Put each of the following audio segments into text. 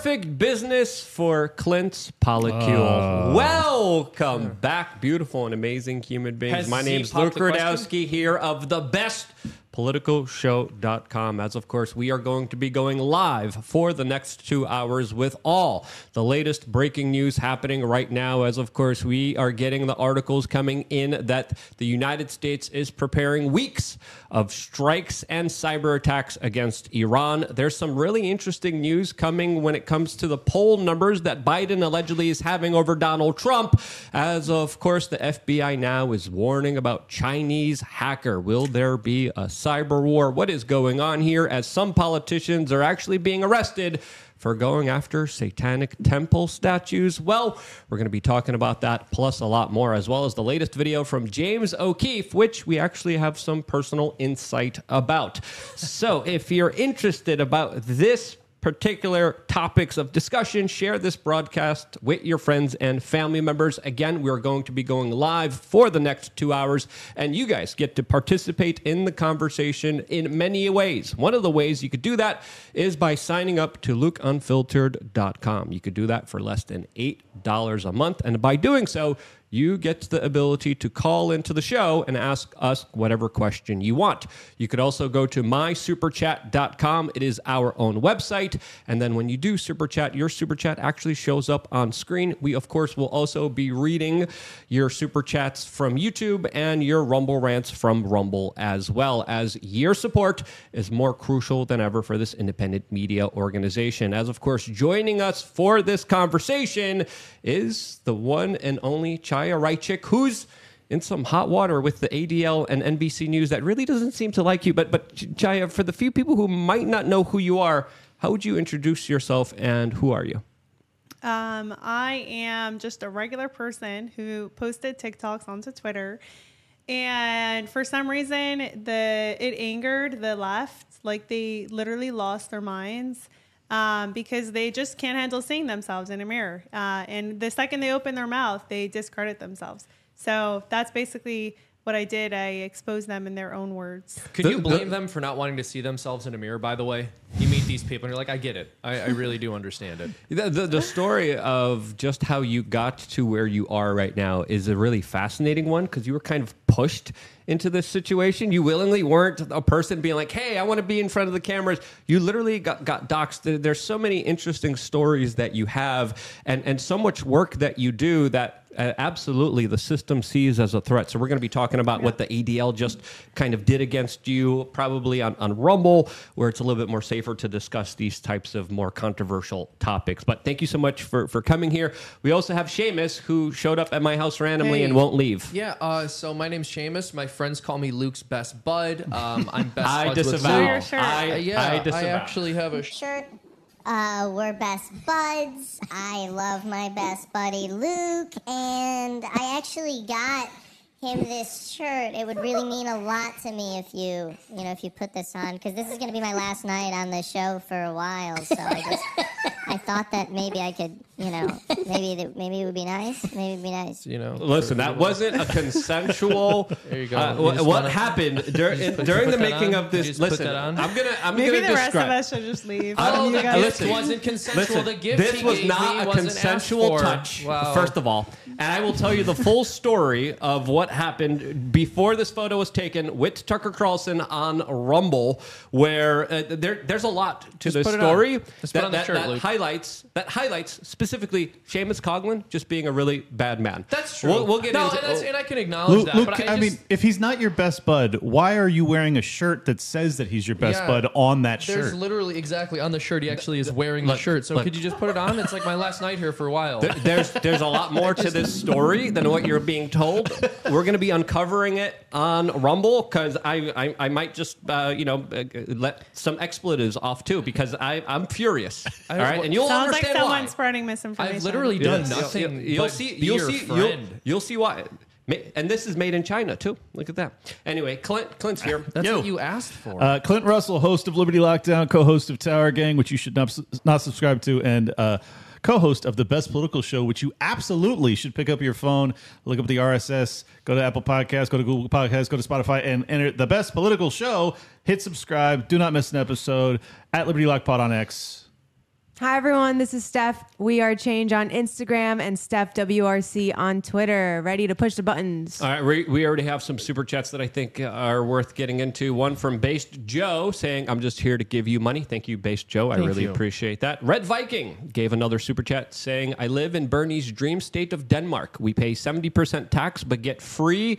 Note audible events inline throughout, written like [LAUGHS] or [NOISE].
Perfect business for Clint's polycule. Oh. Welcome back, beautiful and amazing human beings. Has My Z name's Luke Rudkowski here of the best politicalshow.com as of course we are going to be going live for the next two hours with all the latest breaking news happening right now. As of course we are getting the articles coming in that the united states is preparing weeks of strikes and cyber attacks against iran. There's some really interesting news coming when it comes to the poll numbers that biden allegedly is having over donald trump. As of course the fbi now is warning about chinese hacker. Will there be a cyber war what is going on here as some politicians are actually being arrested for going after satanic temple statues. Well, we're going to be talking about that plus a lot more, as well as the latest video from James O'Keefe, which we actually have some personal insight about. So, if you're interested about this particular topics of discussion, share this broadcast with your friends and family members. Again, we're going to be going live for the next two hours, and you guys get to participate in the conversation in many ways. One of the ways you could do that is by signing up to lukeunfiltered.com. You could do that for less than $8 a month, and by doing so, you get the ability to call into the show and ask us whatever question you want. You could also go to mysuperchat.com. It is our own website. And then when you do super chat, your super chat actually shows up on screen. We, of course, will also be reading your super chats from YouTube and your Rumble rants from Rumble as well, as your support is more crucial than ever for this independent media organization. As, of course, joining us for this conversation is the one and only Chaya Raichik, who's in some hot water with the ADL and NBC News that really doesn't seem to like you. But but Chaya, for the few people who might not know who you are, how would you introduce yourself and who are you? Um, I am just a regular person who posted TikToks onto Twitter, and for some reason, the it angered the left. Like they literally lost their minds um, because they just can't handle seeing themselves in a mirror. Uh, and the second they open their mouth, they discredit themselves. So that's basically what I did. I exposed them in their own words. Could The- you the- blame them for not wanting to see themselves in a mirror? By the way, you meet these people and you're like, I get it. I, I really do understand it. [LAUGHS] The, the, the story of just how you got to where you are right now is a really fascinating one because you were kind of pushed into this situation. You willingly weren't a person being like, hey, I want to be in front of the cameras. You literally got, got doxxed. There's so many interesting stories that you have and, and so much work that you do that uh, absolutely the system sees as a threat. So we're going to be talking about what the ADL just kind of did against you, probably on, on Rumble, where it's a little bit more safer to discuss these types of more controversial topics. But thank you so much for, for coming here. We also have Seamus, who showed up at my house randomly Hey. and won't leave. Yeah, uh, so my name's Seamus. My friends call me Luke's best bud. Um, I'm [LAUGHS] best I buds with disavow. Luke. your shirt. I, Uh, yeah, I I, disavow. actually have a. Sh- shirt. Uh, we're best buds. I love my best buddy Luke, and I actually got him this shirt. It would really mean a lot to me if you, you know, if you put this on, because this is going to be my last night on the show for a while. So I just, I thought that maybe I could, you know, maybe that maybe it would be nice. Maybe it'd be nice. you know, Listen, that wasn't a consensual. [LAUGHS] There you go. Uh, You what just what wanna- happened [LAUGHS] dur- just put- during put the that making on? of this? You just put Listen, that on? I'm gonna I'm Maybe gonna the rest describe. of us should just leave. I You don't- guys listen, wasn't consensual. Listen, the gift this he was gave not a wasn't asked consensual for. touch, Wow. first of all. And I will tell you the full story of what happened before this photo was taken with Tucker Carlson on Rumble, where uh, there, there's a lot to Just this put it on. story Just put that, on the that, shirt, that highlights that highlights specifically Seamus Coughlin just being a really bad man. That's true. We'll, we'll get no, into and, that's, and I can acknowledge Luke, that. Luke, but I, I, mean, if he's not your best bud, why are you wearing a shirt that says that he's your best Yeah. bud on that shirt? there's literally exactly on the shirt. He actually is wearing the shirt. So look. could you just put it on? It's like my last night here for a while. There- there's there's a lot more to this story than what you're being told. We're [LAUGHS] going to be uncovering it on Rumble because I, I I might just uh, you know uh, let some expletives off too because I I'm furious. I all don't- right, and you'll Sounds like understand someone why. spreading misinformation. I've literally done Yes. nothing. You'll, you'll but see. be You'll your see. You'll, friend. you'll see why. Ma- And this is made in China too. Look at that. Anyway, Clint Clint's here. That's Yo. what you asked for. Uh, Clint Russell, host of Liberty Lockdown, co-host of Tower Gang, which you should not, not subscribe to, and uh, co-host of the Best Political Show, which you absolutely should pick up your phone, look up the RSS, go to Apple Podcasts, go to Google Podcasts, go to Spotify, and enter the Best Political Show. Hit subscribe. Do not miss an episode at Liberty Lock Pod on X. Hi, everyone. This is Steph. We are Change on Instagram and Steph WRC on Twitter. Ready to push the buttons. All right, we, we already have some super chats that I think uh, are worth getting into. One from Based Joe saying, I'm just here to give you money. Thank you, Based Joe. I Thank really you. appreciate that. Red Viking gave another super chat saying, I live in Bernie's dream state of Denmark. We pay 70% tax but get free.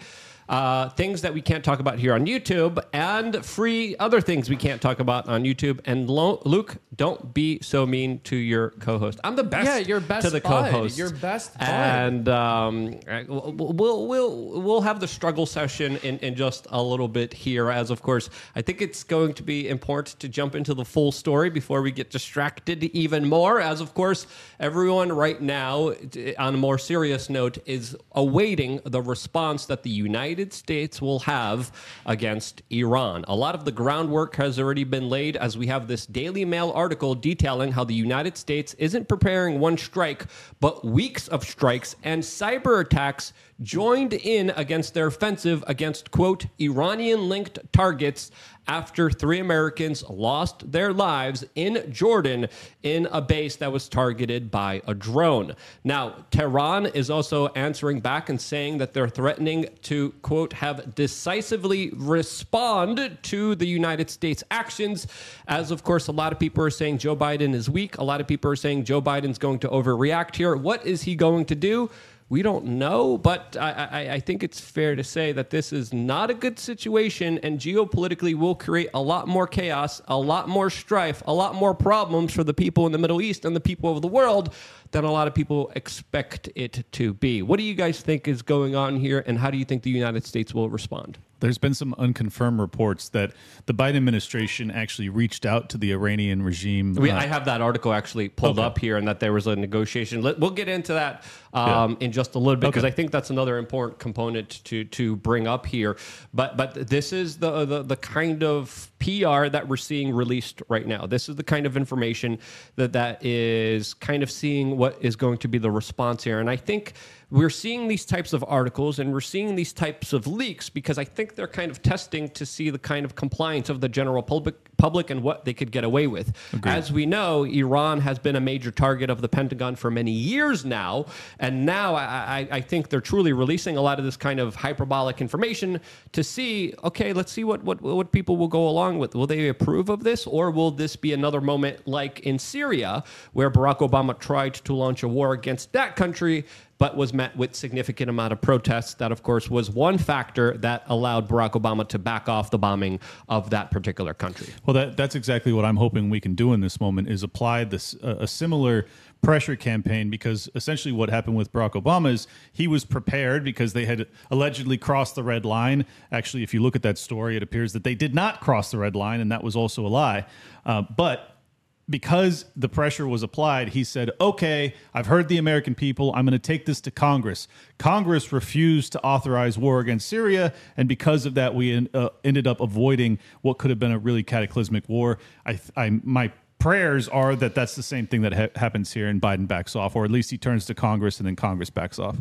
Uh, things that we can't talk about here on YouTube and free other things we can't talk about on YouTube. And Lo- Luke, don't be so mean to your co-host. I'm the best. Yeah, your best to the bud. co-host. Your best bud. And um, we'll, we'll we'll we'll have the struggle session in, in just a little bit here. As of course, I think it's going to be important to jump into the full story before we get distracted even more. As of course, everyone right now, on a more serious note, is awaiting the response that the United States will have against Iran. A lot of the groundwork has already been laid, as we have this Daily Mail article detailing how the United States isn't preparing one strike, but weeks of strikes and cyber attacks joined in against their offensive against, quote, Iranian linked targets after three Americans lost their lives in Jordan in a base that was targeted by a drone. Now, Tehran is also answering back and saying that they're threatening to, quote, have decisively respond to the United States actions. As, of course, a lot of people are saying Joe Biden is weak. A lot of people are saying Joe Biden's going to overreact here. What is he going to do? We don't know, but I, I, I think it's fair to say that this is not a good situation, and geopolitically will create a lot more chaos, a lot more strife, a lot more problems for the people in the Middle East and the people of the world than a lot of people expect it to be. What do you guys think is going on here, and how do you think the United States will respond? There's been some unconfirmed reports that the Biden administration actually reached out to the Iranian regime. We, uh, I have that article actually pulled Okay. up here, and that there was a negotiation. Let, we'll get into that um, in just a little bit because Okay. I think that's another important component to to bring up here. But but this is the, the the kind of PR that we're seeing released right now. This is the kind of information that that is kind of seeing what is going to be the response here, and I think we're seeing these types of articles and we're seeing these types of leaks because I think they're kind of testing to see the kind of compliance of the general public public and what they could get away with. As we know, Iran has been a major target of the Pentagon for many years now, and now I, I, I think they're truly releasing a lot of this kind of hyperbolic information to see, okay, let's see what, what what people will go along with. Will they approve of this, or will this be another moment like in Syria, where Barack Obama tried to launch a war against that country? But was met with significant amount of protests. That, of course, was one factor that allowed Barack Obama to back off the bombing of that particular country. Well, that, that's exactly what I'm hoping we can do in this moment is apply this uh, a similar pressure campaign because essentially what happened with Barack Obama is he was prepared because they had allegedly crossed the red line. Actually, if you look at that story, it appears that they did not cross the red line, and that was also a lie. Uh, but because the pressure was applied, he said, Okay, I've heard the American people. I'm going to take this to Congress. Congress refused to authorize war against Syria. And because of that, we uh, ended up avoiding what could have been a really cataclysmic war. I, I, my prayers are that that's the same thing that ha- happens here and Biden backs off, or at least he turns to Congress and then Congress backs off.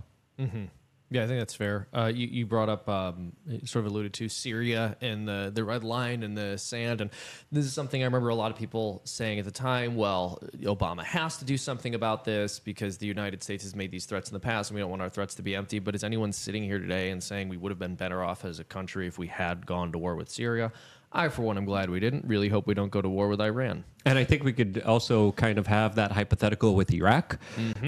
Yeah, I think that's fair. Uh, you, you brought up, um, sort of alluded to Syria and the, the red line and the sand. And this is something I remember a lot of people saying at the time well, Obama has to do something about this because the United States has made these threats in the past and we don't want our threats to be empty. But is anyone sitting here today and saying we would have been better off as a country if we had gone to war with Syria? I, for one, am glad we didn't. Really hope we don't go to war with Iran. And I think we could also kind of have that hypothetical with Iraq,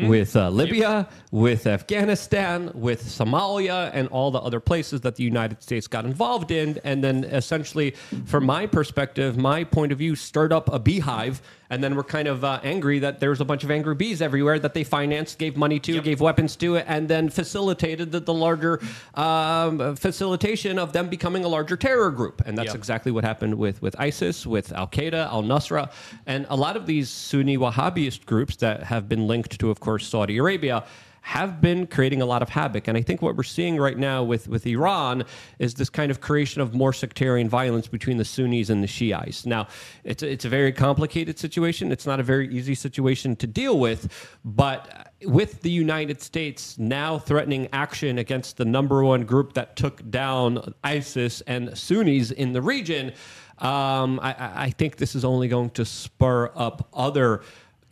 with uh, Libya, with Afghanistan, with Somalia, and all the other places that the United States got involved in. And then essentially, from my perspective, my point of view, stirred up a beehive. And then we're kind of uh, angry that there's a bunch of angry bees everywhere that they financed, gave money to, gave weapons to, and then facilitated the, the larger um, facilitation of them becoming a larger terror group. And that's Yep. exactly what happened with, with ISIS, with Al Qaeda, Al Nusra, and a lot of these Sunni Wahhabist groups that have been linked to, of course, Saudi Arabia. Have been creating a lot of havoc. And I think what we're seeing right now with, with Iran is this kind of creation of more sectarian violence between the Sunnis and the Shiites. Now, it's it's a very complicated situation. It's not a very easy situation to deal with. But with the United States now threatening action against the number one group that took down ISIS and Sunnis in the region, um, I I think this is only going to spur up other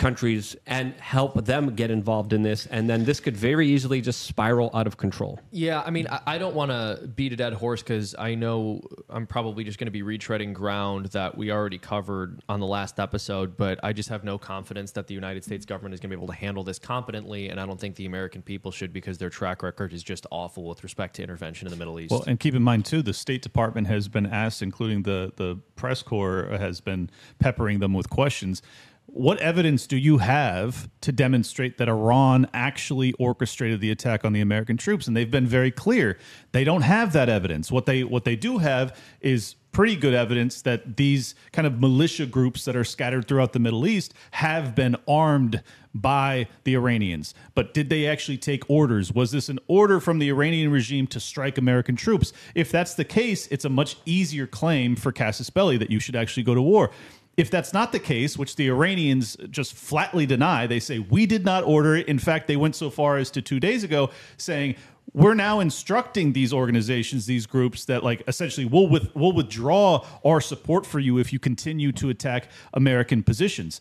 countries and help them get involved in this. And then this could very easily just spiral out of control. Yeah, I mean, I, I don't want to beat a dead horse because I know I'm probably just going to be retreading ground that we already covered on the last episode, but I just have no confidence that the United States government is going to be able to handle this competently, and I don't think the American people should because their track record is just awful with respect to intervention in the Middle East. Well, and keep in mind too, the State Department has been asked, including the the press corps, has been peppering them with questions. What evidence do you have to demonstrate that Iran actually orchestrated the attack on the American troops? And they've been very clear they don't have that evidence. What they what they do have is pretty good evidence that these kind of militia groups that are scattered throughout the Middle East have been armed by the Iranians. But did they actually take orders? Was this an order from the Iranian regime to strike American troops? If that's the case, it's a much easier claim for Casus Belli that you should actually go to war. If that's not the case, which the Iranians just flatly deny, they say, we did not order it. In fact, they went so far as to two days ago saying, we're now instructing these organizations, these groups that like essentially we'll with, we'll withdraw our support for you if you continue to attack American positions.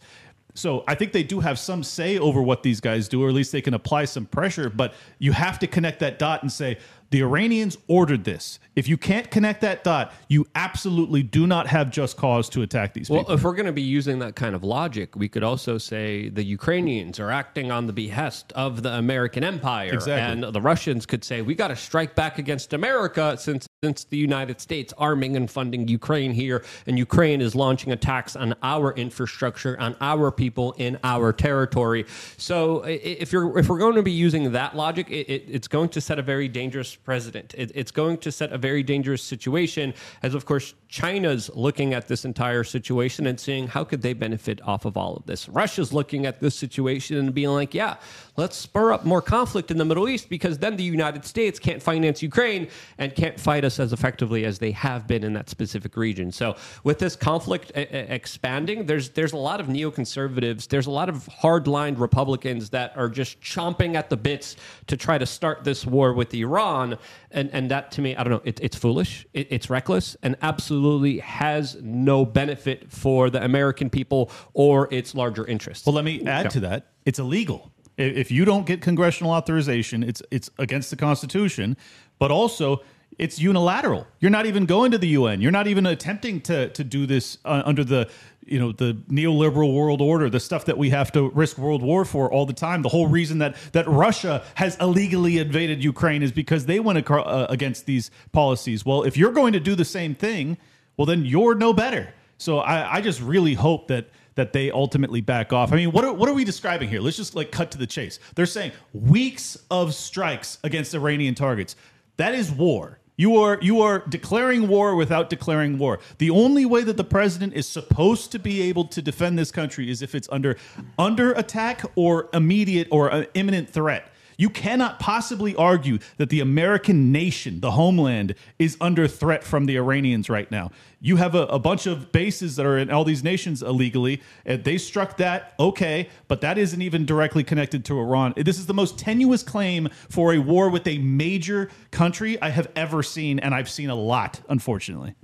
So I think they do have some say over what these guys do, or at least they can apply some pressure. But you have to connect that dot and say the Iranians ordered this. If you can't connect that dot, you absolutely do not have just cause to attack these people. Well, people. if we're going to be using that kind of logic, we could also say the Ukrainians are acting on the behest of the American empire. Exactly. And the Russians could say, we got to strike back against America since, since the United States arming and funding Ukraine here. And Ukraine is launching attacks on our infrastructure, on our people in our territory. So if, you're, if we're going to be using that logic, it, it, it's going to set a very dangerous precedent. It, it's going to set a very dangerous situation, as of course, China's looking at this entire situation and seeing how could they benefit off of all of this. Russia's looking at this situation and being like, yeah, let's spur up more conflict in the Middle East because then the United States can't finance Ukraine and can't fight us as effectively as they have been in that specific region. So with this conflict e- e- expanding, there's there's a lot of neoconservatives, there's a lot of hardline Republicans that are just chomping at the bits to try to start this war with Iran, and and that to me, I don't know, it, it's foolish, it, it's reckless, and absolutely has no benefit for the American people or its larger interests. Well, let me add to that. It's illegal. If you don't get congressional authorization, it's it's against the Constitution, but also it's unilateral. You're not even going to the UN. You're not even attempting to to do this uh, under the you know the neoliberal world order, the stuff that we have to risk world war for all the time. The whole reason that that Russia has illegally invaded Ukraine is because they went uh, against these policies. Well, if you're going to do the same thing, well then you're no better. So I, I just really hope that that they ultimately back off. I mean, what are, what are we describing here? Let's just like cut to the chase. They're saying weeks of strikes against Iranian targets. That is war. You are you are declaring war without declaring war. The only way that the president is supposed to be able to defend this country is if it's under under attack or immediate or imminent threat. You cannot possibly argue that the American nation, the homeland, is under threat from the Iranians right now. You have a, a bunch of bases that are in all these nations illegally. And they struck that, okay, but that isn't even directly connected to Iran. This is the most tenuous claim for a war with a major country I have ever seen, and I've seen a lot, unfortunately.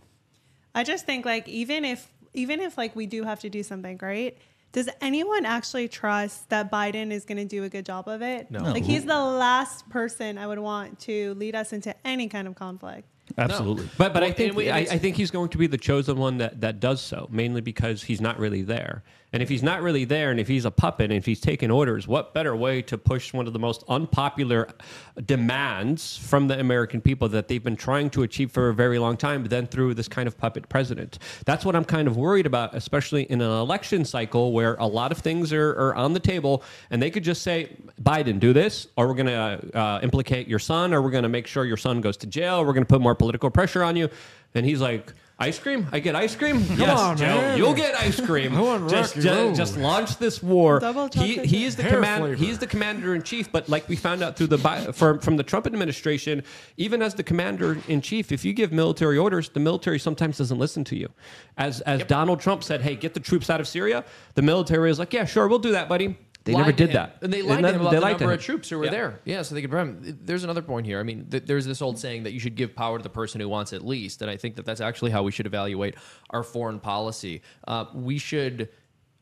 I just think like even if even if like we do have to do something, right? Does anyone actually trust that Biden is going to do a good job of it? No. Like he's the last person I would want to lead us into any kind of conflict. Absolutely. But but I think we- I, I think he's going to be the chosen one that, that does so, mainly because he's not really there. And if he's not really there, and if he's a puppet, and if he's taking orders, what better way to push one of the most unpopular demands from the American people that they've been trying to achieve for a very long time than through this kind of puppet president? That's what I'm kind of worried about, especially in an election cycle where a lot of things are, are on the table, and they could just say, Biden, do this, or we're going to uh, implicate your son, or we're going to make sure your son goes to jail, we're going to put more political pressure on you. And he's like, Ice cream? I get ice cream? yes, on, Joe. man. You'll get ice cream. I want just, Rocky ju- Road. just launch this war. Double He, he is the Hair command. flavor. He's the commander in chief. But like we found out through the Bi- from, from the Trump administration, even as the commander in chief, if you give military orders, the military sometimes doesn't listen to you. As as Donald Trump said, "Hey, get the troops out of Syria." The military is like, "Yeah, sure, we'll do that, buddy." They never did him. that, and they lied to never- him about the number of troops who were Yeah. there. Yeah, so they could prevent. There's another point here. I mean, th- there's this old saying that you should give power to the person who wants it least, and I think that that's actually how we should evaluate our foreign policy. Uh, we should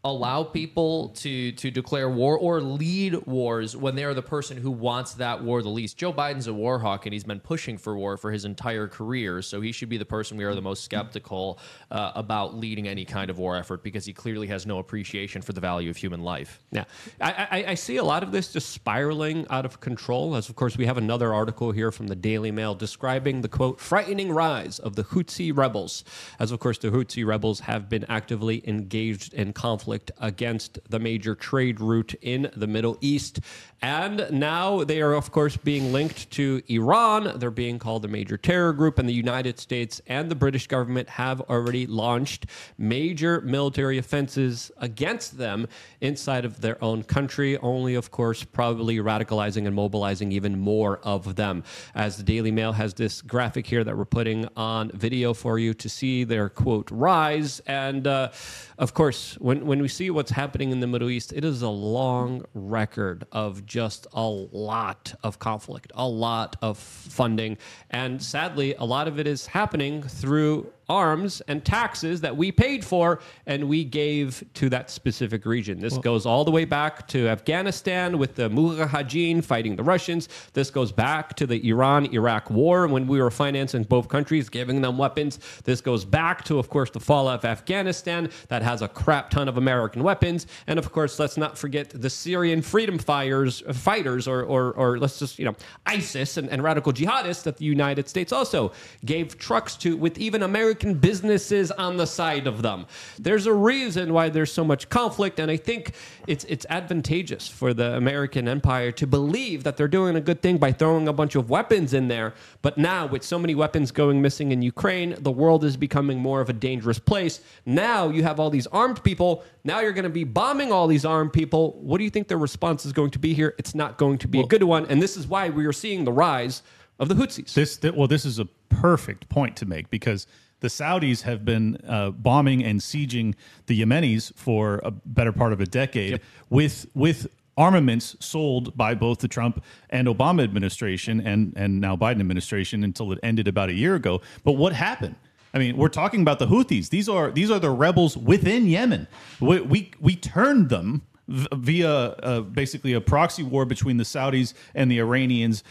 allow people to to declare war or lead wars when they are the person who wants that war the least. Joe Biden's a war hawk and he's been pushing for war for his entire career, so he should be the person we are the most skeptical uh, about leading any kind of war effort because he clearly has no appreciation for the value of human life. Yeah, I, I, I see a lot of this just spiraling out of control. As of course, we have another article here from the Daily Mail describing the quote frightening rise of the Houthi rebels. As of course, the Houthi rebels have been actively engaged in conflict against the major trade route in the Middle East, and now they are of course being linked to Iran. They're being called a major terror group, and the United States and the British government have already launched major military offenses against them inside of their own country, only, of course, probably radicalizing and mobilizing even more of them. As the Daily Mail has this graphic here that we're putting on video for you to see their quote rise. And uh, of course, when, when we see what's happening in the Middle East, it is a long record of just a lot of conflict, a lot of funding. And sadly, a lot of it is happening through arms and taxes that we paid for and we gave to that specific region. This goes all the way back to Afghanistan with the Mujahideen fighting the Russians. This goes back to the Iran Iraq war when we were financing both countries, giving them weapons. This goes back to, of course, the fallout of Afghanistan that has a crap ton of American weapons. And of course, let's not forget the Syrian freedom fighters, fighters or, or, or let's just, you know, ISIS and, and radical jihadists that the United States also gave trucks to with even American businesses on the side of them. There's a reason why there's so much conflict, and I think it's it's advantageous for the American empire to believe that they're doing a good thing by throwing a bunch of weapons in there. But now, with so many weapons going missing in Ukraine, the world is becoming more of a dangerous place. Now you have all these armed people. Now you're going to be bombing all these armed people. What do you think their response is going to be here? It's not going to be a good one, and this is why we are seeing the rise of the Houthis. This well, this is a perfect point to make because the Saudis have been uh, bombing and sieging the Yemenis for a better part of a decade with with armaments sold by both the Trump and Obama administration and and now Biden administration until it ended about a year ago. But what happened? I mean, we're talking about the Houthis. These are these are the rebels within Yemen. We we, we turned them v- via uh, basically a proxy war between the Saudis and the Iranians,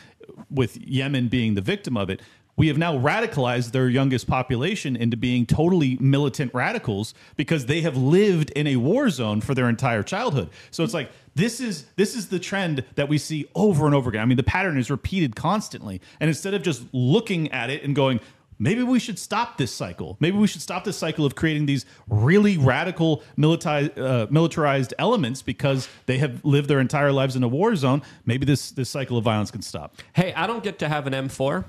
with Yemen being the victim of it. We have now radicalized their youngest population into being totally militant radicals because they have lived in a war zone for their entire childhood. So it's like this is this is the trend that we see over and over again. I mean, the pattern is repeated constantly. And instead of just looking at it and going, maybe we should stop this cycle. Maybe we should stop this cycle of creating these really radical militarized, uh, militarized elements because they have lived their entire lives in a war zone. Maybe this this cycle of violence can stop. hey, I don't get to have an M4.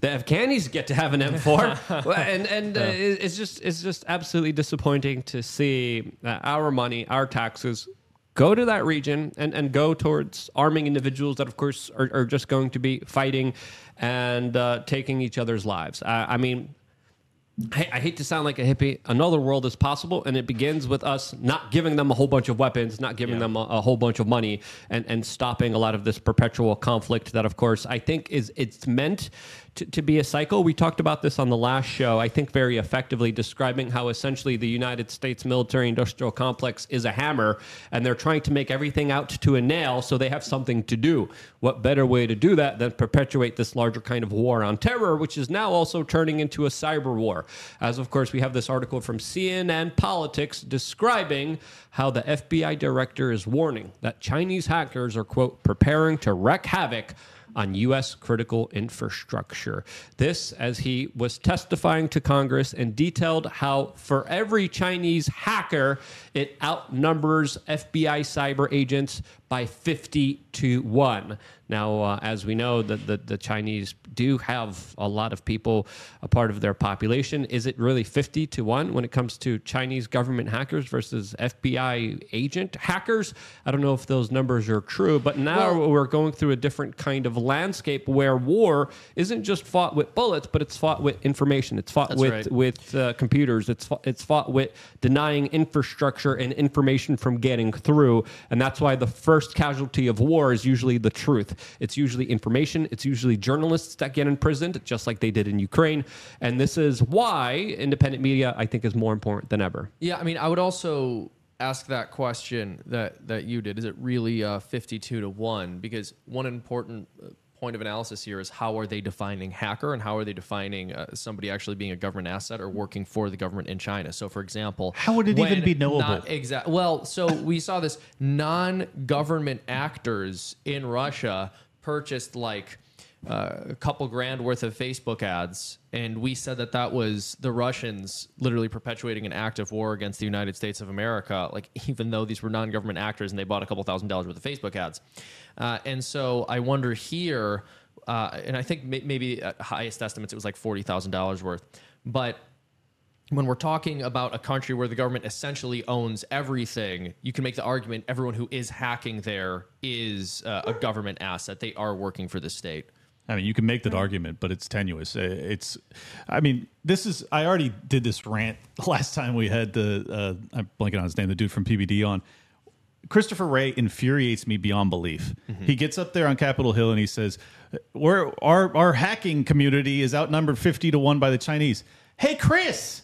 The Afghanis get to have an M4, [LAUGHS] Well, and and uh, it- it's just it's just absolutely disappointing to see that our money, our taxes, go to that region and and go towards arming individuals that, of course, are, are just going to be fighting and uh, taking each other's lives. I, I mean. I, I hate to sound like a hippie. Another world is possible, and it begins with us not giving them a whole bunch of weapons, not giving them a, a whole bunch of money, and, and stopping a lot of this perpetual conflict. That, of course, I think is it's meant to, to be a cycle. We talked about this on the last show. I think very effectively describing how essentially the United States military-industrial complex is a hammer, and they're trying to make everything out to a nail, so they have something to do. What better way to do that than perpetuate this larger kind of war on terror, which is now also turning into a cyber war? As of course, we have this article from CNN Politics describing how the FBI director is warning that Chinese hackers are, quote, preparing to wreak havoc on U.S. critical infrastructure. This, as he was testifying to Congress and detailed how for every Chinese hacker, it outnumbers FBI cyber agents by 50 to 1. Now, uh, as we know, the, the, the Chinese do have a lot of people a part of their population. Is it really 50 to 1 when it comes to Chinese government hackers versus FBI agent hackers? I don't know if those numbers are true, but now we're going through a different kind of landscape where war isn't just fought with bullets, but it's fought with information. It's fought with, right. with uh, computers. It's, fought, it's fought with denying infrastructure and information from getting through. And that's why the first casualty of war is usually the truth. It's usually information. It's usually journalists that get imprisoned, just like they did in Ukraine. And this is why independent media, I think, is more important than ever. Yeah, I mean, I would also ask that question that that you did. Is it really uh, fifty-two to one? Because one important uh, point of analysis here is how are they defining hacker and how are they defining uh, somebody actually being a government asset or working for the government in China? So, for example, How would it even be knowable? Exactly. Well, so we saw this non-government actors in Russia purchased like uh, a couple grand worth of Facebook ads, and we said that that was the Russians literally perpetuating an act of war against the United States of America. Like [LAUGHS] even though these were non-government actors and they bought a couple thousand dollars worth of Facebook ads, uh, and so I wonder here. Uh, and I think may- maybe at highest estimates it was like forty thousand dollars worth, but when we're talking about a country where the government essentially owns everything, you can make the argument everyone who is hacking there is uh, a government asset. They are working for the state. I mean, you can make that argument, but it's tenuous. It's, I mean, this is. I already did this rant [LAUGHS] last time we had the. Uh, I'm blanking on his name. The dude from PBD on. Christopher Wray infuriates me beyond belief. He gets up there on Capitol Hill and he says, "We're our our hacking community is outnumbered fifty to one by the Chinese." Hey, Chris,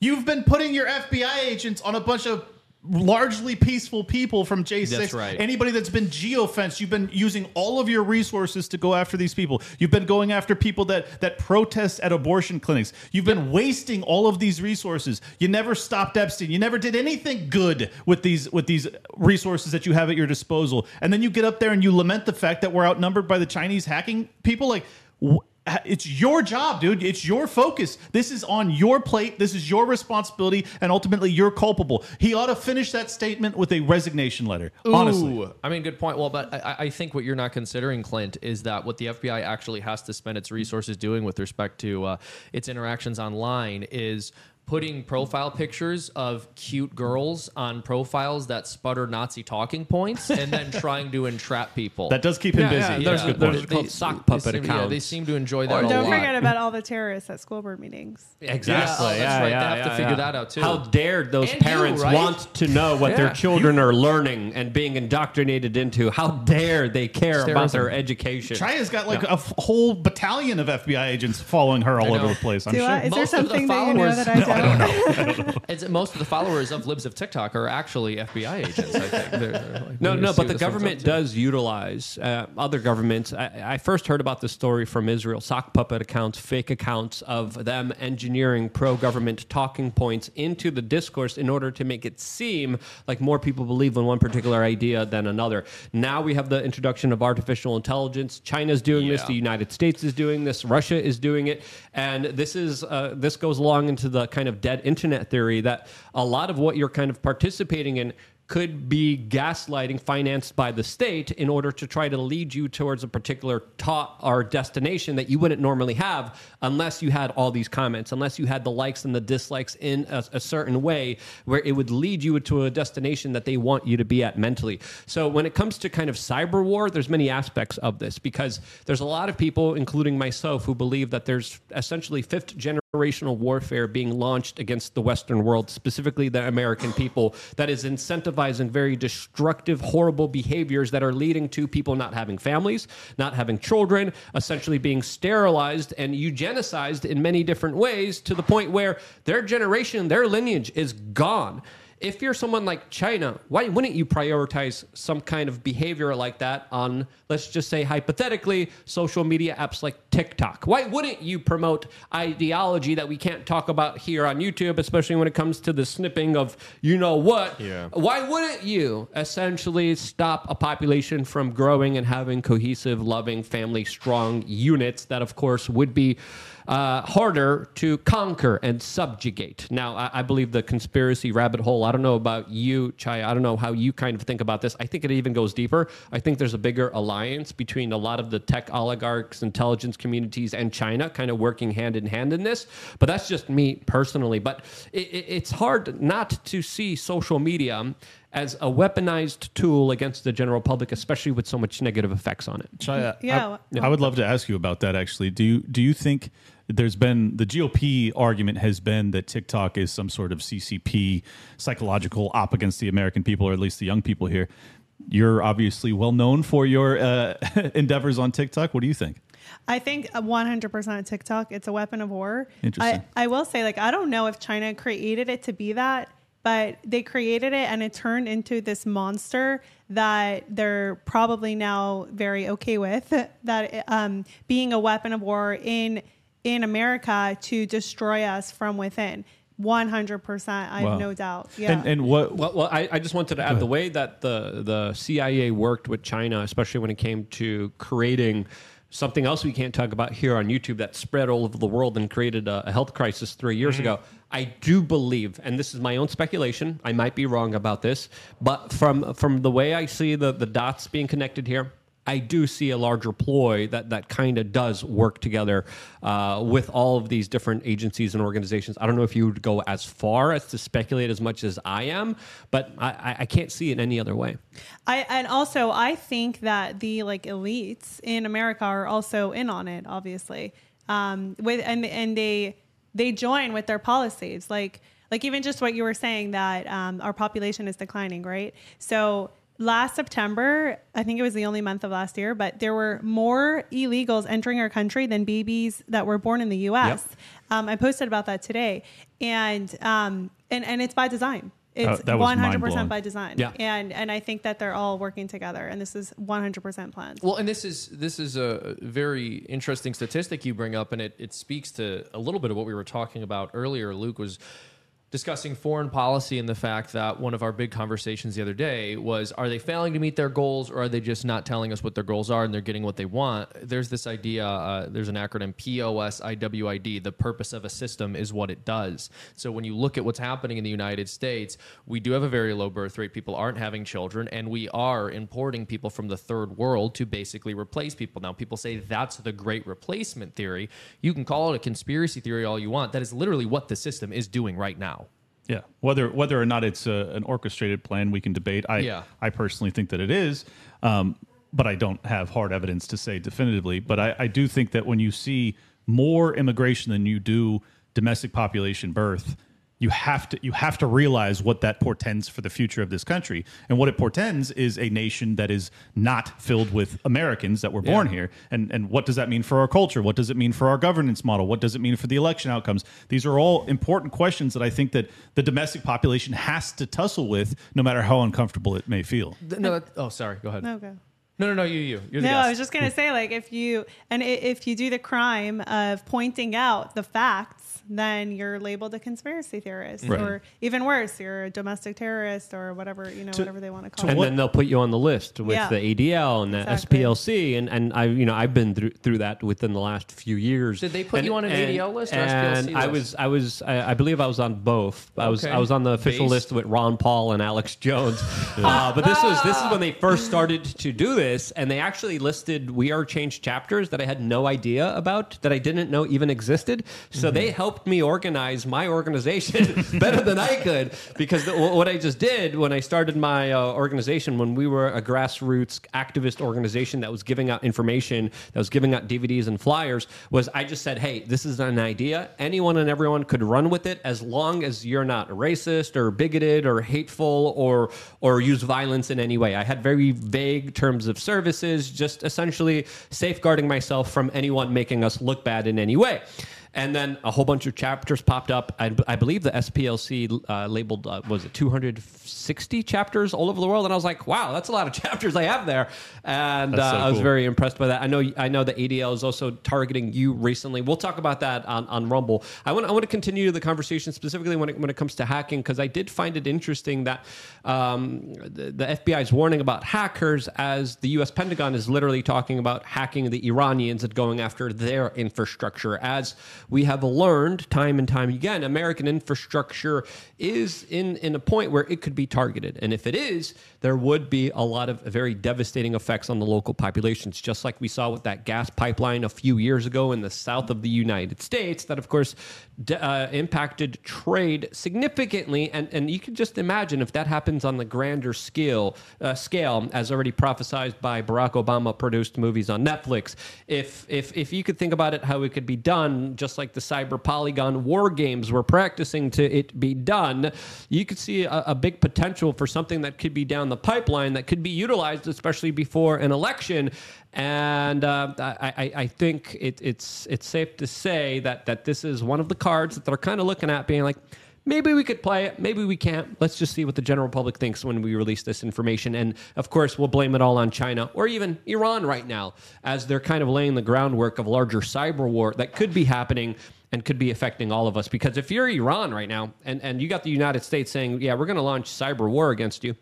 you've been putting your FBI agents on a bunch of largely peaceful people from J6. That's right. Anybody that's been geofenced, you've been using all of your resources to go after these people. You've been going after people that that protest at abortion clinics. You've been wasting all of these resources. You never stopped Epstein. You never did anything good with these with these resources that you have at your disposal. And then you get up there and you lament the fact that we're outnumbered by the Chinese hacking people like wh- it's your job, dude. It's your focus. This is on your plate. This is your responsibility, and ultimately, you're culpable. He ought to finish that statement with a resignation letter. Honestly, I mean, good point. Well, but I, I think what you're not considering, Clint, is that what the FBI actually has to spend its resources doing with respect to uh, its interactions online is putting profile pictures of cute girls on profiles that sputter Nazi talking points and then [LAUGHS] trying to entrap people. that does keep him busy. yeah, That's there's- a good there's- point. called sock puppet seem, Yeah, they seem to enjoy that a Don't lot. forget about all the [LAUGHS] terrorists at school board meetings. Exactly. Yeah, oh, that's yeah, right. yeah, They have to yeah, figure yeah. that out, too. How dared those And you, parents right? want to know what their Yeah. children are learning and being indoctrinated into? How dare they care about their education? China's got like a f- whole battalion of FBI agents following her all over the place. I'm Do I, sure. is there Most of the something that you know that I don't? [LAUGHS] It's, most of the followers of Libs of TikTok are actually FBI agents. I think. They're- they're like, No, no, but the government does utilize uh, other governments. I, I first heard about this story from Israel sock puppet accounts, fake accounts of them engineering pro government talking points into the discourse in order to make it seem like more people believe in one particular idea than another. Now we have the introduction of artificial intelligence. China's doing this, the United States is doing this, Russia is doing it, and this is uh, this goes along into the kind of dead internet theory that a lot of what you're kind of participating in could be gaslighting financed by the state in order to try to lead you towards a particular thought or destination that you wouldn't normally have unless you had all these comments, unless you had the likes and the dislikes in a, a certain way where it would lead you to a destination that they want you to be at mentally. So when it comes to kind of cyber war, there's many aspects of this because there's a lot of people, including myself, who believe that there's essentially fifth generation generational warfare being launched against the Western world, specifically the American people, that is incentivizing very destructive, horrible behaviors that are leading to people not having families, not having children, essentially being sterilized and eugenicized in many different ways to the point where their generation, their lineage is gone if you're someone like China, why wouldn't you prioritize some kind of behavior like that on, let's just say hypothetically, social media apps like TikTok? Why wouldn't you promote ideology that we can't talk about here on YouTube, especially when it comes to the snipping of you know what? Yeah. Why wouldn't you essentially stop a population from growing and having cohesive, loving, family strong units that, of course, would be uh, harder to conquer and subjugate. Now, I, I believe the conspiracy rabbit hole. I don't know about you, Chai. I don't know how you kind of think about this. I think it even goes deeper. I think there's a bigger alliance between a lot of the tech oligarchs, intelligence communities, and China, kind of working hand in hand in this. But that's just me personally. But it, it, it's hard not to see social media as a weaponized tool against the general public, especially with so much negative effects on it. Chaya, Yeah. I, I would love to ask you about that. Actually, do you do you think there's been the GOP argument has been that TikTok is some sort of CCP psychological op against the American people, or at least the young people here? You're obviously well known for your uh, [LAUGHS] endeavors on TikTok. What do you think? I think 100% of TikTok, it's a weapon of war. Interesting. I, I will say, like, I don't know if China created it to be that. but they created it and it turned into this monster that they're probably now very okay with [LAUGHS] that um, being a weapon of war in in America to destroy us from within. 100%. I Wow. have no doubt. Yeah. And, and what? Well, well I, I just wanted to add the way that the the CIA worked with China, especially when it came to creating something else we can't talk about here on YouTube that spread all over the world and created a, a health crisis three years mm-hmm. ago. I do believe, and this is my own speculation. I might be wrong about this, but from from the way I see the the dots being connected here. I do see a larger ploy that, that kind of does work together uh, with all of these different agencies and organizations. I don't know if you would go as far as to speculate as much as I am, but I, I- can't see it any other way. I and also I think that the like elites in America are also in on it, obviously. Um, with and and they they join with their policies, like like even just what you were saying that um, our population is declining, right? So last September, I think it was the only month of last year, but there were more illegals entering our country than babies that were born in the U.S. Um, I posted about that today, and um, and and it's by design. It's one hundred percent by design. Yeah. And and I think that they're all working together, and this is one hundred percent planned. Well, and this is this is a very interesting statistic you bring up, and it, it speaks to a little bit of what we were talking about earlier. Luke was discussing foreign policy and the fact that one of our big conversations the other day was are they failing to meet their goals or are they just not telling us what their goals are and they're getting what they want? There's this idea uh, there's an acronym POSIWID the purpose of a system is what it does. So when you look at what's happening in the United States we do have a very low birth rate. People aren't having children and we are importing people from the third world to basically replace people. Now people say that's the great replacement theory. You can call it a conspiracy theory all you want. That is literally what the system is doing right now Yeah, whether whether or not it's a, an orchestrated plan, we can debate. I Yeah. I personally think that it is, um, but I don't have hard evidence to say definitively. But I, I do think that when you see more immigration than you do domestic population birth, you have to you have to realize what that portends for the future of this country. And what it portends is a nation that is not filled with Americans that were born here. And and what does that mean for our culture? What does it mean for our governance model? What does it mean for the election outcomes? These are all important questions that I think that the domestic population has to tussle with, no matter how uncomfortable it may feel. No that, oh sorry go ahead No, go. no no no you you you're the No, guest. I was just gonna say, like, if you and if you do the crime of pointing out the facts, then you're labeled a conspiracy theorist, Right. or even worse, you're a domestic terrorist, or whatever you know, whatever they want to call and it. then they'll put you on the list with Yeah. the ADL and the Exactly. SPLC, and and I you know I've been through, through that within the last few years. Did they put And- you on an and- ADL list or And SPLC I list? was I was I, I believe I was on both. I was Okay. I was on the official Based- list with Ron Paul and Alex Jones. [LAUGHS] uh, but this was this is when they first started to do this, and they actually listed "We Are Change" chapters that I had no idea about that I didn't know even existed. So Mm-hmm. they helped me organize my organization [LAUGHS] better than I could because the, what I just did when I started my uh, organization when we were a grassroots activist organization that was giving out information that was giving out DVDs and flyers was I just said hey this is an idea. Anyone and everyone could run with it as long as you're not racist or bigoted or hateful or or use violence in any way. I had very vague terms of services just essentially safeguarding myself from anyone making us look bad in any way and then a whole bunch of chapters popped up. I, I believe the SPLC uh, labeled uh, was it 260 chapters all over the world, and I was like, wow, that's a lot of [LAUGHS] chapters I have there, and uh, so I was cool. very impressed by that. I know I know the ADL is also targeting you recently. We'll talk about that on, on Rumble. I want I want to continue the conversation specifically when it, when it comes to hacking because I did find it interesting that um, the, the FBI is warning about hackers as the U.S. Pentagon is literally talking about hacking the Iranians and going after their infrastructure as we have learned time and time again, American infrastructure is in, in a point where it could be targeted. And if it is, there would be a lot of very devastating effects on the local populations, just like we saw with that gas pipeline a few years ago in the south of the United States, that, of course, uh, impacted trade significantly. And, and you can just imagine if that happens on the grander scale, uh, scale as already prophesied by Barack Obama produced movies on Netflix. If, if, if you could think about it, how it could be done, just like the cyber polygon war games were practicing to it be done, you could see a, a big potential for something that could be down the pipeline that could be utilized, especially before an election. And uh, I, I, think it, it's it's safe to say that that this is one of the cards that they're kind of looking at, being like, maybe we could play it, maybe we can't. Let's just see what the general public thinks when we release this information. And of course, we'll blame it all on China or even Iran right now, as they're kind of laying the groundwork of larger cyber war that could be happening and could be affecting all of us. Because if you're Iran right now and, and you got the United States saying, yeah, we're going to launch cyber war against you,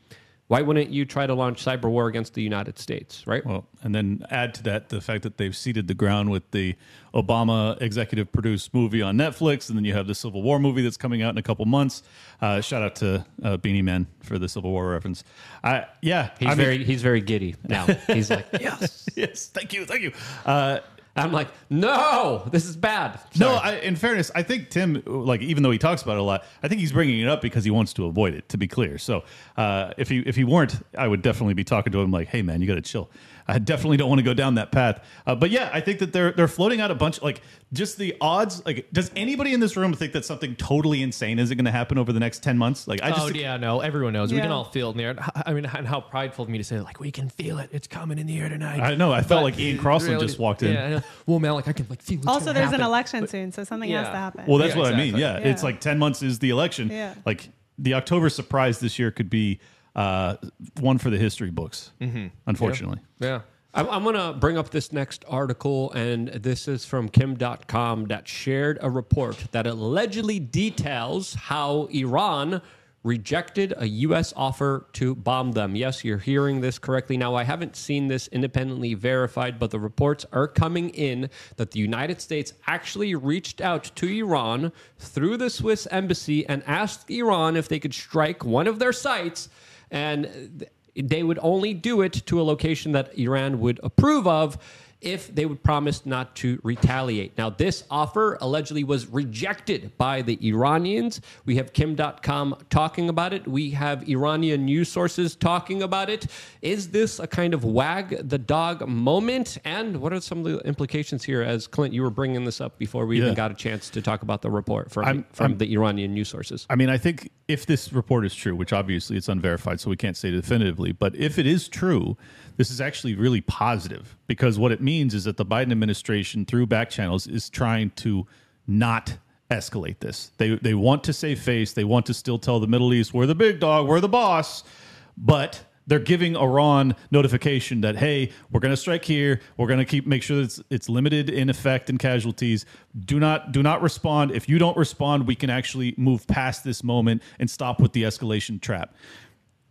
why wouldn't you try to launch cyber war against the United States, right? Well, and then add to that the fact that they've seeded the ground with the Obama executive produced movie on Netflix, and then you have the Civil War movie that's coming out in a couple months. Uh, shout out to uh, Beanie Man for the Civil War reference. Uh, yeah, He's I mean- very he's very giddy now. [LAUGHS] He's like, yes. [LAUGHS] yes, thank you, thank you. Uh, I'm like, no, this is bad. No, I, in fairness, I think Tim, like, even though he talks about it a lot, I think he's bringing it up because he wants to avoid it. To be clear, so uh, if he if he weren't, I would definitely be talking to him like, "Hey, man, you got to chill." I definitely don't want to go down that path. Uh, but yeah, I think that they're they're floating out a bunch like just the odds. Like, does anybody in this room think that something totally insane is going to happen over the next ten months? Like, I just oh yeah, no, everyone knows. We can all feel it in the air. I mean, and how prideful of me to say like we can feel it. It's coming in the air tonight. I know. I felt But like Ian Crossland really- just walked in. Yeah, I know. well, man, like I can like feel. It's Also, gonna there's an happen. election soon, so something has Yeah. to happen. Well, that's Yeah, what I mean. exactly. Yeah, it's Yeah. like ten months is the election. Yeah. Like the October surprise this year could be uh, one for the history books. Mm-hmm. Unfortunately. Yeah. I'm, I'm going to bring up this next article, and this is from Kim Dotcom that shared a report that allegedly details how Iran rejected a U.S. offer to bomb them. Yes, you're hearing this correctly. Now, I haven't seen this independently verified, but the reports are coming in that the United States actually reached out to Iran through the Swiss embassy and asked Iran if they could strike one of their sites. And they would only do it to a location that Iran would approve of if they would promise not to retaliate. Now, this offer allegedly was rejected by the Iranians. We have Kim Dotcom talking about it. We have Iranian news sources talking about it. Is this a kind of wag the dog moment? And what are some of the implications here? As Clint, you were bringing this up before we Yeah. even got a chance to talk about the report from, I'm- from I'm- the Iranian news sources. I mean, I think if this report is true, which obviously it's unverified, so we can't say definitively, but if it is true, this is actually really positive because what it means is that the Biden administration, through back channels, is trying to not escalate this. They they want to save face. They want to still tell the Middle East we're the big dog, we're the boss, but they're giving Iran notification that hey, we're going to strike here. We're going to keep make sure that it's, it's limited in effect and casualties. Do not do not respond. If you don't respond, we can actually move past this moment and stop with the escalation trap.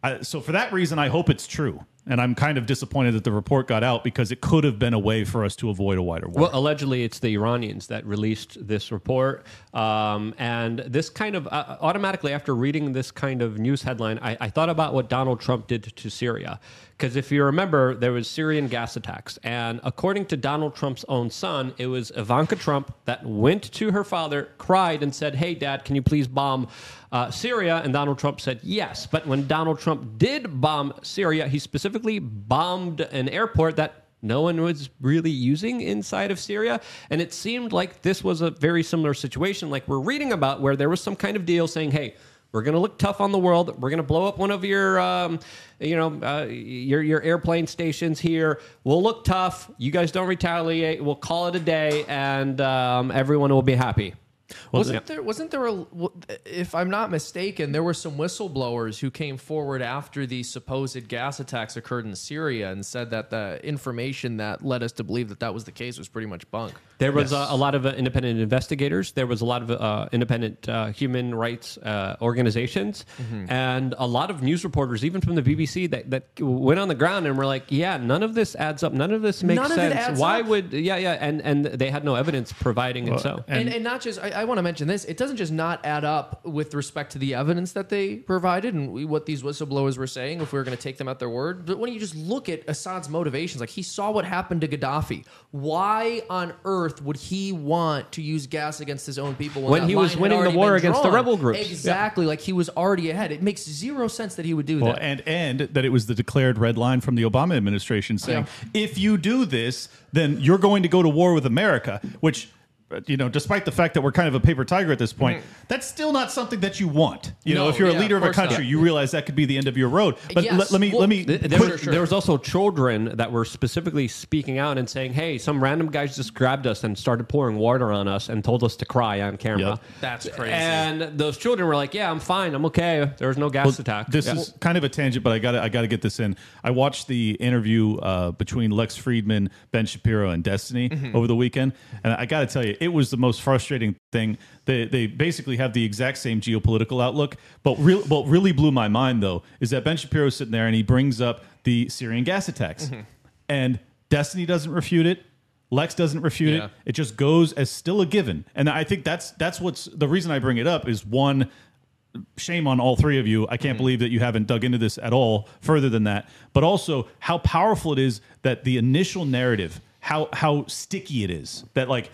I, so for that reason, I hope it's true. And I'm kind of disappointed that the report got out because it could have been a way for us to avoid a wider war. Well, allegedly, it's the Iranians that released this report. Um, and this kind of uh, automatically, after reading this kind of news headline, I, I thought about what Donald Trump did to Syria. Because if you remember, there was Syrian gas attacks. And according to Donald Trump's own son, it was Ivanka Trump that went to her father, cried, and said, Hey, dad, can you please bomb uh, Syria? And Donald Trump said yes. But when Donald Trump did bomb Syria, he specifically bombed an airport that no one was really using inside of Syria. And it seemed like this was a very similar situation, like we're reading about, where there was some kind of deal saying, hey, we're going to look tough on the world. We're going to blow up one of your, um, you know, uh, your your airplane stations here. We'll look tough. You guys don't retaliate. We'll call it a day, and um, everyone will be happy. Wasn't there? Wasn't there a? If I'm not mistaken, there were some whistleblowers who came forward after the supposed gas attacks occurred in Syria and said that the information that led us to believe that that was the case was pretty much bunk. There was uh, a lot of uh, independent investigators. There was a lot of uh, independent uh, human rights uh, organizations, Mm-hmm. and a lot of news reporters, even from the BBC, that, that went on the ground and were like, "Yeah, none of this adds up. None of this makes None of it sense. adds Why up." would? Yeah, yeah." And and they had no evidence providing it. So And, and, not just, I, I want to mention this. It doesn't just not add up with respect to the evidence that they provided and we, what these whistleblowers were saying, if we were going to take them at their word. But when you just look at Assad's motivations, like he saw what happened to Gaddafi. Why on earth would he want to use gas against his own people When that he was winning the war been against the rebel groups. Exactly. Like he was already ahead. It makes zero sense that he would do Well, that. and and that it was the declared red line from the Obama administration saying, if you do this, then you're going to go to war with America, which you know, despite the fact that we're kind of a paper tiger at this point, that's still not something that you want. You know, if you're yeah, a leader of of a course not. country, you realize that could be the end of your road. But Yes. let, let me Well, let me Th- put- There, Sure, was, sure. there was also children that were specifically speaking out and saying, "Hey, some random guys just grabbed us and started pouring water on us and told us to cry on camera." Yep. That's crazy. And those children were like, "Yeah, I'm fine. I'm okay. There was no gas attack." This Yeah. is kind of a tangent, but I got to I got to get this in. I watched the interview uh, between Lex Fridman, Ben Shapiro, and Destiny Mm-hmm. over the weekend, and I got to tell you, it was the most frustrating thing. They they basically have the exact same geopolitical outlook, but real what really blew my mind though is that Ben Shapiro's sitting there and he brings up the Syrian gas attacks, Mm-hmm. and Destiny doesn't refute it. Lex doesn't refute Yeah. it. It just goes as still a given, and I think that's that's what's the reason I bring it up is one shame on all three of you. I can't believe that you haven't dug into this at all further than that. But also how powerful it is that the initial narrative, how how sticky it is. That like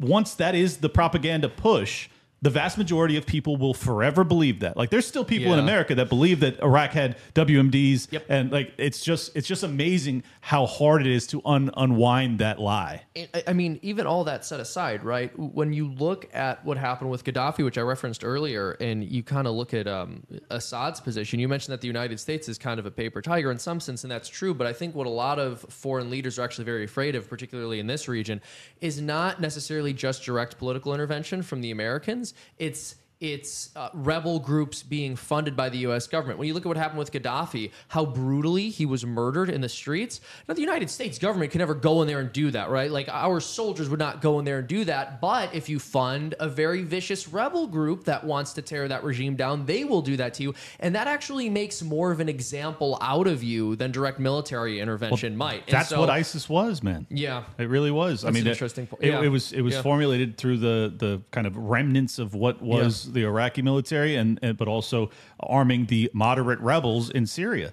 once that is the propaganda push, the vast majority of people will forever believe that. Like there's still people in America that believe that Iraq had WMDs Yep. and like it's just it's just amazing how hard it is to un- unwind that lie. I- I mean, even all that set aside, right? When you look at what happened with Gaddafi, which I referenced earlier, and you kind of look at um, Assad's position, you mentioned that the United States is kind of a paper tiger in some sense, and that's true. But I think what a lot of foreign leaders are actually very afraid of, particularly in this region, is not necessarily just direct political intervention from the Americans. It's it's uh, rebel groups being funded by the U.S. government. When you look at what happened with Gaddafi, how brutally he was murdered in the streets. Now, the United States government can never go in there and do that, right? Like our soldiers would not go in there and do that. But if you fund a very vicious rebel group that wants to tear that regime down, they will do that to you, and that actually makes more of an example out of you than direct military intervention might. And That's so- what ISIS was, man. Yeah. It really was. I mean, interesting It, yeah. it was it was Yeah. formulated through the the kind of remnants of what was the Iraqi military, and, and but also arming the moderate rebels in Syria.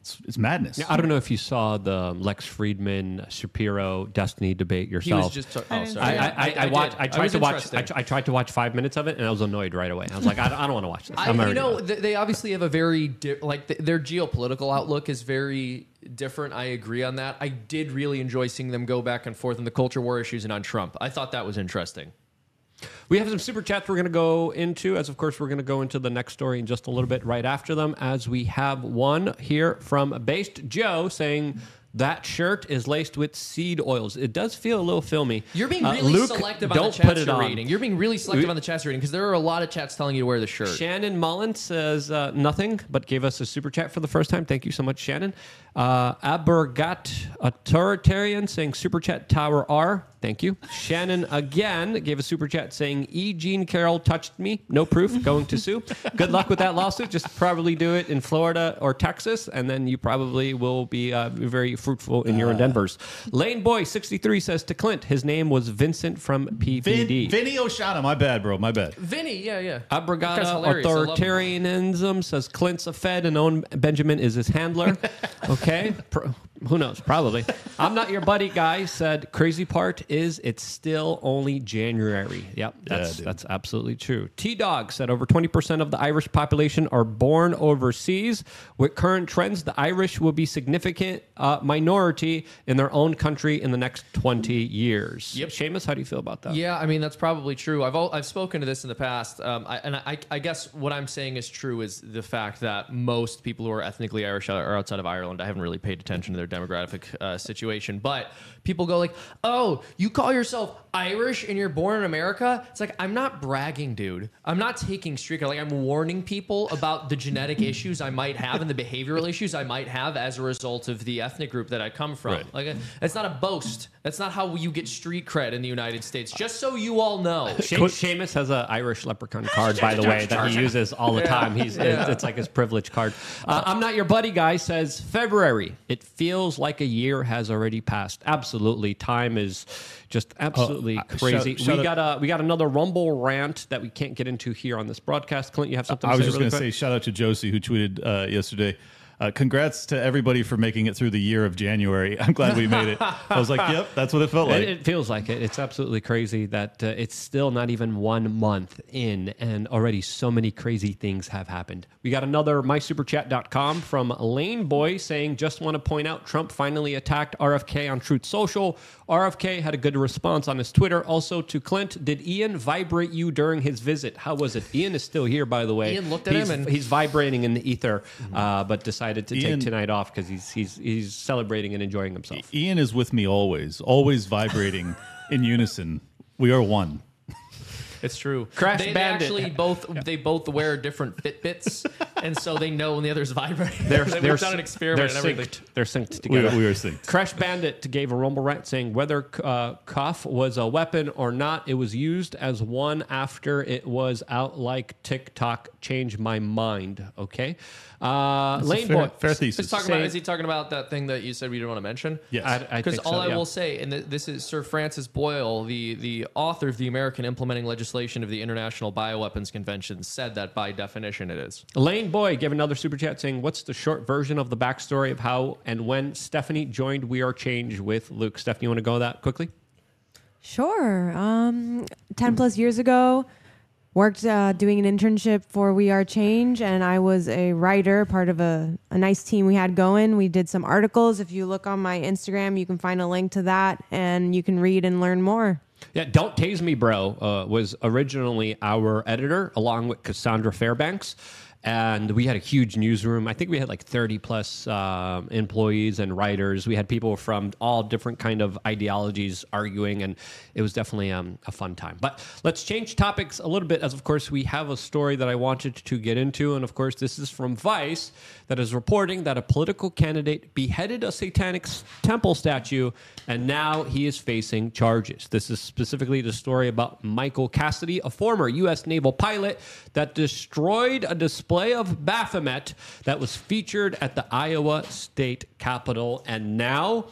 It's, it's madness. I don't know if you saw the Lex Fridman Shapiro Destiny debate He yourself. was just. I oh, sorry. see I. I, I, I, watched. I tried was to watch. I, I tried to watch five minutes of it, and I was annoyed right away. I was like, I, don't- don't want to watch this. I, I'm you know, done. they obviously have a very di- like th- their geopolitical outlook is very different. I agree on that. I did really enjoy seeing them go back and forth on the culture war issues and on Trump. I thought that was interesting. We have some super chats we're going to go into, as of course we're going to go into the next story in just a little bit right after them. As we have one here from Based Joe saying that shirt is laced with seed oils. It does feel a little filmy. You're being Uh, really Luke, selective on the chats you're on. reading. You're being really selective on the chats you're reading because there are a lot of chats telling you to wear the shirt. Shannon Mullen says uh, nothing, but gave us a super chat for the first time. Thank you so much, Shannon. Uh, Abergat Authoritarian saying super chat Tower R. Thank you. Shannon again gave a super chat saying E. Jean Carroll touched me. No proof. Going to sue. Good luck with that lawsuit. Just probably do it in Florida or Texas, and then you probably will be uh, very fruitful in your endeavors. Lane Boy 63 says to Clint, his name was Vincent from Vin, PPD. Vinny Oshana, my bad, bro, my bad. Vinny, yeah, yeah. That guy's Abrogada hilarious. I love him. authoritarianism says Clint's a Fed and Owen Benjamin is his handler. okay, [LAUGHS] Pro- who knows? Probably. [LAUGHS] I'm not your buddy, guy. Said crazy part is it's still only January. Yep, that's dude. that's absolutely true. T Dog said over 20 percent of the Irish population are born overseas. With current trends, the Irish will be significant uh, minority in their own country in the next 20 years. Yep. Seamus, how do you feel about that? Yeah, I mean that's probably true. I've al- I've spoken to this in the past, um, I, and I, I guess what I'm saying is true is the fact that most people who are ethnically Irish are outside of Ireland. I haven't really paid attention to their demographic uh, situation, but people go like, "Oh, you call yourself Irish and you're born in America?" It's like I'm not bragging, dude. I'm not taking streak. Like I'm warning people about the genetic [LAUGHS] issues I might have and the behavioral issues I might have as a result of the ethnic group that I come from. Right. Like it's not a boast. That's not how you get street cred in the United States. Just so you all know. [LAUGHS] She- Seamus has an Irish leprechaun [LAUGHS] card, by the way, that he uses all the time. He's it's, it's like his privilege card. Uh, I'm not your buddy, guy. Says February. It feels like a year has already passed. Absolutely, time is just absolutely uh, crazy. we got a we got another Rumble rant that we can't get into here on this broadcast. Clint, you have something? I to was say just really going to say shout out to Josie who tweeted uh, yesterday. Uh, congrats to everybody for making it through the year of January. I'm glad we made it. I was like, yep, that's what it felt like. It, it feels like it. It's absolutely crazy that uh, it's still not even one month in, and already so many crazy things have happened. We got another mysuperchat.com from Lane Boy saying, Just want to point out Trump finally attacked RFK on Truth Social. RFK had a good response on his Twitter. Also to Clint, did Ian vibrate you during his visit? How was it? Ian is still here, by the way. Ian looked at he's, him and- he's vibrating in the ether, uh, but decided to Ian- take tonight off because he's, he's, he's celebrating and enjoying himself. Ian is with me always, always vibrating in unison. We are one. It's true. Crash they, they Bandit. actually both they both wear different Fitbits, [LAUGHS] and so they know when the other's vibrating. They're, [LAUGHS] We've they're, done an experiment they're and everything. synced. They're synced We together. are, we are synced. Crash Bandit gave a rumble rant saying whether uh, cough was a weapon or not, it was used as one after it was out like TikTok. Changed my mind. Okay, uh, Lane fair, Boy. fair He's thesis. talking about, is he talking about that thing that you said we didn't want to mention? Yes. I, I Because all so, I yeah. will say, and this is Sir Francis Boyle, the, the author of the American Implementing Legislation of the International Bioweapons Convention, said that by definition it is. Lane Boy gave another super chat saying, "What's the short version of the backstory of how and when Stephanie joined We Are Change with Luke?" Stephanie, you want to go that quickly? Sure. Um, 10 plus years ago, worked uh, doing an internship for We Are Change, and I was a writer, part of a, a nice team we had going. We did some articles. If you look on my Instagram, you can find a link to that, and you can read and learn more. Yeah, Don't Tase Me Bro uh, was originally our editor along with Cassandra Fairbanks. And we had a huge newsroom. I think we had like 30 plus um employees and writers. We had people from all different kind of ideologies arguing, and it was definitely um, a fun time. But let's change topics a little bit, as of course we have a story that I wanted to get into, and of course this is from Vice that is reporting that a political candidate beheaded a satanic temple statue, and now he is facing charges. This is specifically the story about Michael Cassidy, a former U.S. naval pilot that destroyed a display of Baphomet that was featured at the Iowa State Capitol, and now.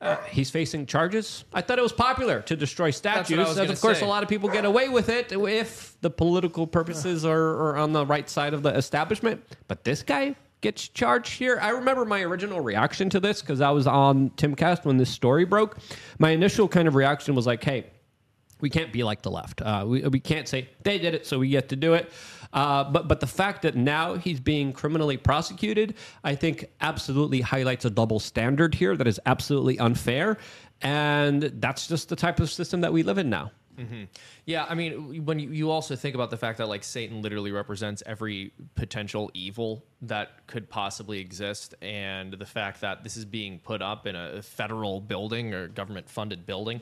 uh, he's facing charges. I thought it was popular to destroy statues, as of course say. a lot of people get away with it if the political purposes are, are on the right side of the establishment. But this guy gets charged here. I remember my original reaction to this because I was on Timcast when this story broke. My initial kind of reaction was like, "Hey, we can't be like the left. Uh, we, we can't say they did it, so we get to do it. Uh, but but the fact that now he's being criminally prosecuted, I think, absolutely highlights a double standard here that is absolutely unfair, and that's just the type of system that we live in now. Mm-hmm. Yeah, I mean, when you, you also think about the fact that like Satan literally represents every potential evil that could possibly exist, and the fact that this is being put up in a federal building or government funded building,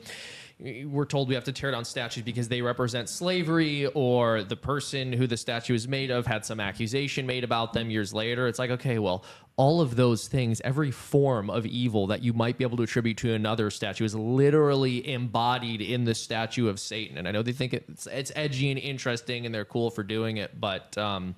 we're told we have to tear down statues because they represent slavery or the person who the statue is made of had some accusation made about them years later. It's like, okay, well, all of those things, every form of evil that you might be able to attribute to another statue is literally embodied in the statue of Satan. And I know they think it's it's edgy and interesting and they're cool for doing it, but um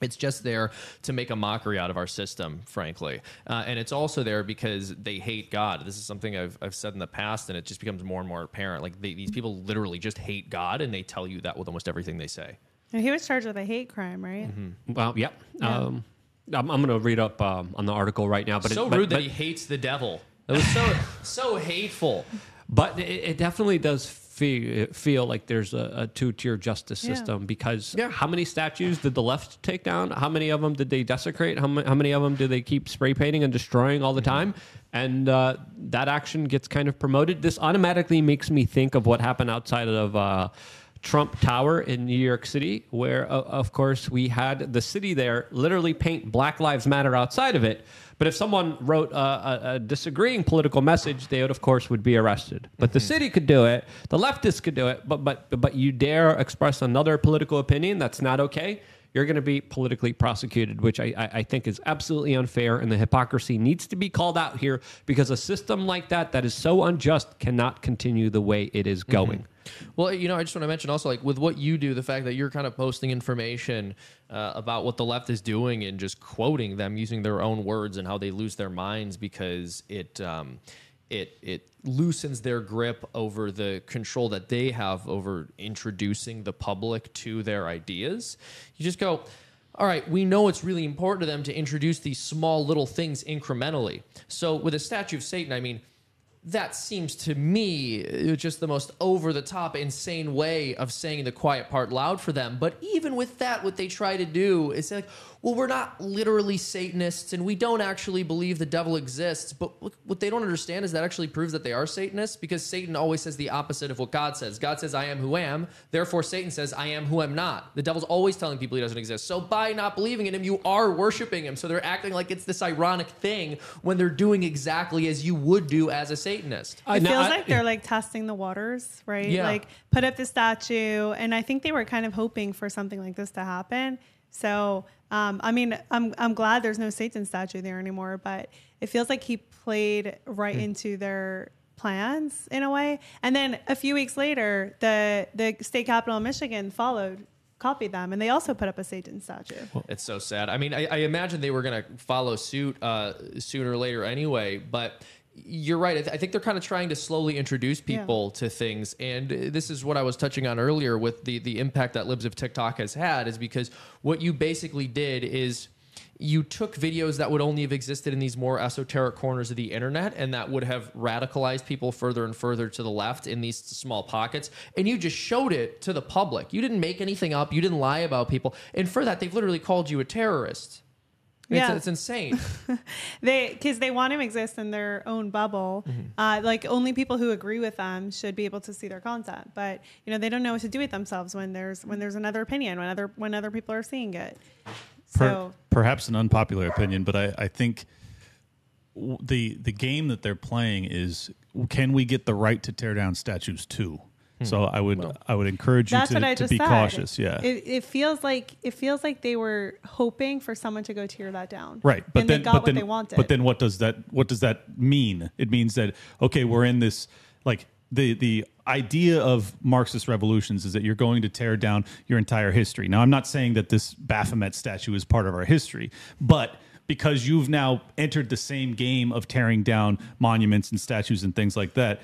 it's just there to make a mockery out of our system, frankly. Uh, and it's also there because they hate God. This is something I've, I've said in the past, and it just becomes more and more apparent. Like, they, these people literally just hate God, and they tell you that with almost everything they say. And he was charged with a hate crime, right? Well, yep. Um, I'm, I'm going to read up um, on the article right now, but it's so it, but, rude that but- he hates the devil. It was so [LAUGHS] so hateful. But it, it definitely does feel, feel like there's a, a two tier justice Yeah. system because how many statues did the left take down? How many of them did they desecrate? How, ma- how many of them do they keep spray painting and destroying all the time? And uh, that action gets kind of promoted. This automatically makes me think of what happened outside of. Uh, Trump Tower in New York City, where, uh, of course, we had the city there literally paint Black Lives Matter outside of it. But if someone wrote a, a, a disagreeing political message, they would, of course, would be arrested. But the city could do it, the leftists could do it, but but but you dare express another political opinion that's not okay. You're going to be politically prosecuted, which I, I, I think is absolutely unfair, and the hypocrisy needs to be called out here because a system like that that is so unjust cannot continue the way it is going. Well, you know, I just want to mention also, like with what you do, the fact that you're kind of posting information uh, about what the left is doing and just quoting them using their own words and how they lose their minds because it um, it it loosens their grip over the control that they have over introducing the public to their ideas. You just go. all right, we know it's really important to them to introduce these small little things incrementally. So with a statue of Satan, I mean, that seems to me uh, just the most over the top, insane way of saying the quiet part loud for them. But even with that, what they try to do is like, well, we're not literally Satanists and we don't actually believe the devil exists. But what what they don't understand is that actually proves that they are Satanists because Satan always says the opposite of what God says. God says, I am who am. Therefore, Satan says, I am who I am not. The devil's always telling people he doesn't exist. So by not believing in him, you are worshiping him. So they're acting like it's this ironic thing when they're doing exactly as you would do as a Satanist. Uh, It now, feels I- like they're like testing the waters, right? Yeah. Like put up the statue, and I think they were kind of hoping for something like this to happen. So, um, I mean, I'm I'm glad there's no Satan statue there anymore, but it feels like he played right Hmm. into their plans in a way. And then a few weeks later, the the state capitol in Michigan followed, copied them, and they also put up a Satan statue. It's so sad. I mean, I, I imagine they were going to follow suit uh, sooner or later anyway, but you're right. I, th- I think they're kind of trying to slowly introduce people to things. And uh, this is what I was touching on earlier with the, the impact that Libs of TikTok has had, is because what you basically did is you took videos that would only have existed in these more esoteric corners of the internet and that would have radicalized people further and further to the left in these small pockets and you just showed it to the public you didn't make anything up you didn't lie about people and for that they've literally called you a terrorist Yeah. it's insane [LAUGHS] They because they want to exist in their own bubble. Uh, like only people who agree with them should be able to see their content. But you know they don't know what to do with themselves when there's when there's another opinion when other when other people are seeing it. Per- So perhaps an unpopular opinion, but I, I think the the game that they're playing is can we get the right to tear down statues too? Hmm. So I would I would encourage you that's to, what I to just be said. cautious. Yeah. it, it feels like it feels like they were hoping for someone to go tear that down. Right, but and then they got but what then they wanted. but then what does that what does that mean? It means that okay, we're in this like the the idea of Marxist revolutions is that you're going to tear down your entire history. Now, I'm not saying that this Baphomet statue is part of our history, but because you've now entered the same game of tearing down monuments and statues and things like that,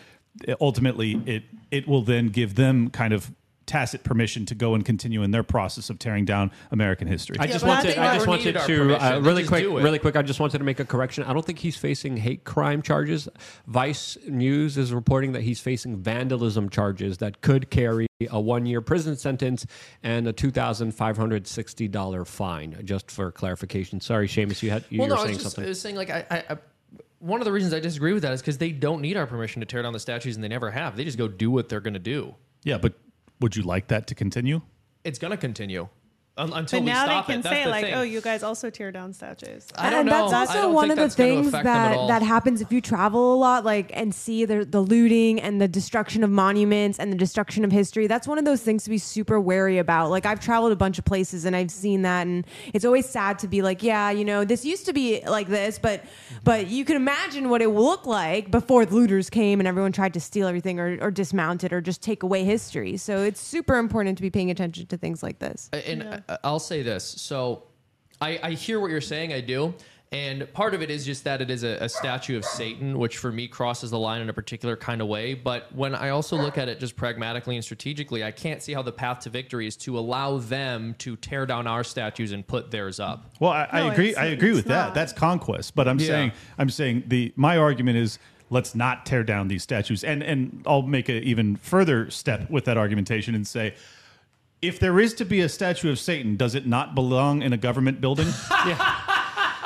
ultimately it it will then give them kind of tacit permission to go and continue in their process of tearing down American history. I Yeah, just but I wanted. I just wanted to uh, really quick, really quick. I just wanted to make a correction. I don't think he's facing hate crime charges. Vice News is reporting that he's facing vandalism charges that could carry a one-year prison sentence and a two thousand five hundred sixty dollar fine. Just for clarification. Sorry, Seamus, you had you well were no I was saying just I was saying like I, I, I one of the reasons I disagree with that is because they don't need our permission to tear down the statues and they never have. They just go do what they're going to do. Yeah, but would you like that to continue? it's going to continue un- until but we now they can it That's say the like, thing. oh, you guys also tear down statues. I don't and know. that's I also don't one of the things affect them at that that happens if you travel a lot, like and see the the looting and the destruction of monuments and the destruction of history. That's one of those things to be super wary about. Like I've traveled a bunch of places and I've seen that, and it's always sad to be like, yeah, you know, this used to be like this, but but you can imagine what it will look like before the looters came and everyone tried to steal everything or, or dismount it or just take away history. So it's super important to be paying attention to things like this. and I- I'll say this. So I, I hear what you're saying. I do. And part of it is just that it is a, a statue of Satan, which for me crosses the line in a particular kind of way. But when I also look at it just pragmatically and strategically, I can't see how the path to victory is to allow them to tear down our statues and put theirs up. Well, I, I agree. I agree it's with that. That's conquest. But I'm Yeah. saying, I'm saying the my argument is let's not tear down these statues. And and I'll make an even further step with that argumentation and say, if there is to be a statue of Satan, does it not belong in a government building? [LAUGHS]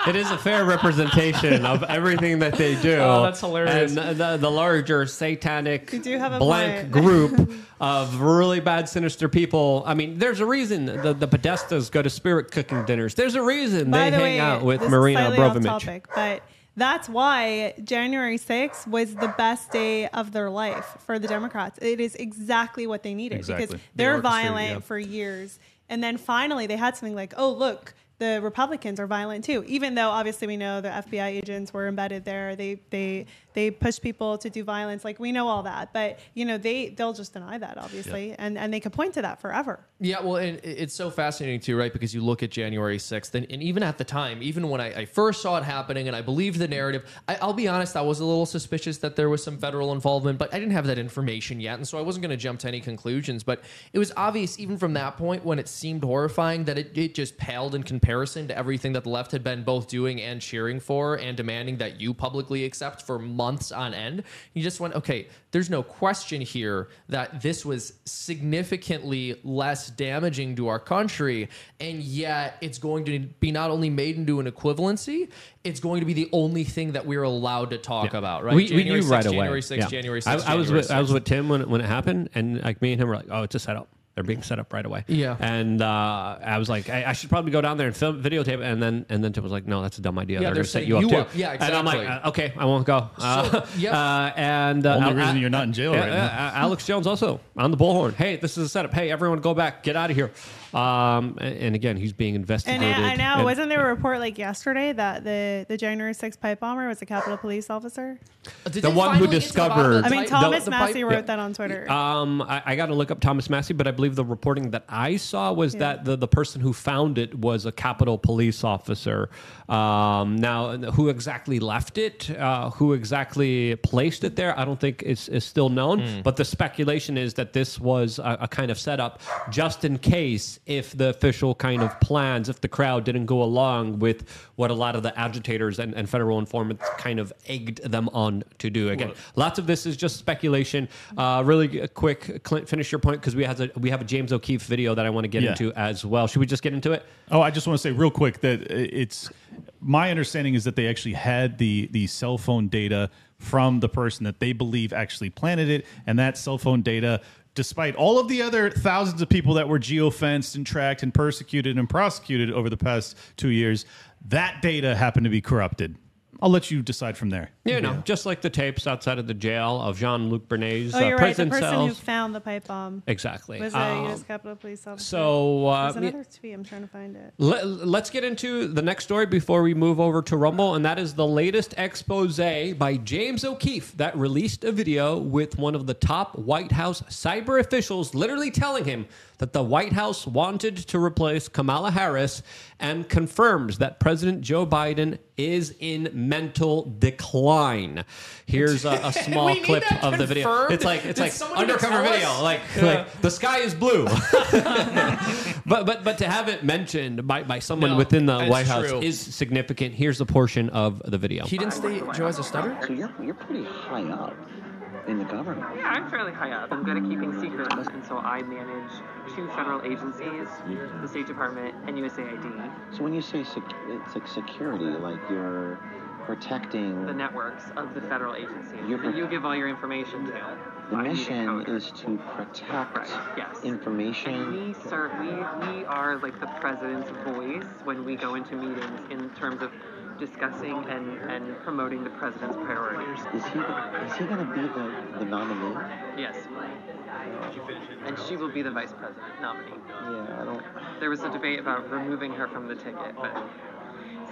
It is a fair representation of everything that they do. Oh, that's hilarious. And the, the larger satanic do have a blank group [LAUGHS] of really bad, sinister people. I mean, there's a reason the, the Podestas go to spirit cooking dinners. There's a reason By they the hang way, out with this is Marina slightly off Abramovich. topic, but that's why January 6th was the best day of their life for the Democrats. It is exactly what they needed Exactly. because They they're orchestrated, violent yeah. for years. And then finally they had something like, oh, look, the Republicans are violent too. Even though obviously we know the FBI agents were embedded there, they they they push people to do violence. Like we know all that, but you know they they'll just deny that obviously, and and they could point to that forever. Yeah, well, and it's so fascinating too, right? Because you look at January 6th, and, and even at the time, even when I, I first saw it happening and I believed the narrative, I, I'll be honest, I was a little suspicious that there was some federal involvement, but I didn't have that information yet. And so I wasn't going to jump to any conclusions. But it was obvious, even from that point, when it seemed horrifying, that it, it just paled in comparison to everything that the left had been both doing and cheering for and demanding that you publicly accept for months on end. You just went, okay, there's no question here that this was significantly less damaging to our country, and yet it's going to be not only made into an equivalency, it's going to be the only thing that we're allowed to talk about, right? We, we January knew right 6th, away. January 6th, Yeah. January 6th. I, I was January with I was with Tim when when it happened, and like me and him were like, "Oh, it's a setup. They're being set up right away." Yeah. And uh, I was like, I, I should probably go down there and film videotape, it. and then and then Tim was like, "No, that's a dumb idea. Yeah, they're, they're going to set you up you too." up. Yeah, And I'm like, uh, "Okay, I won't go." Uh, yep. [LAUGHS] uh, and uh, Only Al- reason you're not in jail yeah, right now. uh, Alex Jones also on the bullhorn. Hey, this is a setup. Hey, everyone, go back, get out of here. Um, and, and again, he's being And investigated. I, I know, And- wasn't there a report like yesterday that the the January 6th pipe bomber was a Capitol Police officer? Did the one who finally get to the bottom of discovered- the I mean, Thomas the Massey pipe- wrote that on Twitter. Um, I, I got to look up Thomas Massie, but I believe the reporting that I saw was that the, the person who found it was a Capitol Police officer. Um, now, who exactly left it, uh, who exactly placed it there, I don't think is, is still known. Hmm. But the speculation is that this was a, a kind of setup just in case if the official kind of plans, if the crowd didn't go along with what a lot of the agitators and, and federal informants kind of egged them on to do. Again, lots of this is just speculation. Uh, really quick, Clint, finish your point because we have a we have a James O'Keefe video that I want to get Yeah. into as well. Should we just get into it? Oh, I just want to say real quick that it's my understanding is that they actually had the the cell phone data from the person that they believe actually planted it, and that cell phone data, despite all of the other thousands of people that were geofenced and tracked and persecuted and prosecuted over the past two years, that data happened to be corrupted. I'll let you decide from there. You know, just like the tapes outside of the jail of Jean Luc Bernay's oh, uh, you're right. The prison person who found the pipe bomb exactly. was a Um, U.S. Capitol Police officer. so, uh, There's another tweet. I'm trying to find it. Let, let's get into the next story before we move over to Rumble, and that is the latest expose by James O'Keefe that released a video with one of the top White House cyber officials literally telling him that the White House wanted to replace Kamala Harris and confirms that President Joe Biden is in mental decline. Here's a, a [LAUGHS] small clip that of the video. It's like it's Did like undercover video, like, like the sky is blue. [LAUGHS] but but but to have it mentioned by, by someone No, within the it's White House true. is significant. Here's a portion of the video. He didn't say Joe has a stutter? So you're, you're pretty high up in the government. Yeah, I'm fairly high up. I'm good at keeping secrets, and so I manage two federal agencies, the State Department and USAID, So when you say sec- it's like security, like you're protecting the networks of the federal agencies You're- that you give all your information to. the mission is to protect Right, yes. information. And we serve, we, we are like the president's voice when we go into meetings in terms of discussing and, and promoting the president's priorities. Is he is he gonna be the, the nominee? Yes. And she will be the vice president nominee. Yeah, I don't. There was a debate about removing her from the ticket, but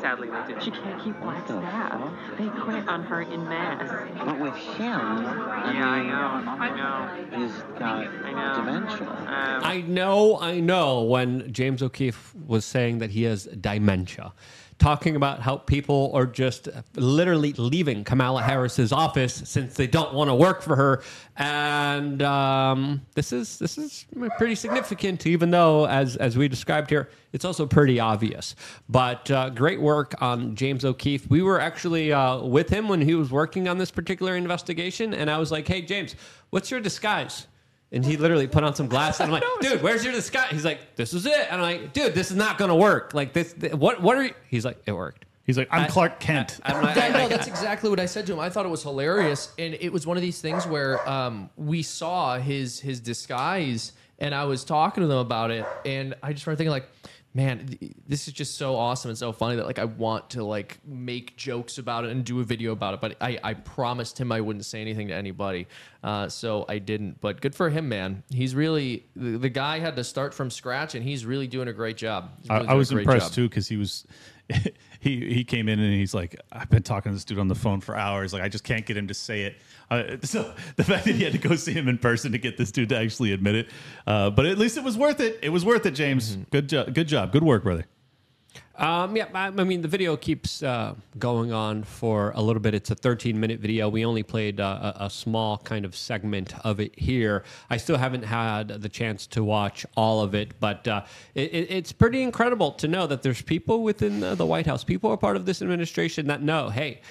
sadly they didn't. She can't keep What the fuck? They quit on her in mass. But with him, I yeah, I know. I know. he's got I know. dementia. Um, I know, I know when James O'Keefe was saying that he has dementia, talking about how people are just literally leaving Kamala Harris's office since they don't want to work for her, and um, this is this is pretty significant. Even though, as as we described here, it's also pretty obvious. But uh, great work on James O'Keefe. We were actually uh, with him when he was working on this particular investigation, and I was like, "Hey, James, what's your disguise?" And he literally put on some glasses. And I'm [LAUGHS] like, dude, where's your disguise? He's like, this is it. And I'm like, dude, this is not going to work. Like this, th- what, what are you? He's like, it worked. He's like, I'm I- Clark Kent. I'm like, [LAUGHS] Yeah, I- no, that's exactly what I said to him. I thought it was hilarious, and it was one of these things where um, we saw his his disguise, and I was talking to them about it, and I just started thinking like, man th- this is just so awesome and so funny that like i want to like make jokes about it and do a video about it but i, I promised him i wouldn't say anything to anybody uh, so i didn't. But good for him man. He's really the, the guy had to start from scratch and he's really doing a great job. I, really I a was great impressed job. too because he was [LAUGHS] he he came in and he's like, I've been talking to this dude on the phone for hours. Like I just can't get him to say it. Uh, [LAUGHS] so the fact that he had to go see him in person to get this dude to actually admit it, uh, but at least it was worth it. It was worth it, James. Mm-hmm. Good job. Good job. Good work, brother. Um, yeah, I, I mean, the video keeps uh, going on for a little bit. It's a 13 minute video. We only played uh, a, a small kind of segment of it here. I still haven't had the chance to watch all of it, but uh, it, it- it's pretty incredible to know that there's people within the, the White House, people are part of this administration that know, hey,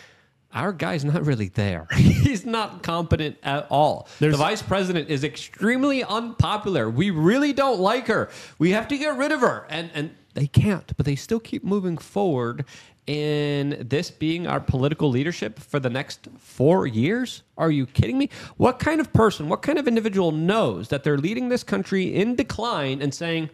our guy's not really there. [LAUGHS] He's not competent at all. There's- the vice president is extremely unpopular. We really don't like her. We have to get rid of her. And and they can't, but they still keep moving forward in this being our political leadership for the next 4 years? Are you kidding me? What kind of person, what kind of individual knows that they're leading this country in decline and saying,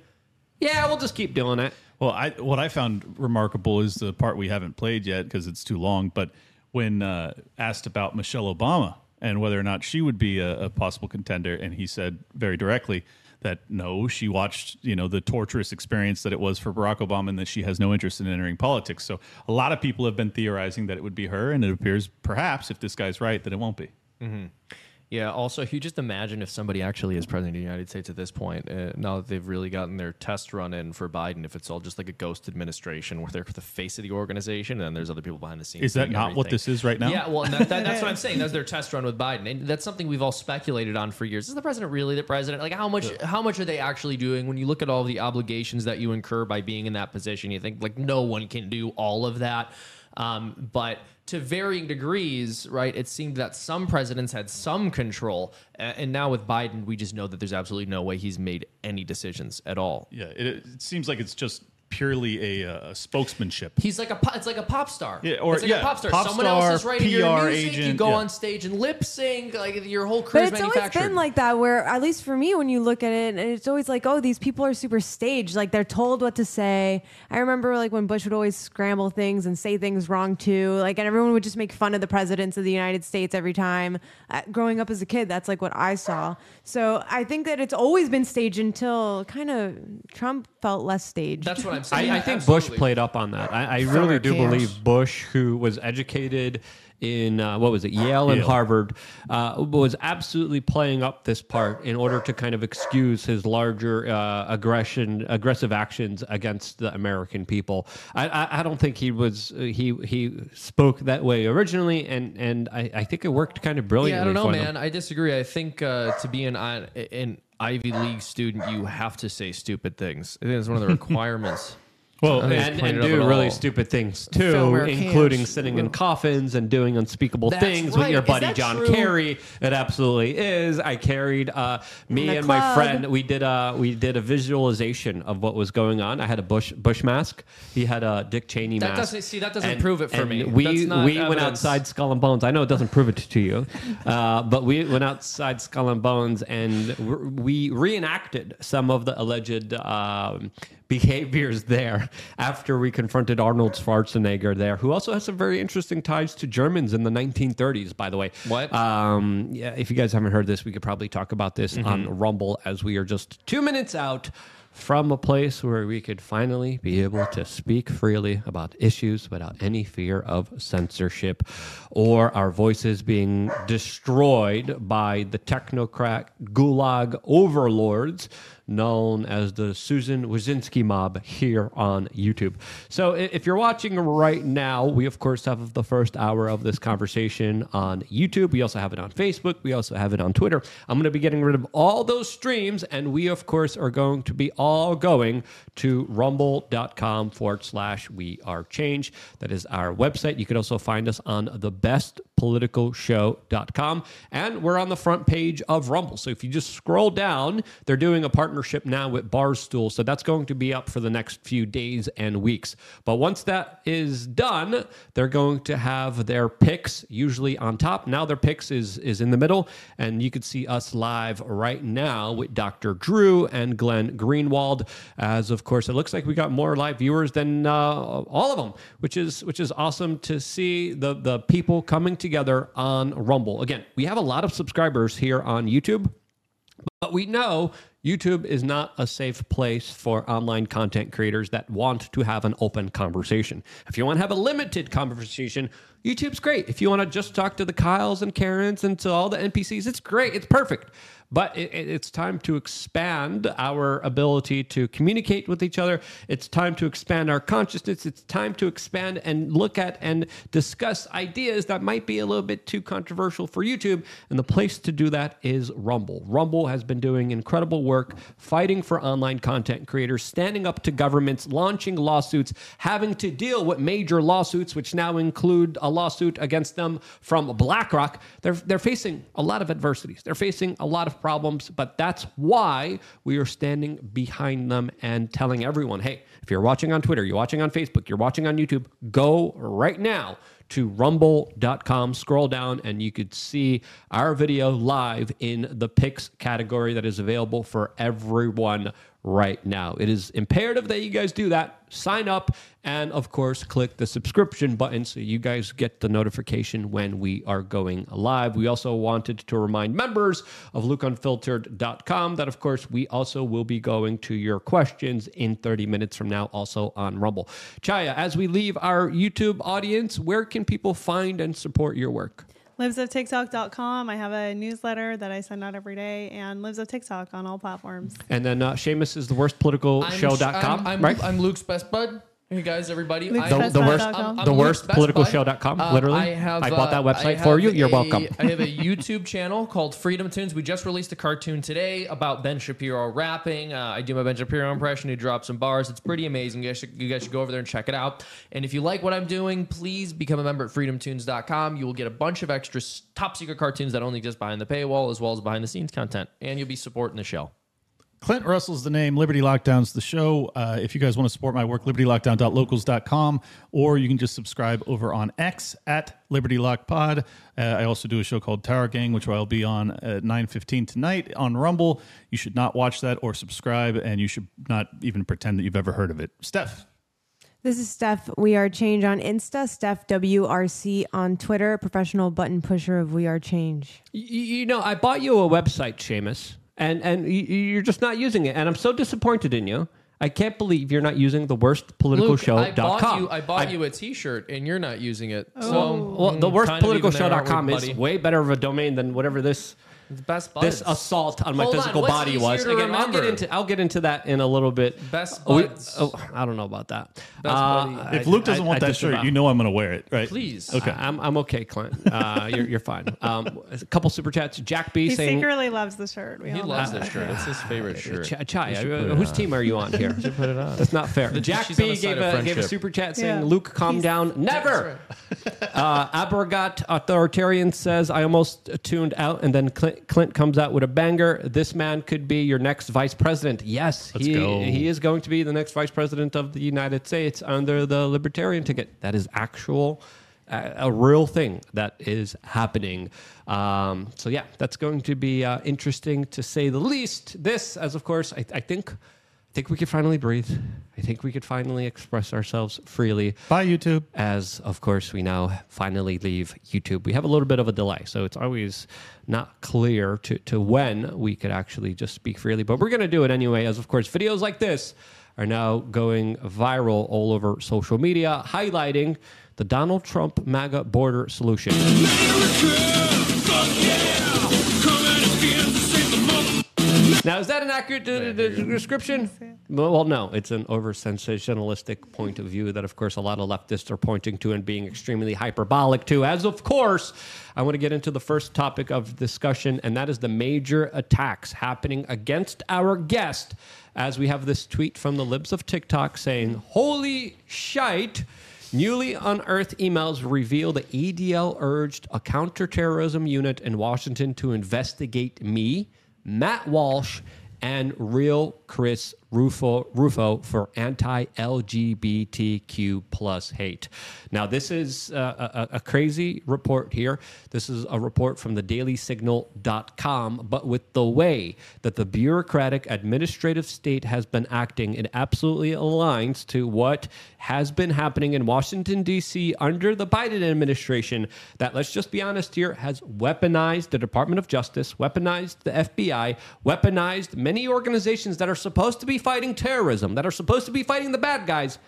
"Yeah, we'll just keep doing it." Well, I what I found remarkable is the part we haven't played yet because it's too long. But when uh, asked about Michelle Obama and whether or not she would be a, a possible contender, and he said very directly that no, she watched you know the torturous experience that it was for Barack Obama, and that she has no interest in entering politics. So a lot of people have been theorizing that it would be her, and it appears perhaps if this guy's right that it won't be. Mm-hmm. Yeah. Also, if you just imagine if somebody actually is president of the United States at this point, uh, now that they've really gotten their test run in for Biden, if it's all just like a ghost administration where they're the face of the organization and then there's other people behind the scenes. Is that not what this is right now? Yeah. Well, that, that, that's what I'm [LAUGHS] saying. That's their test run with Biden, and that's something we've all speculated on for years. Is the president really the president? Like, how much? How much are they actually doing? When you look at all the obligations that you incur by being in that position, you think like no one can do all of that. Um, but to varying degrees, right? It seemed that some presidents had some control, and now with Biden, we just know that there's absolutely no way he's made any decisions at all. Yeah, it, it seems like it's just purely a, uh, spokesmanship. He's like a po- it's like a pop star. Yeah, or- it's like yeah, a pop star. pop Someone star, else is writing your PR music. you go yeah. on stage and lip sync. Like your whole But it's always manufactured. been like that, where at least for me, when you look at it, and it's always like, oh, these people are super staged. Like they're told what to say. I remember like when Bush would always scramble things and say things wrong too. Like, and everyone would just make fun of the presidents of the United States every time. Uh, growing up as a kid, that's like what I saw. So I think that it's always been staged until kind of Trump felt less staged. That's what I'm saying. I, I think absolutely. Bush played up on that. I, I really do camps. believe Bush, who was educated in uh, what was it, Yale and Yale. Harvard, uh, was absolutely playing up this part in order to kind of excuse his larger uh, aggression, aggressive actions against the American people. I, I, I don't think he was he he spoke that way originally, and and I, I think it worked kind of brilliantly. Yeah, I don't know, for them. man. I disagree. I think uh, to be an I- an Ivy League student, you have to say stupid things. I think it's one of the requirements. Well, I and, and do really all. stupid things too, our including camps. sitting in coffins and doing unspeakable That's things with your buddy John true? Kerry. It absolutely is. I carried uh, me the and my friend. We did a we did a visualization of what was going on. I had a Bush Bush mask. He had a Dick Cheney That mask. doesn't- see, that doesn't And- prove it for and me. We That's not we went outside Skull and Bones. I know it doesn't prove it to you, uh, but we went outside Skull and Bones and we reenacted some of the alleged um, behaviors there after we confronted Arnold Schwarzenegger there, who also has some very interesting ties to Germans in the 1930s, by the way. What? Um, yeah, if you guys haven't heard this, we could probably talk about this Mm-hmm. on Rumble as we are just two minutes out from a place where we could finally be able to speak freely about issues without any fear of censorship or our voices being destroyed by the technocrat gulag overlords known as the Susan Wojcicki mob here on YouTube. So if you're watching right now, we of course have the first hour of this conversation on YouTube. We also have it on Facebook. We also have it on Twitter. I'm going to be getting rid of all those streams, and we of course are going to be all going to rumble.com forward slash we are change. That is our website. You can also find us on the bestpoliticalshow.com. And we're on the front page of Rumble. So if you just scroll down, they're doing a partner partnership now with Barstool. So that's going to be up for the next few days and weeks. But once that is done, they're going to have their picks usually on top. Now their picks is is in the middle, and you could see us live right now with Dr. Drew and Glenn Greenwald. As of course, it looks like we got more live viewers than uh, all of them, which is which is awesome to see the the people coming together on Rumble. Again, we have a lot of subscribers here on YouTube. But we know YouTube is not a safe place for online content creators that want to have an open conversation. If you want to have a limited conversation, YouTube's great. If you want to just talk to the Kyles and Karens and to all the NPCs, it's great. It's perfect. But it, it- it's time to expand our ability to communicate with each other. It's time to expand our consciousness. It's time to expand and look at and discuss ideas that might be a little bit too controversial for YouTube. And the place to do that is Rumble. Rumble has been doing incredible work fighting for online content creators, standing up to governments, launching lawsuits, having to deal with major lawsuits, which now include a lawsuit against them from BlackRock. They're, they're facing a lot of adversities. They're facing a lot of problems, but that's why we are standing behind them and telling everyone hey, if you're watching on Twitter, you're watching on Facebook, you're watching on YouTube, go right now to rumble.com. Scroll down and you could see our video live in the picks category that is available for everyone right now. It is imperative that you guys do that. Sign up and, of course, click the subscription button so you guys get the notification when we are going live. We also wanted to remind members of LukeUnfiltered.com that, of course, we also will be going to your questions in 30 minutes from now, also on Rumble. Chaya, as we leave our YouTube audience, where can people find and support your work? Libsoftiktok.com. I have a newsletter that I send out every day, and Libs of TikTok on all platforms. And then uh, Seamus is the worst political I'm, show.com, I'm, I'm, right? I'm Luke's best bud. Hey guys, everybody. Luke's I- best the bud worst- dot com. I'm the worst best political bud. show.com, Uh, literally. I have. I bought that uh, website for have you. You're a- welcome. [LAUGHS] I have a YouTube channel called Freedom Tunes. We just released a cartoon today about Ben Shapiro rapping. Uh, I do my Ben Shapiro impression. He drops some bars. It's pretty amazing. You guys, should, you guys should go over there and check it out. And if you like what I'm doing, please become a member at freedomtunes.com. You will get a bunch of extra top secret cartoons that only exist behind the paywall, as well as behind the scenes content. And you'll be supporting the show. Clint Russell's the name. Liberty Lockdown's the show. Uh, if you guys want to support my work, libertylockdown.locals.com, or you can just subscribe over on X at Liberty Lock Pod. Uh, I also do a show called Tower Gang, which I'll be on at 9.15 tonight on Rumble. You should not watch that or subscribe, and you should not even pretend that you've ever heard of it. Steph. This is Steph. We are Change on Insta. Steph WRC on Twitter. Professional button pusher of We Are Change. Y- you know, I bought you a website, Seamus, and and you're just not using it, and I'm so disappointed in you. I can't believe you're not using the worst political Luke, show I bought com. you. I bought you a T-shirt, and you're not using it. So, Well, the mm, worst political even there, aren't show.com is way better of a domain than whatever this The best this assault on my Hold physical what's body was. to Again, I'll get into I'll get into that in a little bit. Best Oh, we- buds. oh, I don't know about that. Best Uh, buddy. I- If Luke doesn't I- want I that shirt, disavow. you know I'm going to wear it, right? Please. Okay. I- I'm, I'm okay, Clint. Uh, [LAUGHS] you're, you're fine. Um, a couple super chats. Jack B He saying, secretly loves the shirt. We He all loves know. this shirt. It's his favorite shirt. Ch- Chai, You should uh, put it whose team are you on [LAUGHS] here? You Put it on. That's not fair. The Jack she's B gave a, gave a super chat saying, Yeah. Luke, calm down. Never. Uh, Abergat Authoritarian says, I almost tuned out, and then Clint, Clint comes out with a banger. This man could be your next vice president. Yes, Let's he, go. he is going to be the next vice president of the United States under the Libertarian ticket. That is actual. A, a real thing that is happening. Um, so yeah, that's going to be uh, interesting to say the least. This, as of course, I, I think, think we could finally breathe. I think we could finally express ourselves freely Bye, YouTube. as of course we now finally leave YouTube. We have a little bit of a delay, so it's always not clear to, to when we could actually just speak freely, but we're going to do it anyway, as of course videos like this are now going viral all over social media, highlighting the Donald Trump MAGA border solution. Now, is that an accurate uh, d- description? Well, well, no. It's an over sensationalistic point of view that, of course, a lot of leftists are pointing to and being extremely hyperbolic to. As, of course, I want to get into the first topic of discussion, and that is the major attacks happening against our guest. As we have this tweet from the libs of TikTok saying, Holy shite. Newly unearthed emails reveal the ADL urged a counterterrorism unit in Washington to investigate me, Matt Walsh, and real Chris Rufo, Rufo for anti-LGBTQ plus hate. Now, this is uh, a, a crazy report here. This is a report from the dailysignal.com, but with the way that the bureaucratic administrative state has been acting, it absolutely aligns to what has been happening in Washington, D.C. under the Biden administration that, let's just be honest here, has weaponized the Department of Justice, weaponized the FBI, weaponized many organizations that are supposed to be fighting terrorism, that are supposed to be fighting the bad guys.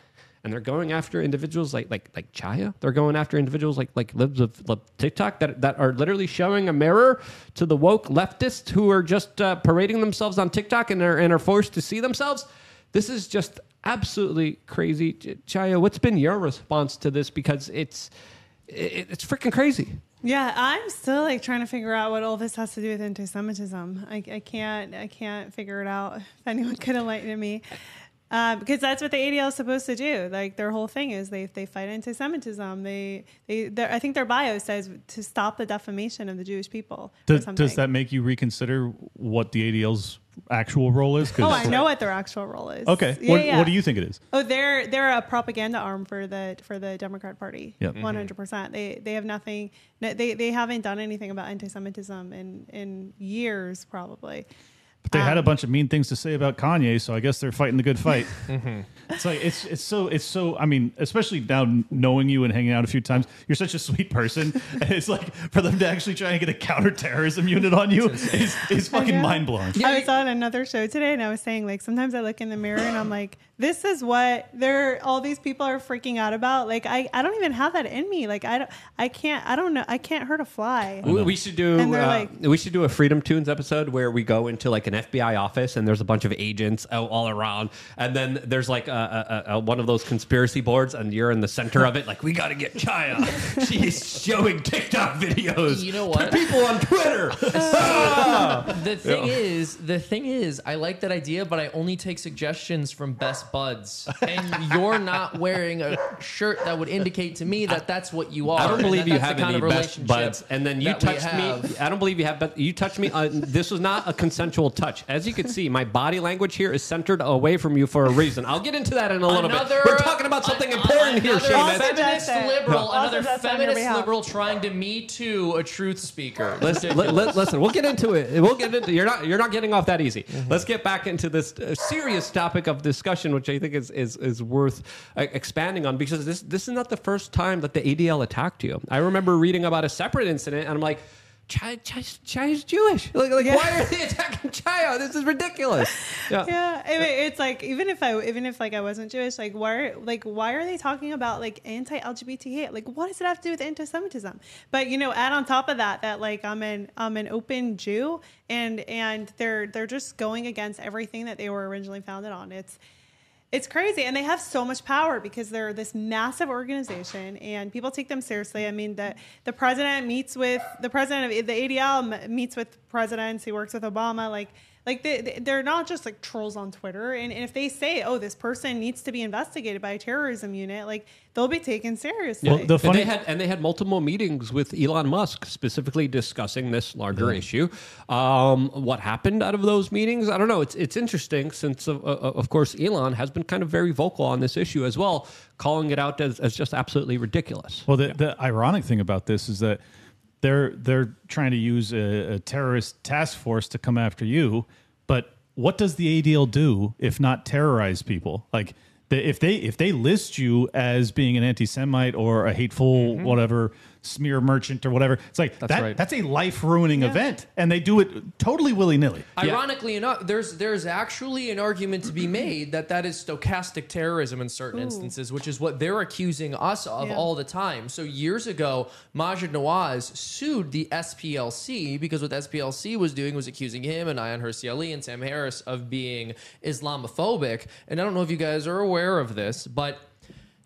And they're going after individuals like like like Chaya. They're going after individuals like like libs of, TikTok that that are literally showing a mirror to the woke leftists who are just uh, parading themselves on TikTok and are and are forced to see themselves. This is just absolutely crazy. Chaya, what's been your response to this? Because it's it, it's freaking crazy. Yeah, I'm still like trying to figure out what all this has to do with anti-Semitism. I, I can't, I can't figure it out. If anyone could enlighten me, uh, because that's what the ADL is supposed to do. Like their whole thing is they they fight anti-Semitism. They they I think their bio says to stop the defamation of the Jewish people. Does, does that make you reconsider what the ADL's actual role is? Oh, 'Cause- Oh, I know what their actual role is. Okay. Yeah, what, yeah. what do you think it is? Oh, they're they're a propaganda arm for the for the Democrat Party. Yep. one hundred percent. Mm-hmm. They they have nothing. no, They they haven't done anything about anti-Semitism in in years, probably. But they Um, had a bunch of mean things to say about Kanye, so I guess they're fighting the good fight. [LAUGHS] It's like it's it's so it's so. I mean, especially now knowing you and hanging out a few times, you're such a sweet person. [LAUGHS] it's like for them to actually try and get a counterterrorism unit on you is is fucking mind blowing. I was on another show today, and I was saying like sometimes I look in the mirror and I'm like, this is what they're all these people are freaking out about. Like I I don't even have that in me. Like I don't I can't I don't know I can't hurt a fly. We, we should do. Uh, like- we should do a Freedom Tunes episode where we go into like an FBI office and there's a bunch of agents all, all around, and then there's like a, a, a, one of those conspiracy boards, and you're in the center of it. Like we got to get Chaya. [LAUGHS] She's showing TikTok videos. You know to what? people on Twitter. [LAUGHS] The thing is, the thing is, I like that idea, but I only take suggestions from best buds, and you're not wearing a shirt that would indicate to me that that's what you are. I don't believe you have the kind any of best relationship buds, and then you touched me. I don't believe you have, but you touched me. Uh, this was not a consensual touch. As you can see, my body language here is centered away from you for a reason. I'll get into that in a little Another- bit. We're talking about something an- important here, another Seamus. feminist Also liberal, Also another just on your feminist liberal trying to me too a truth speaker. Listen, li- li- listen, we'll get into it. We'll get into. You're not. You're not getting off that easy. Let's get back into this uh, serious topic of discussion, which I think is is, is worth uh, expanding on because this this is not the first time that the ADL attacked you. I remember reading about a separate incident, and I'm like. Chai, Chai, Chai is Jewish. Like, like why are they [LAUGHS] attacking Chai? This is ridiculous. [LAUGHS] Yeah. yeah I mean, it's like even if i even if like i wasn't jewish like why like why are they talking about like anti-lgbt hate like what does it have to do with anti-semitism but you know add on top of that that like i'm an i'm an open jew and and they're they're just going against everything that they were originally founded on it's it's crazy and they have so much power because they're this massive organization and people take them seriously. I mean the, the president meets with the president of the adl meets with presidents he works with obama like like they, they- they're not just like trolls on twitter and, and if they say oh this person needs to be investigated by a terrorism unit like they'll be taken seriously Well, the And they had and they had multiple meetings with Elon Musk specifically discussing this larger issue. Um, what happened out of those meetings? I don't know. It's it's interesting since uh, uh, of course Elon has been kind of very vocal on this issue as well, calling it out as, as just absolutely ridiculous. Well, the, the ironic thing about this is that they're they're trying to use a, a terrorist task force to come after you, but what does the ADL do if not terrorize people? Like the, if they if they list you as being an anti-Semite or a hateful mm-hmm. whatever smear merchant or whatever, it's like that's that, right. that's a life ruining event, and they do it totally willy nilly. Ironically enough, there's there's actually an argument to be made that that is stochastic terrorism in certain instances, which is what they're accusing us of Yeah. all the time. So years ago, Maajid Nawaz sued the SPLC because what the SPLC was doing was accusing him and Ayaan Hirsi Ali and Sam Harris of being Islamophobic. And I don't know if you guys are aware of this, but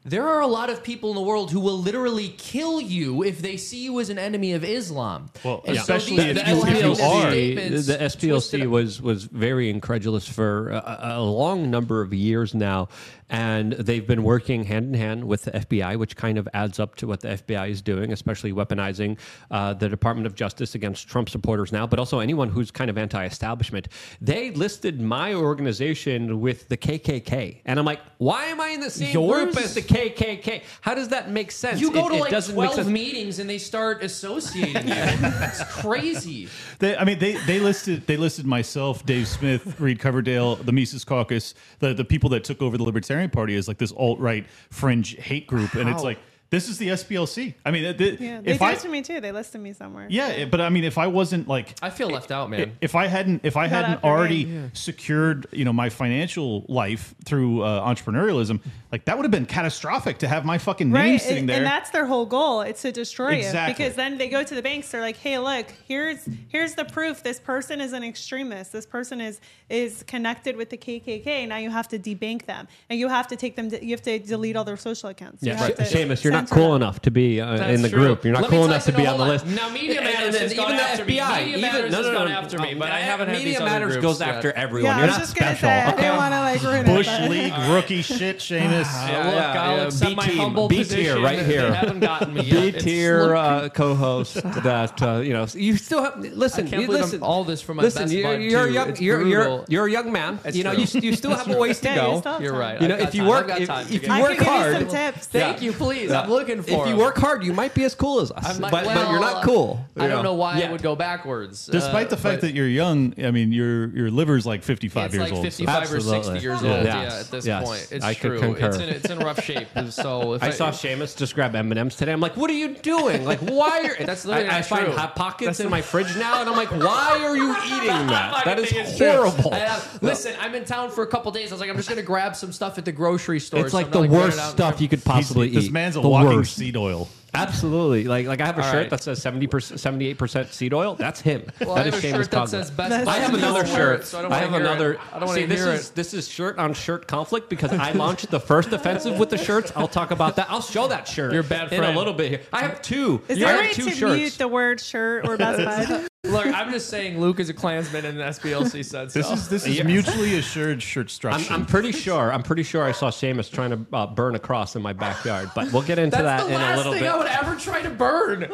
There are a lot of people in the world who will literally kill you if they see you as an enemy of Islam. Well, And so especially people you- have if you are. the SPLC was was very incredulous for a, a long number of years now, and they've been working hand in hand with the FBI, which kind of adds up to what the FBI is doing, especially weaponizing uh, the Department of Justice against Trump supporters now, but also anyone who's kind of anti-establishment. They listed my organization with the KKK, and I'm like, why am I in the same Yours? group as the KKK? How does that make sense? You go It- to it like twelve meetings and they start associating you. It's [LAUGHS] crazy. They, I mean, they, they listed they listed myself, Dave Smith, Reed Coverdale, the Mises Caucus, the the people that took over the Libertarian Party is like this alt right fringe hate group, and it's How? like this is the SPLC. I mean, th- Yeah, they if did I to me too. They listed me somewhere. yeah, but I mean, if I wasn't like I feel left out, man. if I hadn't if I Not hadn't already game. secured you know my financial life through uh, entrepreneurialism, like that would have been catastrophic to have my fucking name sitting and, there. and that's their whole goal. It's to destroy Exactly. you because then they go to the banks. They're like, "Hey, look, here's here's the proof. This person is an extremist. This person is is connected with the KKK. Now you have to debank them, and you have to take them. To, you have to delete all their social accounts. Yeah, have to Seamus, you're not censor cool them. enough to be uh, in the true. group. You're not Let cool enough to be on the list. Now, Media And- Matters and then has even gone the after me. FBI, Media even Matters no, has no, gone no, after no, me, but I haven't had Media these Matters groups goes yet. after everyone. Yeah, You're not just gonna special. say, I okay? didn't want to like ruin Bush it. but- League rookie shit, Seamus. Yeah, look, I'll accept B my team, humble B tier right here. Haven't gotten me [LAUGHS] B yet. It's tier uh, co-host [LAUGHS] that uh, you know you still have listen. You listen all this for my listen. best you're, bud, too. young. It's You're, you're brutal. you're a young man. You know you, you still have a ways to go. You're right. You know if you work I've if, time to if you I work give you hard. some tips. Thank you, please. I'm looking for If you 'em. work hard, you might be as cool as us. I'm but, not- but you're not cool. I don't know why Yeah. I would go backwards. Despite uh, the fact that you're young, I mean, your your liver's like 55 it's years like old. so- 55 or 60 Absolutely. years Yeah. old. Yes. Yeah, at this Yes. point, it's I could true. concur. It's in it's in rough shape. [LAUGHS] So if I saw Seamus just grab M and M's today. I'm like, what are you doing? Like, why are [LAUGHS] That's I, literally I not find true. hot pockets That's in my fridge now, and I'm like, [LAUGHS] why are you eating that? That is horrible. I have- listen, I'm in town for a couple days. I was like, I'm just gonna grab some stuff at the grocery store. It's so like I'm the running worst out and stuff you could possibly eat. This man's a the walking worst. seed oil. Absolutely. Like like I have a All shirt right. that says 70%, 78% seed oil. That's him. Well, that I is have a Seamus shirt that says best. I have another shirt. So I, don't I wanna have hear another. It. I don't want See, to this hear is it. this is shirt on shirt conflict because I launched the first offensive with the shirts. I'll talk about that. I'll show that shirt. You're a bad in a little bit here. I have two. Is there a have way two to shirts. mute the word shirt or best bud? Look, I'm just saying, Luke is a Klansman, and the SPLC said so. This is this is mutually assured shirt I'm, structure. I'm pretty sure. I'm pretty sure I saw Seamus trying to uh, burn a cross in my backyard, but we'll get into That's that the in a last little thing bit. I would ever try to burn.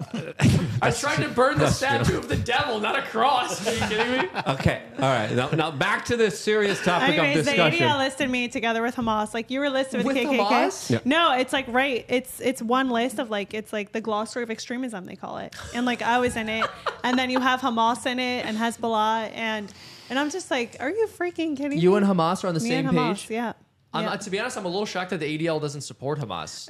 [LAUGHS] I tried to burn the statue of the devil, not a cross. Are you kidding me? [LAUGHS] Okay, all right. Now, now back to this serious topic Anyways, of the discussion. ADL listed me together with Hamas. Like you were listed with, With the KKK. Hamas? Yeah. No, it's like right. It's it's one list of like it's like the glossary of extremism they call it, and like I was in it, and then you have Hamas in it and Hezbollah, and and I'm just like, are you freaking kidding You me? and Hamas are on the Me same and Hamas, page. yeah. I'm, yeah. uh, to be honest, I'm a little shocked that the ADL doesn't support Hamas.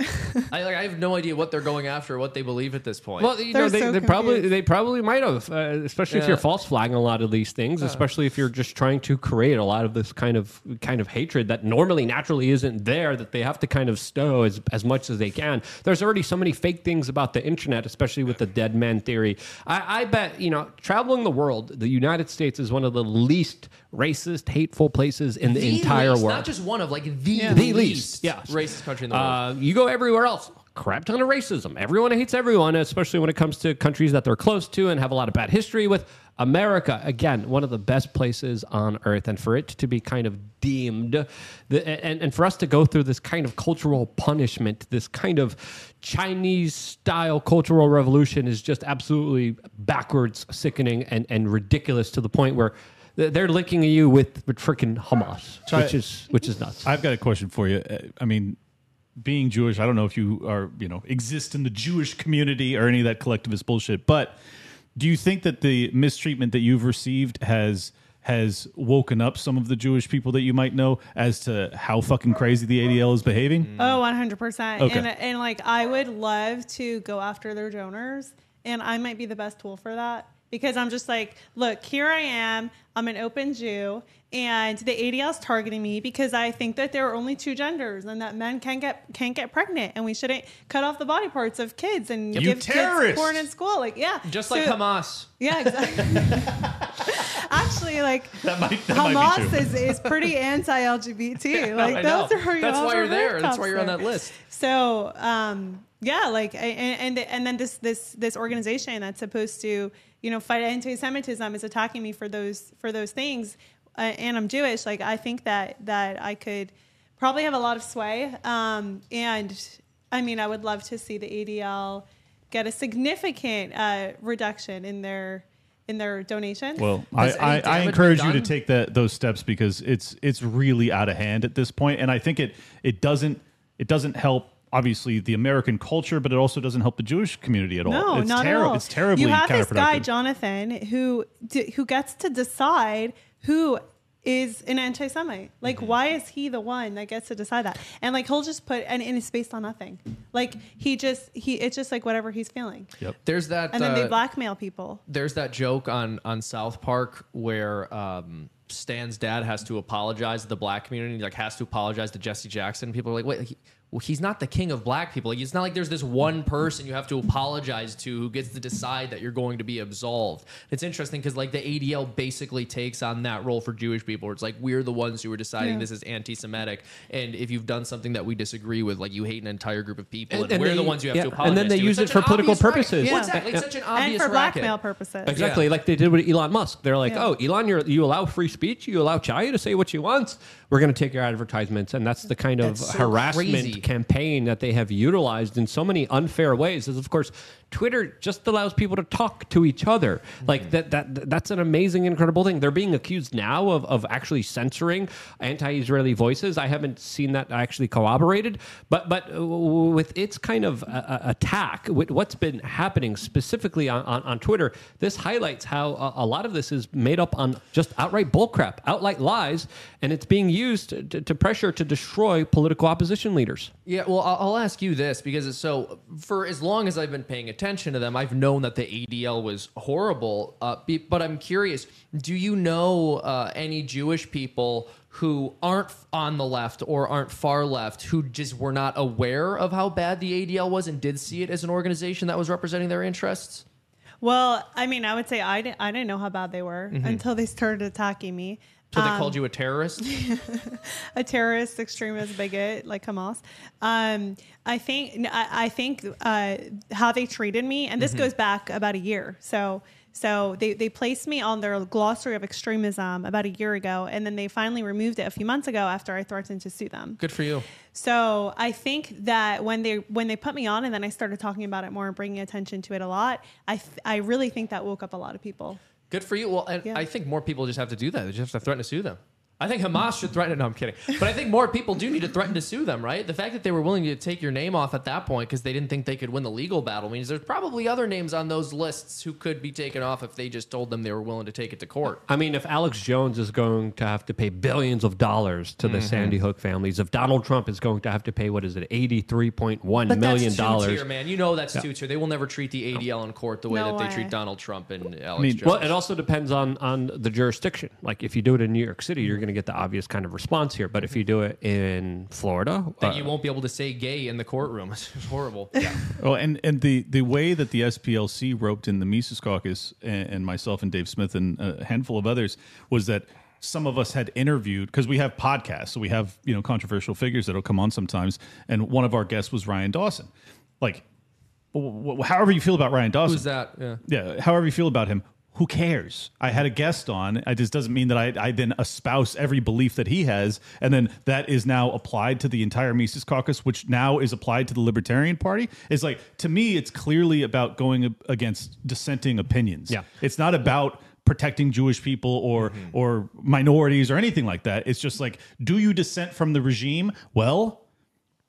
[LAUGHS] I like, I have no idea what they're going after, what they believe at this point. Well, you They're know, they, so they probably they probably might have, uh, especially if you're false flagging a lot of these things, especially if you're just trying to create a lot of this kind of kind of hatred that normally naturally isn't there that they have to kind of stow as as much as they can. There's already so many fake things about the internet, especially with the dead man theory. I, I bet you know, traveling the world, the United States is one of the least racist, hateful places in the, entire least, world. not just one of like the, Yeah. the least, least, yeah, racist country in the world. Uh, you go everywhere else, crap ton of racism. Everyone hates everyone, especially when it comes to countries that they're close to and have a lot of bad history with. America, again, one of the best places on earth, and for it to be kind of deemed, the, and, and for us to go through this kind of cultural punishment, this kind of Chinese style cultural revolution is just absolutely backwards, sickening, and, and ridiculous to the point where th- they're linking you with, with freaking Hamas, Try- which is which is nuts. I've got a question for you. Uh, I mean, being Jewish, I don't know if you are, you know, exist in the Jewish community or any of that collectivist bullshit, but do you think that the mistreatment that you've received has has woken up some of the Jewish people that you might know as to how fucking crazy the ADL is behaving? Oh, 100%. Okay. And, and like, I would love to go after their donors, and I might be the best tool for that because I'm just like, look, here I am. I'm an open Jew, and the ADL is targeting me because I think that there are only two genders and that men can get can't get pregnant, and we shouldn't cut off the body parts of kids and You give terrorist! kids porn in school. Like, yeah, just like So- Hamas. Yeah, exactly. [LAUGHS] actually like That might, that Hamas true. is, is pretty anti-LGBT. [LAUGHS] Like I know. those are That's why you're there. That's why you're on that list. So um, yeah, like and, and and then this this this organization that's supposed to you know fight anti-Semitism is attacking me for those for those things, uh, and I'm Jewish. Like I think that that I could probably have a lot of sway, um, and I mean I would love to see the ADL get a significant uh, reduction in their in their donations. Well, I, Has any I, I encourage you to take that those steps because it's it's really out of hand at this point, and I think it it doesn't it doesn't help obviously the American culture, but it also doesn't help the Jewish community at all. No, it's not terri- at all. It's terribly You have this guy. Jonathan who d- who gets to decide who is an anti-Semite. Like, Mm-hmm. why is he the one that gets to decide that? And like, he'll just put and, and it's based on nothing. Like, he just he it's just like whatever he's feeling. Yep. There's that. And then they uh, blackmail people. there's that joke on on South Park where um, Stan's dad has to apologize to the black community, like has to apologize to Jesse Jackson. People are like, wait. He, well, he's not the king of black people. Like, it's not like there's this one person you have to apologize to who gets to decide that you're going to be absolved. It's interesting because like the ADL basically takes on that role for Jewish people. Where it's like we're the ones who are deciding Yeah. this is anti-Semitic, and if you've done something that we disagree with, like you hate an entire group of people, and, And- and we're they- the ones you have yeah, to and then they to. use it for political racket. purposes. Yeah, Yeah. exactly. It's such an obvious And for racket. blackmail purposes. Exactly, Yeah. like they did with Elon Musk. They're like, Yeah. "Oh, Elon, you're, you allow free speech, you allow Chaya to say what she wants. We're going to take your advertisements," and that's the kind of That's so harassment crazy. Campaign that they have utilized in so many unfair ways. Is of course, Twitter just allows people to talk to each other. Mm-hmm. Like that, that that's an amazing, incredible thing. They're being accused now of of actually censoring anti-Israeli voices. I haven't seen that actually corroborated, but but uh, with its kind of uh, uh, attack, with what's been happening specifically on, on, on Twitter, this highlights how a, a lot of this is made up on just outright bullcrap, outright lies, and it's being used to, to, to pressure to destroy political opposition leaders. Yeah, well, I'll I'll ask you this because it's so for as long as I've been paying attention to them, I've known that the ADL was horrible. Uh, be- but I'm curious, do you know uh, any Jewish people who aren't on the left or aren't far left who just were not aware of how bad the ADL was and did see it as an organization that was representing their interests? Well, I mean, I would say I didn't, I didn't know how bad they were until they started attacking me. So they Um, called you a terrorist? [LAUGHS] a terrorist, extremist, bigot like Hamas. Um, I think I, I think uh, how they treated me, and this goes back about a year. So so they they placed me on their glossary of extremism about a year ago, and then they finally removed it a few months ago after I threatened to sue them. Good for you. So I think that when they when they put me on, and then I started talking about it more and bringing attention to it a lot, I th- I really think that woke up a lot of people. Good for you. Well, and Yeah. I think more people just have to do that. They just have to threaten to sue them. I think Hamas should threaten. No, I'm kidding. But I think more people do need to threaten to sue them, right? The fact that they were willing to take your name off at that point because they didn't think they could win the legal battle means there's probably other names on those lists who could be taken off if they just told them they were willing to take it to court. I mean, if Alex Jones is going to have to pay billions of dollars to Mm-hmm. the Sandy Hook families, if Donald Trump is going to have to pay what is it, eighty-three point one But million that's two dollars? man. You know that's two tier. They will never treat the ADL in court the way No that they way. treat Donald Trump and Alex mean, Jones. Well, it also depends on on the jurisdiction. Like if you do it in New York City, you're going to get the obvious kind of response here. But if you do it in Florida, that uh, you won't be able to say gay in the courtroom. [LAUGHS] It's horrible. Yeah. Oh, and and the the way that the SPLC roped in the Mises Caucus and, and myself and Dave Smith and a handful of others was that some of us had interviewed because we have podcasts, so we have you know controversial figures that'll come on sometimes, and one of our guests was Ryan Dawson. Like, w- w- however you feel about Ryan Dawson, Who's that? Yeah. yeah, however you feel about him, who cares? I had a guest on. It just doesn't mean that I, I then espouse every belief that he has, and then that is now applied to the entire Mises Caucus, which now is applied to the Libertarian Party. It's like to me, it's clearly about going against dissenting opinions. Yeah. it's not about protecting Jewish people or mm-hmm. or minorities or anything like that. It's just like, do you dissent from the regime? Well,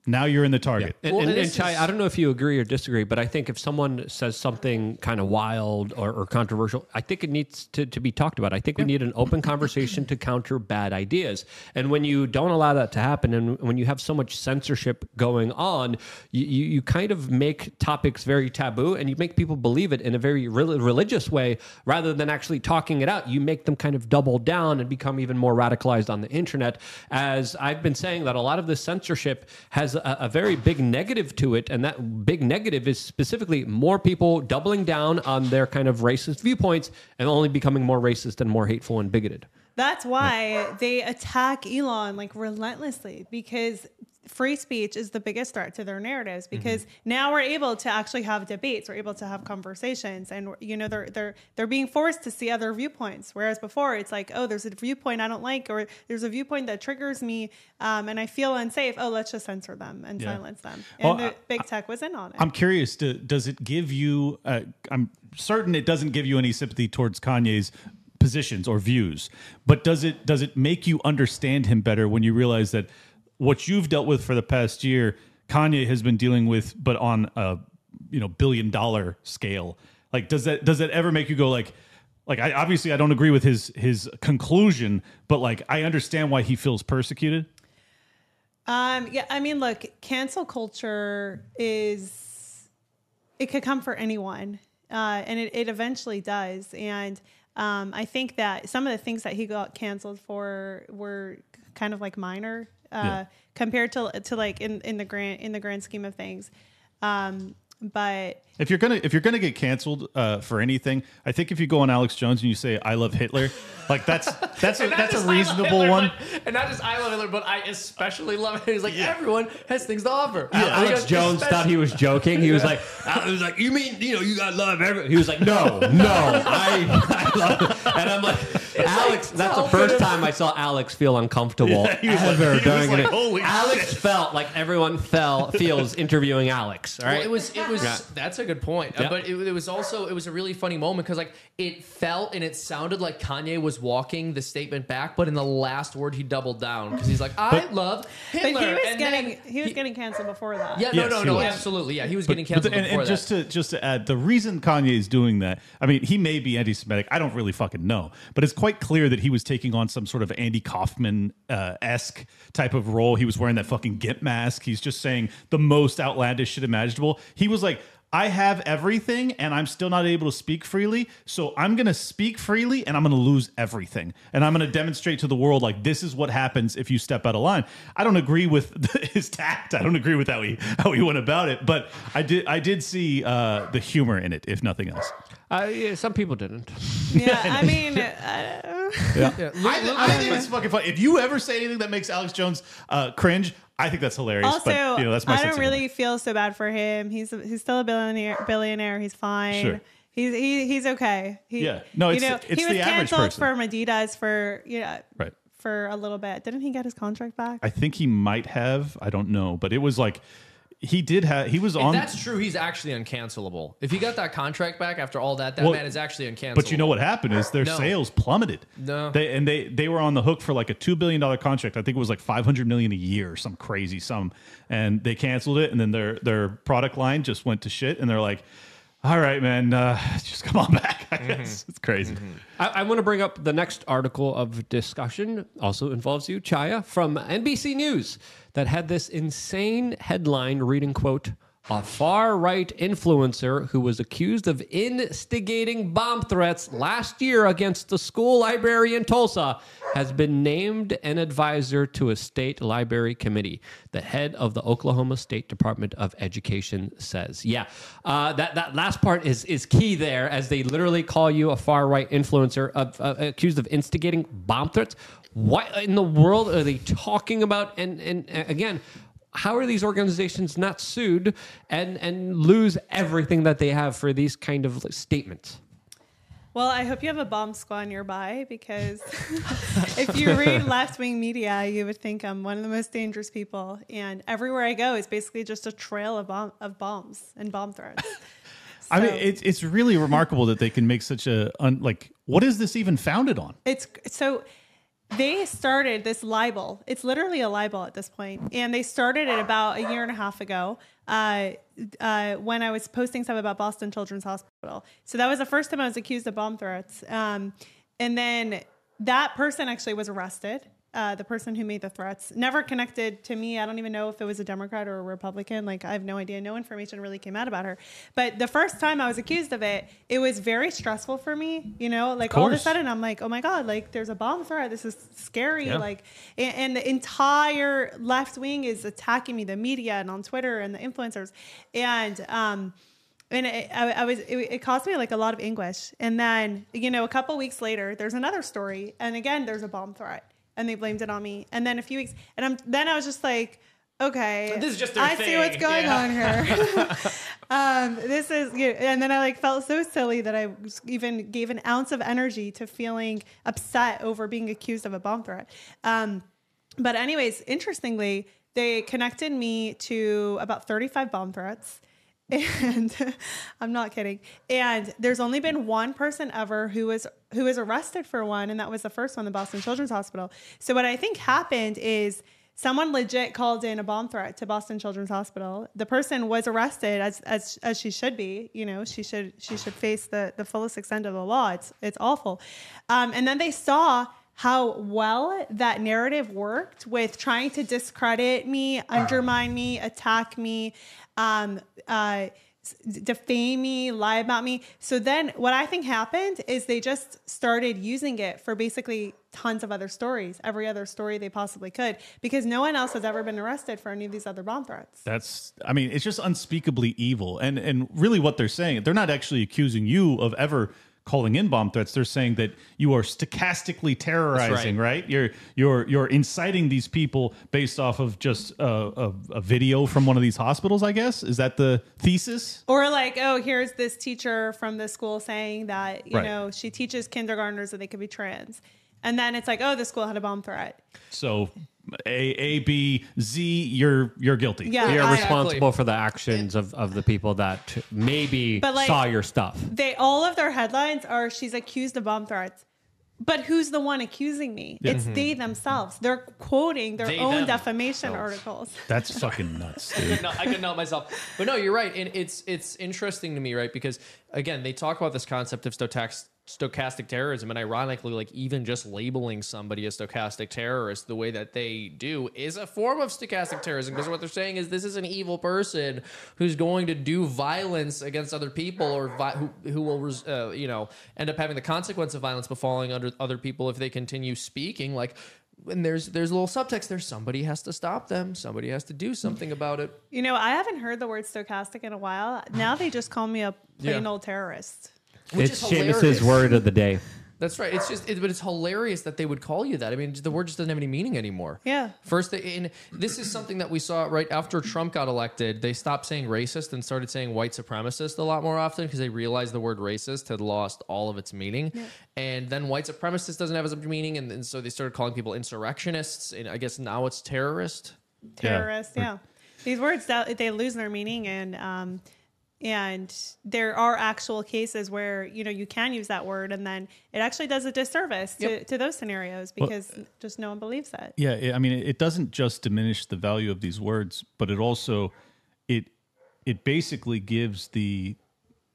now you're in the target. And, Well, and, and and Chai, I don't know if you agree or disagree, but I think if someone says something kind of wild or, or controversial, I think it needs to, to be talked about. I think we need an open conversation to counter bad ideas. And when you don't allow that to happen, and when you have so much censorship going on, you, you, you kind of make topics very taboo and you make people believe it in a very rel- religious way rather than actually talking it out. You make them kind of double down and become even more radicalized on the internet. As I've been saying, that a lot of this censorship has has a, a very big negative to it, and that big negative is specifically more people doubling down on their kind of racist viewpoints and only becoming more racist and more hateful and bigoted. That's why they attack Elon like relentlessly because free speech is the biggest threat to their narratives because now we're able to actually have debates we're able to have conversations and you know they're they're they're being forced to see other viewpoints whereas before it's like oh there's a viewpoint i don't like or there's a viewpoint that triggers me um, and i feel unsafe oh let's just censor them and Yeah. silence them and Well, the I- big tech was in on it I'm curious. to, does it give you? Uh, I'm certain it doesn't give you any sympathy towards Kanye's positions or views, but does it? Does it make you understand him better when you realize that what you've dealt with for the past year, Kanye has been dealing with, but on a you know billion dollar scale? Like, does that does that ever make you go like? Like I obviously I don't agree with his his conclusion, but like I understand why he feels persecuted. Um, yeah, I mean, look, cancel culture is it could come for anyone, uh, and it, it eventually does. And um, I think that some of the things that he got canceled for were kind of like minor uh, Yeah. compared to to like in, in the grand in the grand scheme of things. Um, but If you're gonna if you're gonna get canceled uh, for anything, I think if you go on Alex Jones and you say "I love Hitler," like that's [LAUGHS] that's a, that's a I reasonable Hitler, one. but- and not just I love Hitler, but I especially love it. He's like everyone has things to offer. Alex Like, Jones especially- thought he was joking. He was like, [LAUGHS] he was like, you mean you know you got love every? He was like, no, no, I, [LAUGHS] I love. And I'm like, Alex, that's the first time I saw Alex feel uncomfortable Yeah, he was like- ever was during like, it. "Holy Alex shit." felt like everyone fell feels interviewing Alex. All right, Well, it was it was Yeah. that's a good point. Uh, Yeah. but it, it was also it was a really funny moment because like it felt and it sounded like Kanye was walking the statement back, but in the last word he doubled down because he's like, I love but Hitler. he was and getting he was getting canceled before that. yeah no Yes, no he no was. absolutely yeah he was But- getting but canceled the- and, before and that. just to just to add, the reason Kanye is doing that, I mean, he may be anti-Semitic. I don't really fucking know, but it's quite clear that he was taking on some sort of Andy Kaufman uh, esque type of role. He was wearing that fucking gimp mask. He's just saying the most outlandish shit imaginable. He was like. I have everything and I'm still not able to speak freely. So I'm going to speak freely and I'm going to lose everything. And I'm going to demonstrate to the world like this is what happens if you step out of line. I don't agree with [LAUGHS] his tact. I don't agree with how he how he went about it, but I did I did see uh, the humor in it if nothing else. Uh, yeah, some people didn't. yeah. [LAUGHS] I mean, uh, I, I think it's fucking fun. If you ever say anything that makes Alex Jones uh, cringe, I think that's hilarious. Also, but you know that's my I don't really feel so bad for him. He's he's still a billionaire. Billionaire. He's fine. Sure. He's he, he's okay. He, Yeah. No, you it's- know, it's he was canceled from Adidas for you know Right. for a little bit. Didn't he get his contract back? I think he might have. I don't know, but it was like he did have. He was if on. that's true, he's actually uncancelable. If he got that contract back after all that, that Well, man is actually uncancelable. But you know what happened is their No. sales plummeted. No. they, and they they were on the hook for like a two billion dollar contract. I think it was like five hundred million a year, some crazy sum. And they canceled it, and then their their product line just went to shit. And they're like, "All right, man, uh, [LAUGHS] just come on back." I guess it's crazy. I, I want to bring up the next article of discussion. Also involves you, Chaya, from NBC News, that had this insane headline reading quote. A far right influencer who was accused of instigating bomb threats last year against the school library in Tulsa has been named an advisor to a state library committee. The head of the Oklahoma State Department of Education says, "Yeah, uh, that that last part is is key there, as they literally call you a far right influencer of, uh, accused of instigating bomb threats. What in the world are they talking about? And and again." How are these organizations not sued and, and lose everything that they have for these kind of statements? Well, I hope you have a bomb squad nearby because [LAUGHS] if you read [LAUGHS] left wing media, you would think I'm one of the most dangerous people. And everywhere I go is basically just a trail of, bomb, of bombs and bomb threats. [LAUGHS] I mean, it's it's really remarkable that they can make such a un, like. What is this even founded on? It's so they started this libel. It's literally a libel at this point, and they started it about a year and a half ago uh, uh, when I was posting stuff about Boston Children's Hospital. So that was the first time I was accused of bomb threats, um, and then that person actually was arrested. Uh, the person who made the threats. Never connected to me. I don't even know if it was a Democrat or a Republican. Like I have no idea. No information really came out about her. But the first time I was accused of it, it was very stressful for me. You know, like all of a sudden I'm like, oh my god, like there's a bomb threat. This is scary. Yeah. Like, and, and the entire left wing is attacking me, the media and on Twitter and the influencers, and um and it, I, I was it, it caused me like a lot of anguish and then you know a couple weeks later there's another story and again there's a bomb threat and they blamed it on me. And then a few weeks and i'm then i was just like okay This is just i see what's going Yeah. on here. [LAUGHS] [LAUGHS] Um this is you and then i like felt so silly that i even gave an ounce of energy to feeling upset over being accused of a bomb threat. Um but anyways interestingly they connected me to about 35 bomb threats [LAUGHS] and [LAUGHS] I'm not kidding. And there's only been one person ever who was who was arrested for one, and that was the first one, the Boston Children's Hospital. So what I think happened is someone legit called in a bomb threat to Boston Children's Hospital. The person was arrested as as as she should be. You know, she should she should face the the fullest extent of the law. It's it's awful. Um, and then they saw how well that narrative worked with trying to discredit me, undermine me, attack me, um, uh, defame me, lie about me. So then what I think happened is they just started using it for basically tons of other stories, every other story they possibly could, because no one else has ever been arrested for any of these other bomb threats. That's I mean, it's just unspeakably evil. And and really what they're saying, they're not actually accusing you of ever calling in bomb threats. They're saying that you are stochastically terrorizing, right. You're you're you're inciting these people based off of just a, a, a video from one of these hospitals, I guess. Is that the thesis? Or like, oh, here's this teacher from the school saying that, you Right. know, she teaches kindergartners that they could be trans. And then it's like, oh, the school had a bomb threat. So A A B Z, you're you're guilty. Yeah. You're I- responsible for the actions of, of the people that maybe But, like- saw your stuff. they all of their headlines are she's accused of bomb threats. But who's the one accusing me? It's mm-hmm. they themselves. They're quoting their They, own them. defamation articles. That's fucking nuts, dude. no, I couldn't help myself. But no, you're right, and it's it's interesting to me, right? Because again, they talk about this concept of stochax, stochastic terrorism, and ironically, like even just labeling somebody a stochastic terrorist, the way that they do, is a form of stochastic terrorism. Because what they're saying is this is an evil person who's going to do violence against other people, or vi- who who will res- uh, you know end up having the consequence of violence befalling under other people if they continue speaking, like. And there's there's a little subtext there. Somebody has to stop them. Somebody has to do something about it. You know, I haven't heard the word stochastic in a while. Now they just call me a plain Yeah. old terrorist. Which it's is Seamus's word of the day. That's right. It's just, it, but it's hilarious that they would call you that. I mean, the word just doesn't have any meaning anymore. Yeah. First, they, and this is something that we saw right after Trump got elected. They stopped saying racist and started saying white supremacist a lot more often because they realized the word racist had lost all of its meaning. Yeah. And then white supremacist doesn't have as much meaning, and, and so they started calling people insurrectionists. And I guess now it's terrorist. terrorist. Yeah, these words that- they lose their meaning, and um, and there are actual cases where you know you can use that word, and then it actually does a disservice to, Yep. to those scenarios because just no one believes it. Yeah, it- I mean, it doesn't just diminish the value of these words, but it also it it basically gives the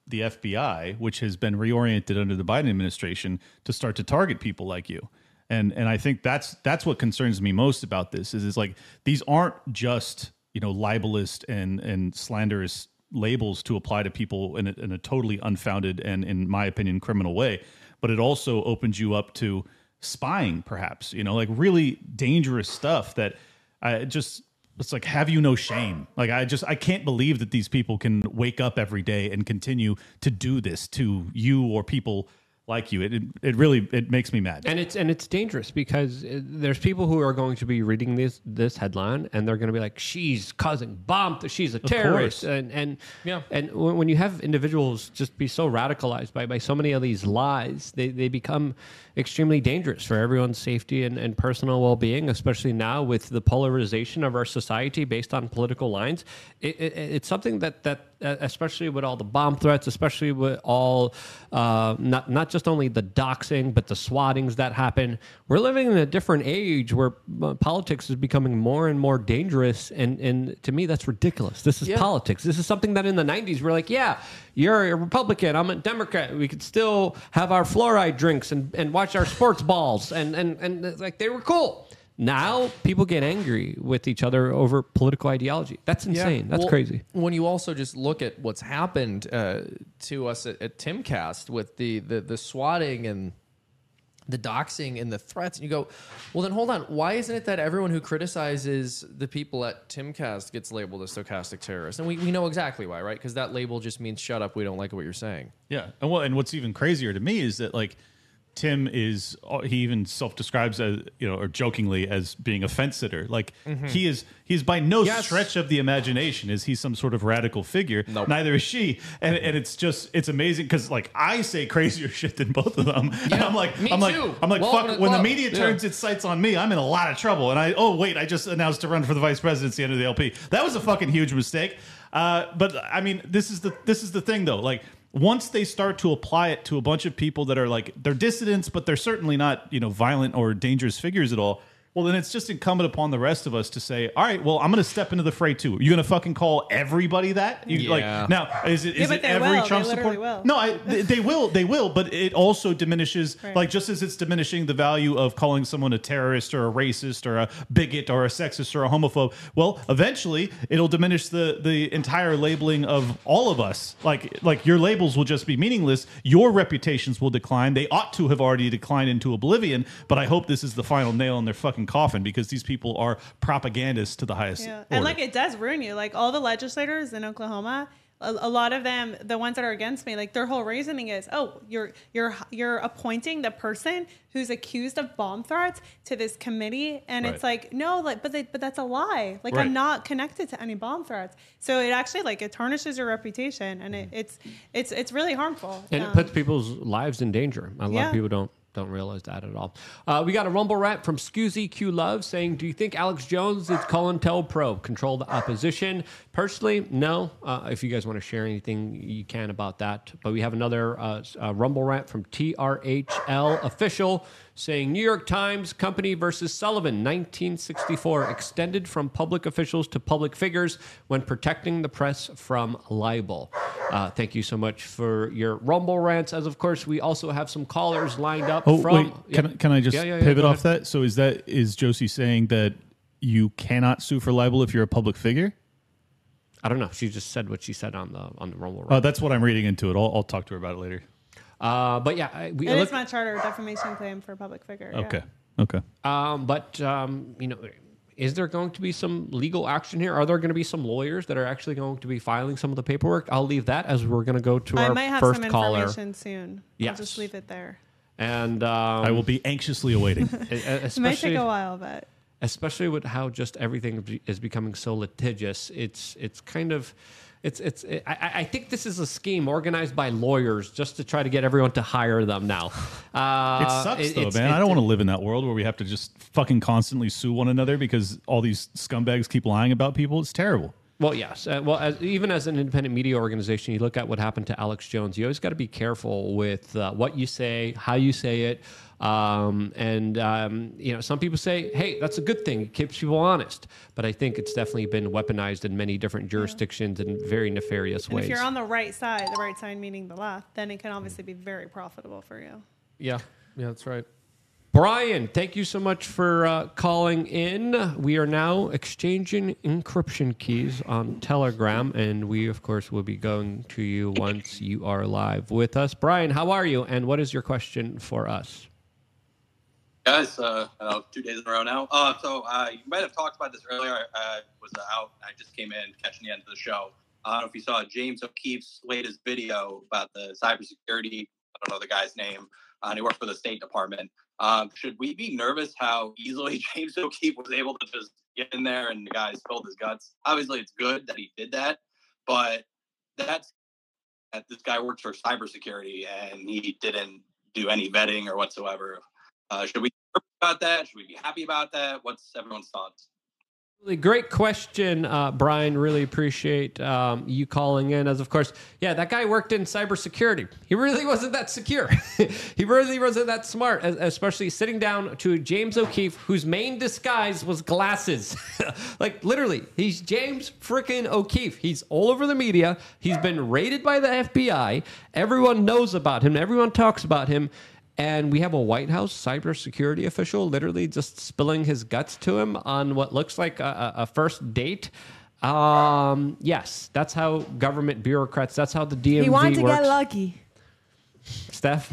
the FBI, which has been reoriented under the Biden administration, to start to target people like you. And and I think that's that's what concerns me most about this is is like these aren't just you know libelous and and slanderous labels to apply to people in a, in a totally unfounded and in my opinion criminal way, but it also opens you up to spying perhaps you know like really dangerous stuff that I just it's like have you no shame? Like i just i can't believe that these people can wake up every day and continue to do this to you or people like you. It it, it really it makes me mad. And it's and it's dangerous because uh, there's people who are going to be reading this this headline and they're going to be like she's causing bomb she's a terrorist. and and Yeah. and when, when you have individuals just be so radicalized by by so many of these lies they they become extremely dangerous for everyone's safety and, and personal well-being especially now with the polarization of our society based on political lines. It, it, it's something that that uh, especially with all the bomb threats especially with all uh, not not just only the doxing but the swattings that happen. We're living in a different age where uh, politics is becoming more and more dangerous and and to me that's ridiculous. This is Yeah. politics. This is something that in the 90s we're like yeah you're a republican i'm a democrat. We could still have our fluoride drinks and, and watch our sports balls and and and like they were cool Now people get angry with each other over political ideology. That's insane. That's Well, crazy. When you also just look at what's happened uh, to us at, at Timcast with the, the the swatting and the doxing and the threats, and you go, well, then hold on. Why isn't it that everyone who criticizes the people at Timcast gets labeled a stochastic terrorist? And we, we know exactly why, right? Because that label just means shut up. We don't like what you're saying. Yeah, and what and what's even crazier to me is that like Tim is he even self describes as you know or jokingly as being a fence sitter. Like he is he is by no Yes. stretch of the imagination is he some sort of radical figure. Nope. Neither is she, and and it's just it's amazing because like I say crazier [LAUGHS] shit than both of them. And I'm like me I'm like. I'm like Welcome to fuck the when the media Yeah. turns its sights on me, I'm in a lot of trouble. And I oh wait, I just announced to run for the vice presidency under the LP. That was a fucking huge mistake. Uh, but I mean, this is the this is the thing though. Like once they start to apply it to a bunch of people that are like they're dissidents, but they're certainly not you know violent or dangerous figures at all. Well, then it's just incumbent upon the rest of us to say, all right, well, I'm going to step into the fray too. Are You're going to fucking call everybody that? You, Yeah. Like now, is it is but it they every will. Trump literally supporter? will. No, I, they, they will, they will, but it also diminishes, Right. like just as it's diminishing the value of calling someone a terrorist or a racist or a bigot or a sexist or a homophobe. Well, eventually it'll diminish the the entire labeling of all of us. Like like your labels will just be meaningless. Your reputations will decline. They ought to have already declined into oblivion. But I hope this is the final nail in their fucking coffin because these people are propagandists to the highest. Yeah, order. and like it does ruin you. Like all the legislators in Oklahoma, a, a lot of them, the ones that are against me, like their whole reasoning is, oh, you're you're you're appointing the person who's accused of bomb threats to this committee, and it's like no, like but they, but that's a lie. Like Right. I'm not connected to any bomb threats, so it actually like it tarnishes your reputation, and it, it's it's it's really harmful. And it Um, puts people's lives in danger. A lot Yeah. of people don't don't realize that at all. Uh, we got a rumble rant from Scoozy Q Love saying, "Do you think Alex Jones is COINTELPRO control the opposition?" Personally, no. Uh, if you guys want to share anything, you can about that. But we have another uh, uh, rumble rant from TRHL official saying, "New York Times company versus Sullivan, 1964, extended from public officials to public figures when protecting the press from libel." Uh, thank you so much for your rumble rants. As of course, we also have some callers lined up Oh from. wait, can, Yeah. I- can I just Yeah, yeah, pivot off ahead. that? So is that is Josie saying that you cannot sue for libel if you're a public figure? I don't know. She just said what she said on the on the rumble Oh, rant. that's what I'm reading into it. I'll, I'll talk to her about it later. Uh, but yeah, I- we it look, is my charter defamation claim for a public figure. yeah. Okay. Okay. Um, but um, you know, is there going to be some legal action here? Are there going to be some lawyers that are actually going to be filing some of the paperwork? I'll leave that as we're going to go to I our might have first some caller, information soon. I'll Yes. just leave it there. and um, I will be anxiously awaiting. [LAUGHS] e- e- [LAUGHS] It might especially take a while, but especially with how just everything be- is becoming so litigious. It's it's kind of. It's it's. I, I I think this is a scheme organized by lawyers just to try to get everyone to hire them now. [LAUGHS] Uh, it sucks it- though, man. it- I don't want to live in that world where we have to just fucking constantly sue one another because all these scumbags keep lying about people. It's terrible. Well, yes. Uh, well, as, even as an independent media organization, you look at what happened to Alex Jones. You always got to be careful with uh, what you say, how you say it, um, and um, you know, some people say, "Hey, that's a good thing; it keeps people honest." But I think it's definitely been weaponized in many different jurisdictions in very nefarious and ways. if you're on the right side, the right side meaning the left, then it can obviously be very profitable for you. Yeah, yeah, that's right. Brian, thank you so much for uh, calling in. We are now exchanging encryption keys on Telegram, and we, of course, will be going to you once you are live with us. Brian, how are you? And what is your question for us? Guys. Uh, two days in a row now. Uh, so uh, you might have talked about this earlier. I, was out. I just came in, catching the end of the show. I don't know if you saw James O'Keefe's latest video about the cybersecurity. I don't know the guy's name. Uh, and he works for the State Department. Um, should we be nervous how easily [LAUGHS] James O'Keefe was able to just get in there and the guy spilled his guts? Obviously, it's good that he did that, but that's that this guy works for cybersecurity and he didn't do any vetting or whatsoever. Uh, should we about that? Should we be happy about that? What's everyone's thoughts? Really Great question, uh, Brian. Really appreciate um, you calling in. As of course, yeah, that guy worked in cybersecurity. He really [LAUGHS] wasn't that secure. [LAUGHS] he really wasn't that smart, especially sitting down to James O'Keefe, whose main disguise was glasses. [LAUGHS] like literally, he's James freaking O'Keefe. He's all over the media. He's been raided by the FBI. Everyone knows about him. Everyone talks about him. And we have a White House cybersecurity official literally just spilling his guts to him on what looks like a, a first date. Um, yes, that's how government bureaucrats. That's how the DMV He wanted to works. get lucky. Steph,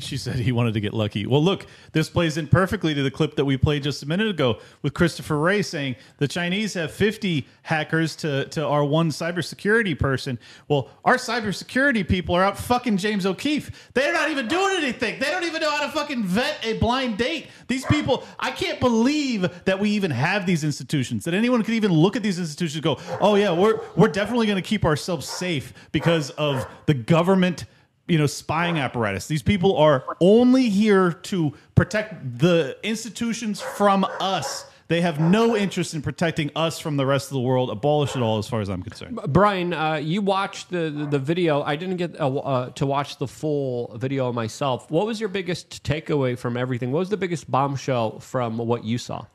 She said he wanted to get lucky. Well, look, this plays in perfectly to the clip that we played just a minute ago with Christopher Wray saying the Chinese have 50 hackers to, to our one cybersecurity person. Well, our cybersecurity people are out fucking James O'Keefe. They're not even doing anything. They don't even know how to fucking vet a blind date. These people, I can't believe that we even have these institutions, that anyone could even look at these institutions go, oh, yeah, we're, we're definitely going to keep ourselves safe because of the government you know spying apparatus these people are only here to protect the institutions from us they have no interest in protecting us from the rest of the world abolish it all as far as i'm concerned Brian, uh, you watched the, the the video. I didn't get uh, uh, to watch the full video myself. What was your biggest takeaway from everything? What was the biggest bombshell from what you saw?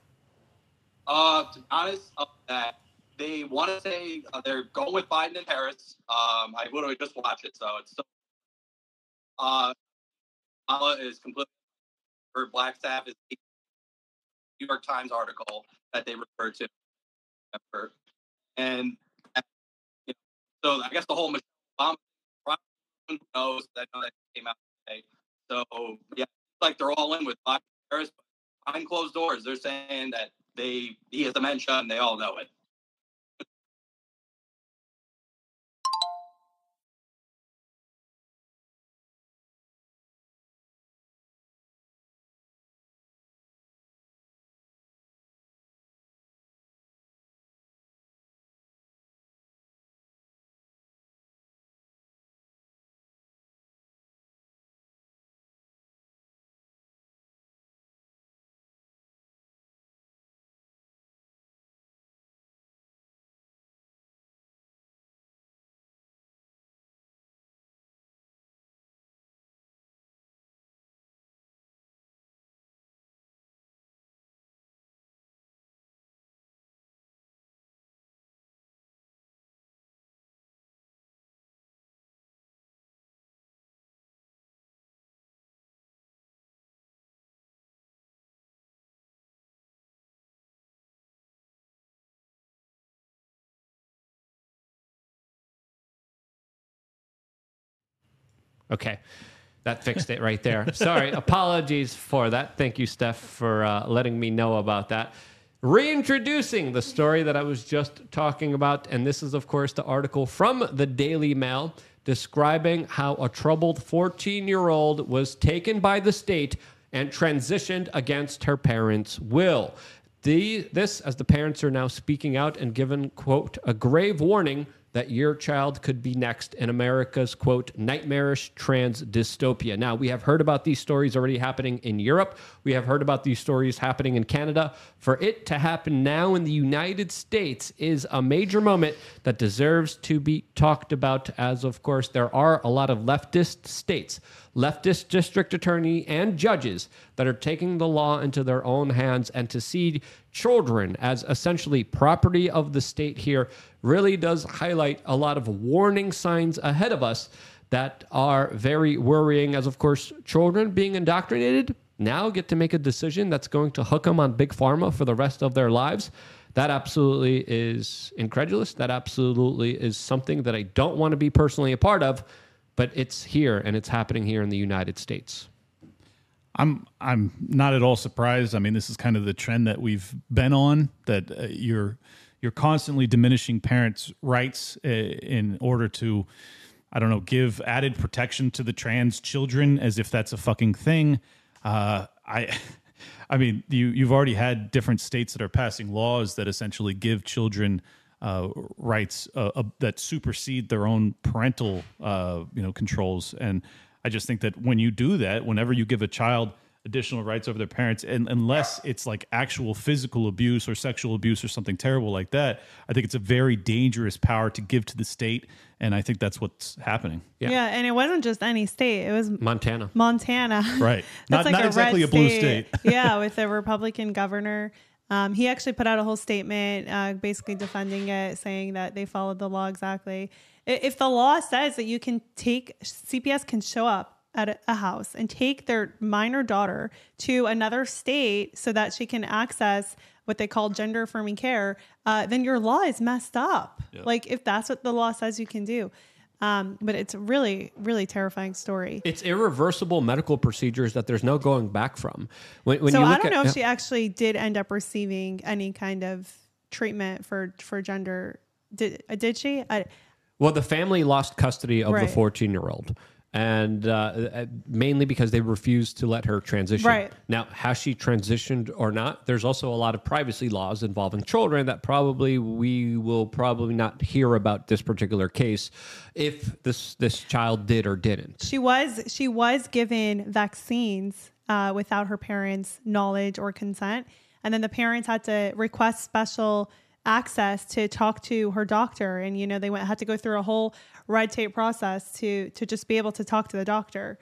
Uh, to be honest, uh, that they want to say uh, they're going with Biden and Harris. Um, I literally just watched it, so it's so. Uh, Kamala is completely. Her black staff is the New York Times article that they referred to, and you know, so I guess the whole Michelle Obama knows that that came out today. So yeah, it's like they're all in with and Harris, behind closed doors, they're saying that they he has dementia and they all know it. Okay. That fixed it right there. [LAUGHS] Sorry. Apologies for that. Thank you, Steph, for uh, letting me know about that. Reintroducing the story that I was just talking about. And this is, of course, the article from the Daily Mail describing how a troubled 14 year old was taken by the state and transitioned against her parents' will. The, this, as the parents are now speaking out and given, quote, a grave warning that your child could be next in America's, quote, nightmarish trans dystopia. Now, we have heard about these stories already happening in Europe. We have heard about these stories happening in Canada. For it to happen now in the United States is a major moment that deserves to be talked about, as, of course, there are a lot of leftist states, leftist district attorney, and judges that are taking the law into their own hands and to see children as essentially property of the state here really does highlight a lot of warning signs ahead of us that are very worrying as of course children being indoctrinated now get to make a decision that's going to hook them on big pharma for the rest of their lives. That absolutely is incredulous. That absolutely is something that i don't want to be personally a part of but it's here and it's happening here in the united states. I'm I'm not at all surprised. I mean, this is kind of the trend that we've been on that uh, you're you're constantly diminishing parents' rights uh, in order to I don't know, give added protection to the trans children as if that's a fucking thing. Uh, I [LAUGHS] I mean, you you've already had different states that are passing laws that essentially give children uh, rights uh, uh, that supersede their own parental uh, you know controls and I just think that when you do that, whenever you give a child additional rights over their parents, and unless it's like actual physical abuse or sexual abuse or something terrible like that, I think it's a very dangerous power to give to the state, and I think that's what's happening. Yeah. and it wasn't just any state. It was montana Montana. Right. [LAUGHS] That's Not- not exactly a blue state. [LAUGHS] yeah, with a Republican governor. Um, he actually put out a whole statement uh, basically defending it, saying that they followed the law exactly. If the law says that you can take, CPS can show up at a, house and take their minor daughter to another state so that she can access what they call gender affirming care, uh, then your law is messed up. Like if that's what the law says you can do. Um, but it's a really, really terrifying story. It's irreversible medical procedures that there's no going back from. When, when so I don't at, know if she actually did end up receiving any kind of treatment for for gender. Did uh, did she? I, Well, the family lost custody of the 14 year old. And uh, uh, mainly because they refused to let her transition. Right. Now, has she transitioned or not? There's also a lot of privacy laws involving children that probably we will probably not hear about this particular case if this this child did or didn't. she was she was given vaccines uh, without her parents' knowledge or consent, and then the parents had to request special access to talk to her doctor, and you know they went had to go through a whole red tape process to to just be able to talk to the doctor.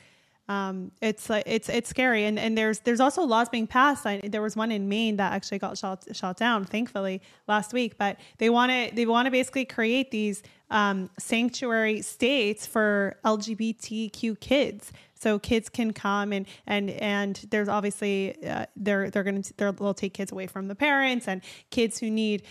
Um, it's like it's it's scary, and and there's there's also laws being passed. I, there was one in Maine that actually got shot shot down, thankfully, last week. But they want to they want to basically create these um, sanctuary states for LGBTQ kids, so kids can come and and and there's obviously uh, they're they're gonna they're, they'll take kids away from the parents and kids who need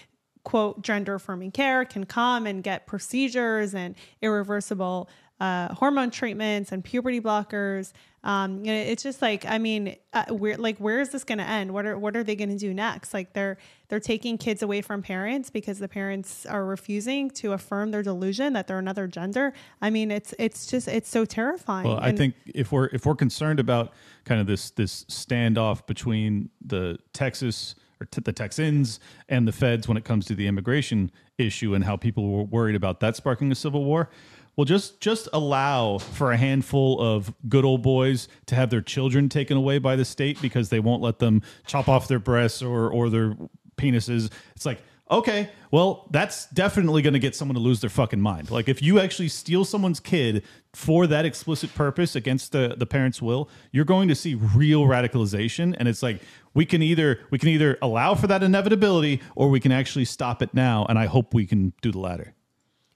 quote gender affirming care can come and get procedures and irreversible uh, hormone treatments and puberty blockers. Um, you know, it's just like I mean, uh, where like where is this going to end? What are what are they going to do next? Like they're they're taking kids away from parents because the parents are refusing to affirm their delusion that they're another gender. I mean, it's it's just it's so terrifying. Well, I think if we're if we're concerned about kind of this this standoff between the Texas or the Texans and the feds when it comes to the immigration issue and how people were worried about that sparking a civil war, well, just just allow for a handful of good old boys to have their children taken away by the state because they won't let them chop off their breasts or or their penises. It's like okay, well, that's definitely going to get someone to lose their fucking mind. Like if you actually steal someone's kid for that explicit purpose against the the parents' will, you're going to see real radicalization and it's like we can either we can either allow for that inevitability or we can actually stop it now and I hope we can do the latter.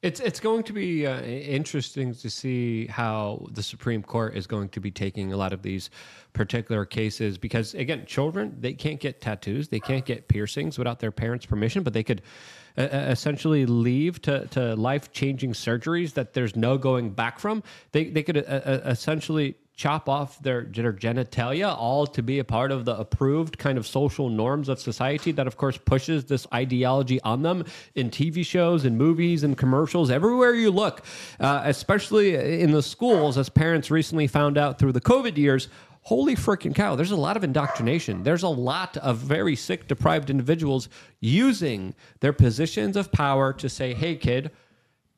It's it's going to be uh, interesting to see how the Supreme Court is going to be taking a lot of these particular cases because again, children they can't get tattoos, they can't get piercings without their parents' permission, but they could uh, essentially leave to, to life changing surgeries that there's no going back from. They they could uh, essentially chop off their, their genitalia all to be a part of the approved kind of social norms of society that of course pushes this ideology on them in tv shows and movies and commercials everywhere you look uh, especially in the schools as parents recently found out through the covid years. Holy freaking cow there's a lot of indoctrination. There's a lot of very sick deprived individuals using their positions of power to say hey kid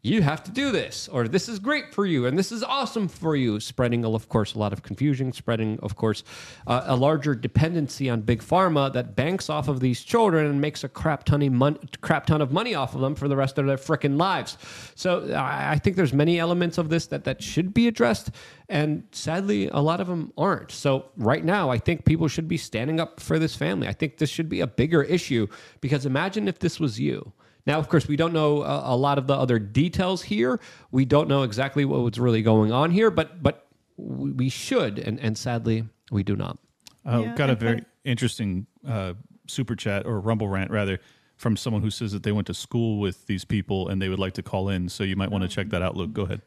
you have to do this, or this is great for you, and this is awesome for you. Spreading, of course, a lot of confusion, spreading, of course, uh, a larger dependency on big pharma that banks off of these children and makes a crap ton of money, crap ton of money off of them for the rest of their freaking lives. So I I think there's many elements of this that that should be addressed, and sadly, a lot of them aren't. So right now, I think people should be standing up for this family. I think this should be a bigger issue because imagine if this was you. Now, of course, we don't know uh, a, a lot of the other details here. We don't know exactly what was really going on here, but but we we should, and, and sadly, we do not. Uh, Yeah, got a very and- interesting uh, super chat or rumble rant rather from someone who says that they went to school with these people and they would like to call in. So you might want to check that out. Luke, go ahead.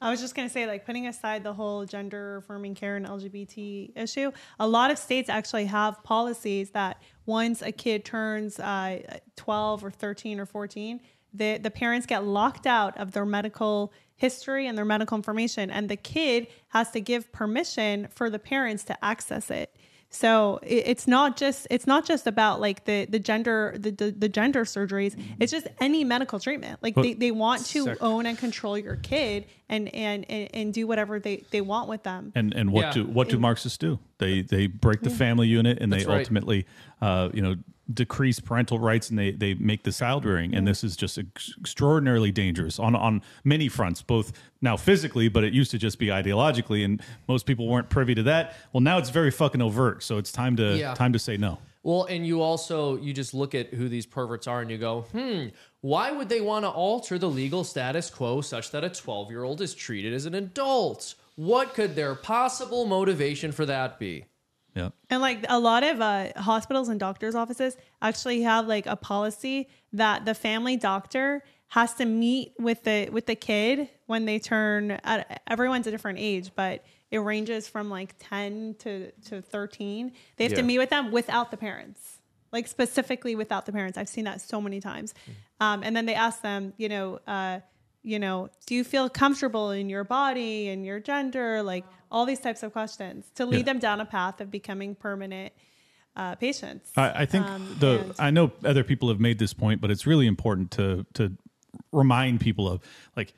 I was just going to say, like, putting aside the whole gender affirming care and LGBT issue, a lot of states actually have policies that once a kid turns uh, 12 or 13 or 14, the, the parents get locked out of their medical history and their medical information, and the kid has to give permission for the parents to access it. So it's not just it's not just about like the the gender the, the, the gender surgeries. Mm-hmm. It's just any medical treatment. Like they, they want to Sec- own and control your kid and and and, and do whatever they, they want with them. And and what Yeah. do what do Marxists do? They they break the family unit and they right. ultimately uh, you know decrease parental rights and they they make the child rearing and this is just ex- extraordinarily dangerous on on many fronts both now physically but it used to just be ideologically and most people weren't privy to that well now it's very fucking overt so it's time to Yeah. time to say no Well, and you also you just look at who these perverts are and you go, hmm, why would they want to alter the legal status quo such that a 12 year old is treated as an adult? What could their possible motivation for that be? Yeah. And like a lot of uh, hospitals and doctors' offices actually have like a policy that the family doctor has to meet with the with the kid when they turn. At, everyone's a different age, but it ranges from like ten to to thirteen. They have Yeah. to meet with them without the parents, like specifically without the parents. I've seen that so many times. Um, and then they ask them, you know. Uh, you know, do you feel comfortable in your body and your gender? Like all these types of questions to lead Yeah. them down a path of becoming permanent uh, patients. I, I think Um, the and- I know other people have made this point, but it's really important to to remind people of like,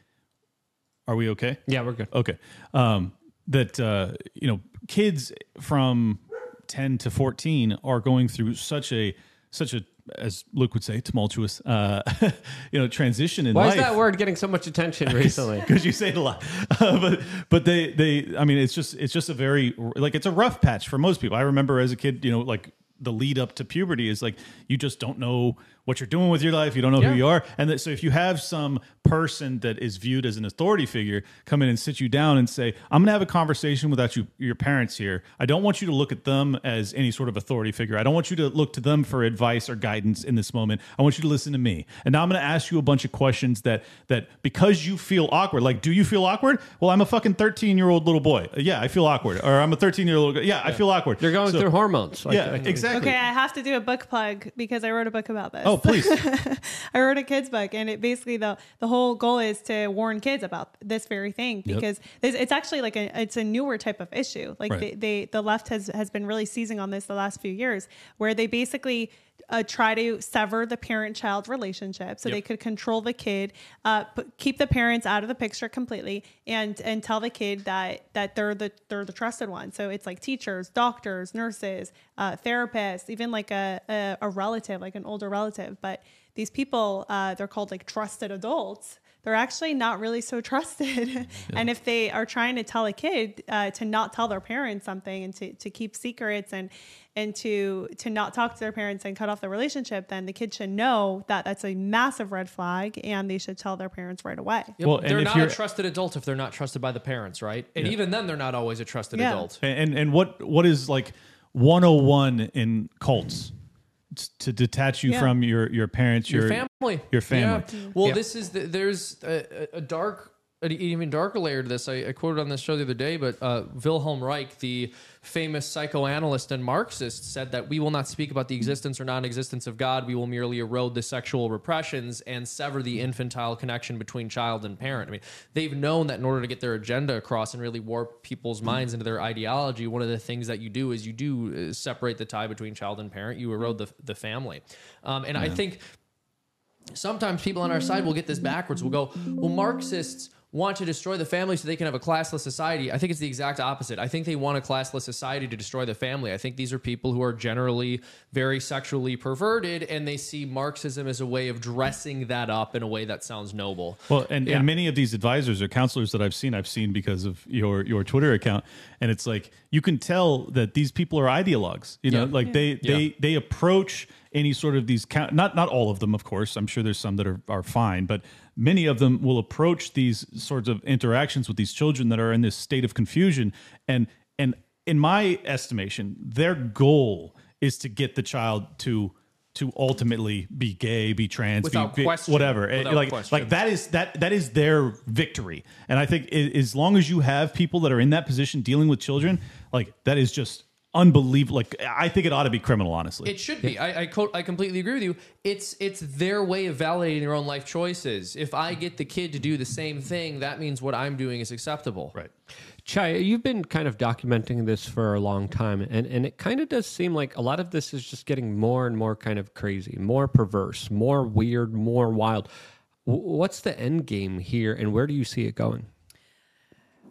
are we okay? Yeah, we're good. Okay. Um, that uh, you know, kids from ten to fourteen are going through such a such a as Luke would say, tumultuous, uh, [LAUGHS] you know, transition in life Why life is that word getting so much attention [LAUGHS] recently? [LAUGHS] because you say it a lot. Uh, but but they they I mean it's just it's just a very like it's a rough patch for most people. I remember as a kid, you know, like the lead up to puberty is like you just don't know what you're doing with your life. You don't know Yeah. who you are, and that, so if you have some person that is viewed as an authority figure come in and sit you down and say, "I'm going to have a conversation without you your parents here. I don't want you to look at them as any sort of authority figure. I don't want you to look to them for advice or guidance in this moment. I want you to listen to me. And now I'm going to ask you a bunch of questions that that because you feel awkward, like, do you feel awkward? Well, I'm a fucking 13 year old little boy. Uh, yeah, I feel awkward. Or I'm a 13 year old. Yeah, I feel awkward. You're going So- through hormones. Like, yeah, exactly. Okay, I have to do a book plug because I wrote a book about this. Oh, Oh, please. [LAUGHS] I wrote a kids book, and it basically the the whole goal is to warn kids about this very thing because this, it's actually like a it's a newer type of issue. Like Right. they, they the left has has been really seizing on this the last few years, where they basically. Uh, try to sever the parent-child relationship so they could control the kid, uh, keep the parents out of the picture completely, and and tell the kid that that they're the they're the trusted one. So it's like teachers, doctors, nurses, uh, therapists, even like a, a a relative, like an older relative. But these people, uh, they're called like trusted adults. They're actually not really so [LAUGHS] trusted. and if they are trying to tell a kid uh, to not tell their parents something and to, to keep secrets and and to to not talk to their parents and cut off the relationship, then the kid should know that that's a massive red flag and they should tell their parents right away. Yep, Well, they're if not a trusted adult if they're not trusted by the parents, right? And even then, they're not always a trusted Yeah. adult. And, and and what what is like 101 in cults T- to detach you Yeah. from your your parents, your, your, family, your family. Yeah. Well, Yeah. this is the, there's a, a- a dark, an even darker layer to this. I, I quoted on this show the other day, but uh, Wilhelm Reich, the famous psychoanalyst and Marxist, said that we will not speak about the existence or non-existence of God. We will merely erode the sexual repressions and sever the infantile connection between child and parent. I mean, they've known that in order to get their agenda across and really warp people's minds into their ideology, one of the things that you do is you do uh, separate the tie between child and parent. You erode the the family, um, and I think sometimes people on our side will get this backwards. We'll go, well, Marxists want to destroy the family so they can have a classless society. I think it's the exact opposite. I think they want a classless society to destroy the family. I think these are people who are generally very sexually perverted and they see Marxism as a way of dressing that up in a way that sounds noble. Well, and, Yeah. and many of these advisors or counselors that I've seen, I've seen because of your your Twitter account, and it's like you can tell that these people are ideologues. You know, Yeah. like they they they approach any sort of these count. Not not all of them, of course. I'm sure there's some that are are fine, but many of them will approach these sorts of interactions with these children that are in this state of confusion, and and in my estimation, their goal is to get the child to to ultimately be gay, be trans, Without be, question. whatever. Eh, Without like question. like that is that that is their victory. And I think as long as you have people that are in that position dealing with children, like that is just unbelievable. Like I think it ought to be criminal, honestly. It should be. I, I co- I completely agree with you. It's it's their way of validating their own life choices. If I get the kid to do the same thing, that means what I'm doing is acceptable. right. Chai, you've been kind of documenting this for a long time, and, and it kind of does seem like a lot of this is just getting more and more kind of crazy, more perverse, more weird, more wild. W- What's the end game here, and where do you see it going?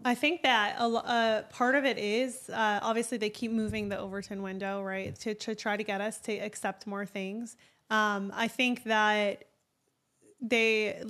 I think that a uh, part of it is uh, obviously they keep moving the Overton window, right, to, to try to get us to accept more things. Um, I think that they,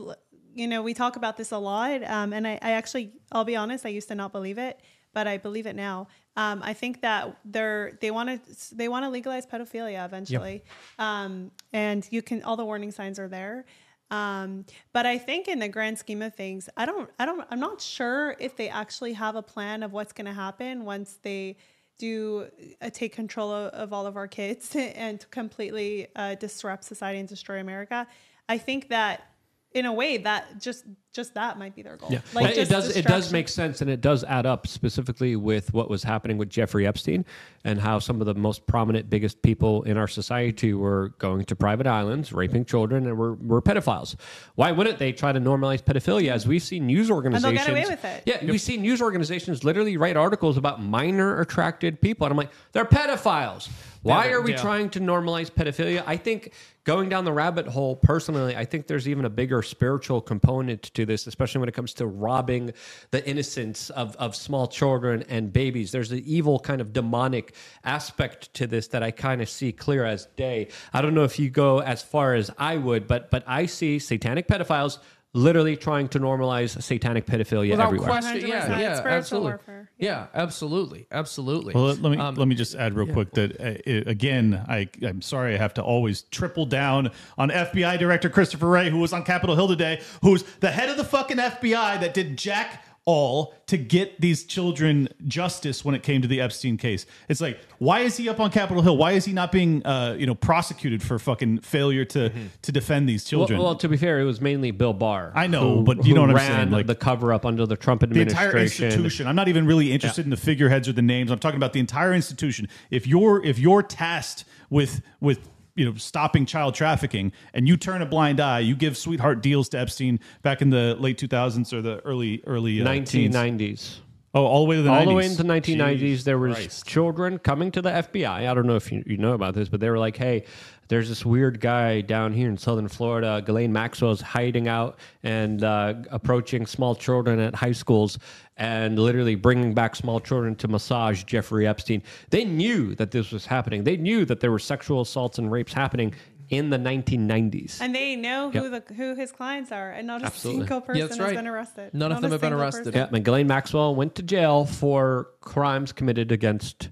you know, we talk about this a lot, um, and I, I actually, I'll be honest, I used to not believe it, but I believe it now. Um, I think that they're they want to they want to legalize pedophilia eventually, um, and you can all the warning signs are there. Um, but I think in the grand scheme of things, I don't, I don't, I'm not sure if they actually have a plan of what's going to happen once they do uh, take control of, of all of our kids [LAUGHS] and completely uh, disrupt society and destroy America. I think that in a way that just just that might be their goal. Yeah, Like, it does. It does make sense, and it does add up specifically with what was happening with Jeffrey Epstein and how some of the most prominent, biggest people in our society were going to private islands, raping children, and were, were pedophiles. Why wouldn't they try to normalize pedophilia? As we've seen news they'll organizations, get away with it. Yeah, we see news organizations literally write articles about minor attracted people, and I'm like, they're pedophiles. Why are we yeah. trying to normalize pedophilia? I think going down the rabbit hole, personally, I think there's even a bigger spiritual component to this, especially when it comes to robbing the innocence of, of small children and babies. There's an evil kind of demonic aspect to this that I kind of see clear as day. I don't know if you go as far as I would, but but I see satanic pedophiles literally trying to normalize satanic pedophilia Without everywhere. question, 100%. yeah, yeah, absolutely. warfare. Yeah, absolutely, absolutely. Well, let me Um, let me just add real quick that uh, again, I I'm sorry I have to always triple down on FBI Director Christopher Wray, who was on Capitol Hill today, who's the head of the fucking FBI that did jack all to get these children justice when it came to the Epstein case. It's like, why is he up on Capitol Hill? Why is he not being, uh, you know, prosecuted for fucking failure to to defend these children? well, to be fair, it was mainly Bill Barr. I know, who- but you know what I'm saying, like- the cover up under the Trump administration, the entire institution. I'm not even really interested in the figureheads or the names. I'm talking about the entire institution. If you're if you're tasked with with you know stopping child trafficking and you turn a blind eye, you give sweetheart deals to Epstein back in the late 2000s or the early early uh, teens. 1990s. Oh, all the way to the all 90s. the way into 1990s Jeez there was Christ. children coming to the fbi i don't know if you, you know about this but they were like hey there's this weird guy down here in southern florida ghislaine maxwell's hiding out and uh, approaching small children at high schools and literally bringing back small children to massage jeffrey epstein they knew that this was happening they knew that there were sexual assaults and rapes happening in the 1990s And they know who Yep. the who his clients are, and not a Absolutely. single person that's has been arrested. None of them have been arrested. person. Yeah, and Ghislaine Maxwell went to jail for crimes committed against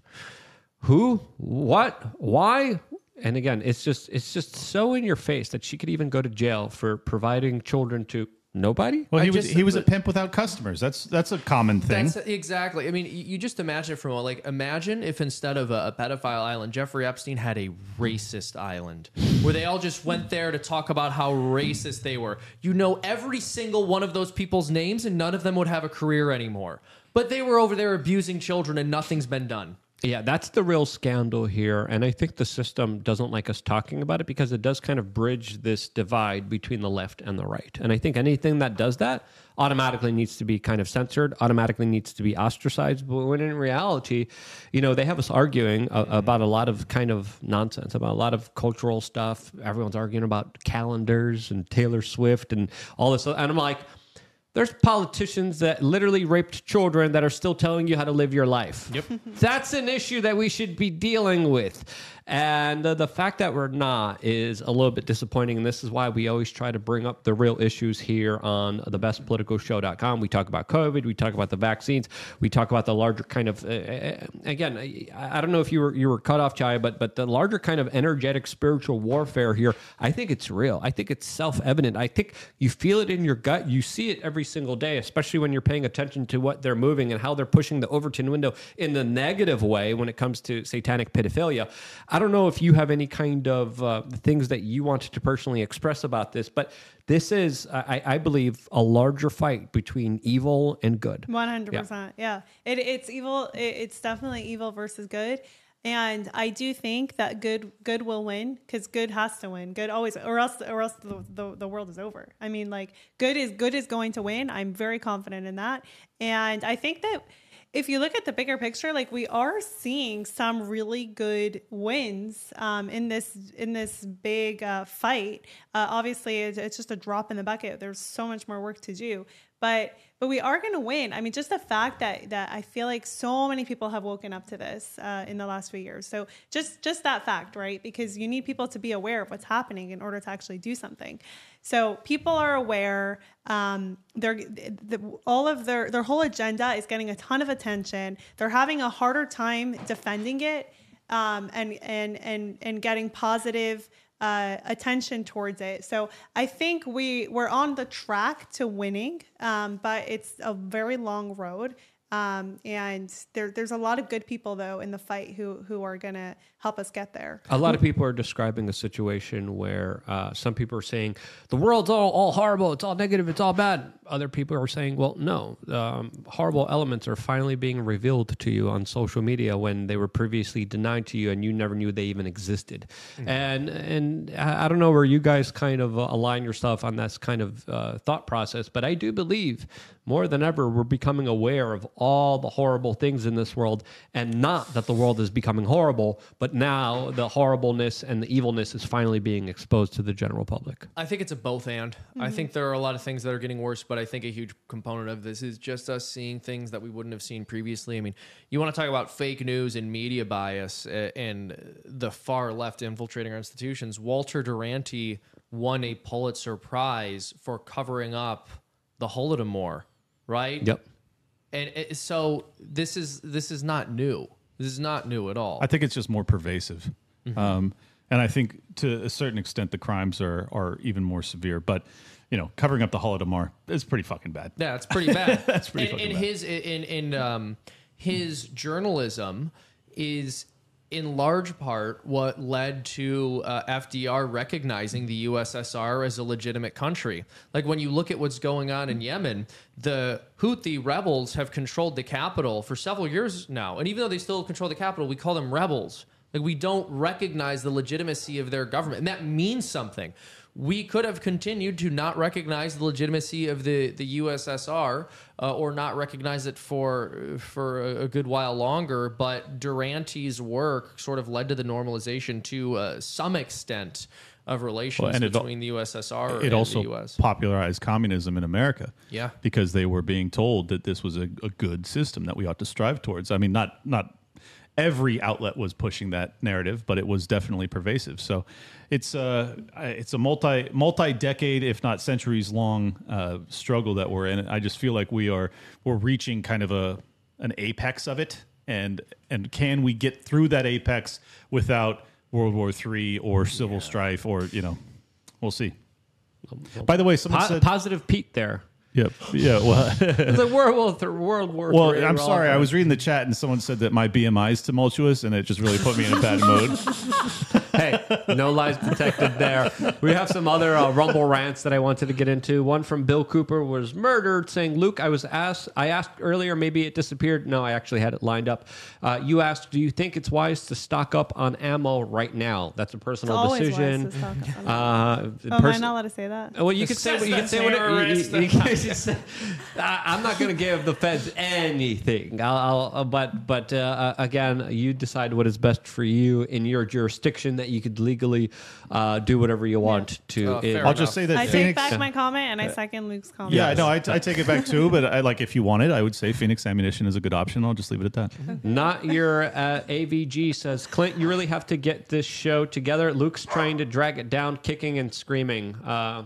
who, what, why, and again, it's just it's just so in your face that she could even go to jail for providing children to nobody. Well, he I was just- he was a pimp without customers. That's that's a common thing. That's exactly. I mean, you you just imagine from like imagine if instead of a, a pedophile island, Jeffrey Epstein had a racist island where they all just went there to talk about how racist they were. You know every single one of those people's names, and none of them would have a career anymore. But they were over there abusing children, and nothing's been done. Yeah, that's the real scandal here. And I think the system doesn't like us talking about it because it does kind of bridge this divide between the left and the right. And I think anything that does that automatically needs to be kind of censored, automatically needs to be ostracized. But when in reality, you know, they have us arguing uh, about a lot of kind of nonsense, about a lot of cultural stuff. Everyone's arguing about calendars and Taylor Swift and all this. And I'm like, there's politicians that literally raped children that are still telling you how to live your life. Yep. That's an issue that we should be dealing with. And uh, the fact that we're not is a little bit disappointing. And this is why we always try to bring up the real issues here on the bestpoliticalshow.com. We talk about COVID, we talk about the vaccines, we talk about the larger kind of, uh, again, I, I don't know if you were, you were cut off, Chai, but, but the larger kind of energetic spiritual warfare here, I think it's real. I think it's self evident. I think you feel it in your gut. You see it every single day, especially when you're paying attention to what they're moving and how they're pushing the Overton window in the negative way when it comes to satanic pedophilia. I don't know if you have any kind of uh, things that you wanted to personally express about this, but this is, I, I believe, a larger fight between evil and good. One hundred percent. Yeah, it, it's evil. It, it's definitely evil versus good. And I do think that good good will win because good has to win. Good always, or else or else the, the, the world is over. I mean, like good is good is going to win. I'm very confident in that. And I think that if you look at the bigger picture, like we are seeing some really good wins um, in this in this big uh, fight. Uh, obviously, it's, it's just a drop in the bucket. There's so much more work to do, but but we are going to win. I mean, just the fact that that I feel like so many people have woken up to this uh, in the last few years. So just just that fact, right? Because you need people to be aware of what's happening in order to actually do something. So people are aware. Um, they're the, all of their their whole agenda is getting a ton of attention. They're having a harder time defending it um, and and and and getting positive uh, attention towards it. So I think we we're on the track to winning, um, but it's a very long road. Um, and there, there's a lot of good people though in the fight who who are gonna help us get there. A lot of people are describing a situation where uh, some people are saying the world's all, all horrible, it's all negative, it's all bad. Other people are saying, well, no, um, horrible elements are finally being revealed to you on social media when they were previously denied to you and you never knew they even existed. And and I I don't know where you guys kind of uh, align yourself on that kind of uh, thought process, but I do believe more than ever we're becoming aware of all the horrible things in this world, and not that the world is becoming horrible, but now the horribleness and the evilness is finally being exposed to the general public. I think it's a both and. I think there are a lot of things that are getting worse, but I think a huge component of this is just us seeing things that we wouldn't have seen previously. I mean, you want to talk about fake news and media bias uh, and the far left infiltrating our institutions. Walter Duranty won a Pulitzer Prize for covering up the Holodomor, right? Yep. And so this is this is not new. This is not new at all. I think it's just more pervasive. Um, and I think to a certain extent the crimes are are even more severe. But you know, covering up the Holodomor is pretty fucking bad. Yeah, it's pretty bad. [LAUGHS] That's pretty and, fucking and bad. his in in um his journalism is in large part what led to uh, FDR recognizing the USSR as a legitimate country. Like when you look at what's going on in Yemen, the Houthi rebels have controlled the capital for several years now, and even though they still control the capital, we call them rebels. Like we don't recognize the legitimacy of their government, and that means something. We could have continued to not recognize the legitimacy of the, the USSR uh, or not recognize it for for a, a good while longer. But Duranty's work sort of led to the normalization to uh, some extent of relations Well, and it al- between the USSR it and also the US. popularized communism in America. Yeah. because they were being told that this was a, a good system that we ought to strive towards. I mean, not not every outlet was pushing that narrative, but it was definitely pervasive. So it's a it's a multi multi decade, if not centuries long uh, struggle that we're in. I just feel like we are we're reaching kind of a an apex of it, and and can we get through that apex without World War III or civil strife or you know, we'll see. By the way, someone Po- said, positive Pete there. "Yep, yeah." Well, [LAUGHS] the World War, World War well, III, I'm sorry. I was reading the chat and someone said that my BMI is tumultuous, and it just really put me in a bad mood. [LAUGHS] hey, no lies detected there. We have some other uh, Rumble rants that I wanted to get into. One from Bill Cooper was murdered, saying, "Luke, I was asked. I asked earlier. Maybe it disappeared. No, I actually had it lined up. Uh, you asked, do you think it's wise to stock up on ammo right now? That's a It's personal always decision. wise to stock up on Uh, Oh, am I pers- not allowed to say that? well, you could say what you could say. What it, you, you, you can say- I- I'm not going to give the feds anything. I'll, I'll, uh, but but uh, uh, again, you decide what is best for you in your jurisdiction that you could legally uh, do whatever you want to. Oh, in- fair I'll just say that I take back my comment and I second Luke's comment. yeah, no, I, I take it back too. But [LAUGHS] I like if you want it, I would say Phoenix ammunition is a good option. I'll just leave it at that. Not your uh, AVG says, Clint, you really have to get this show together. Luke's trying to drag it down, kicking and screaming. Uh,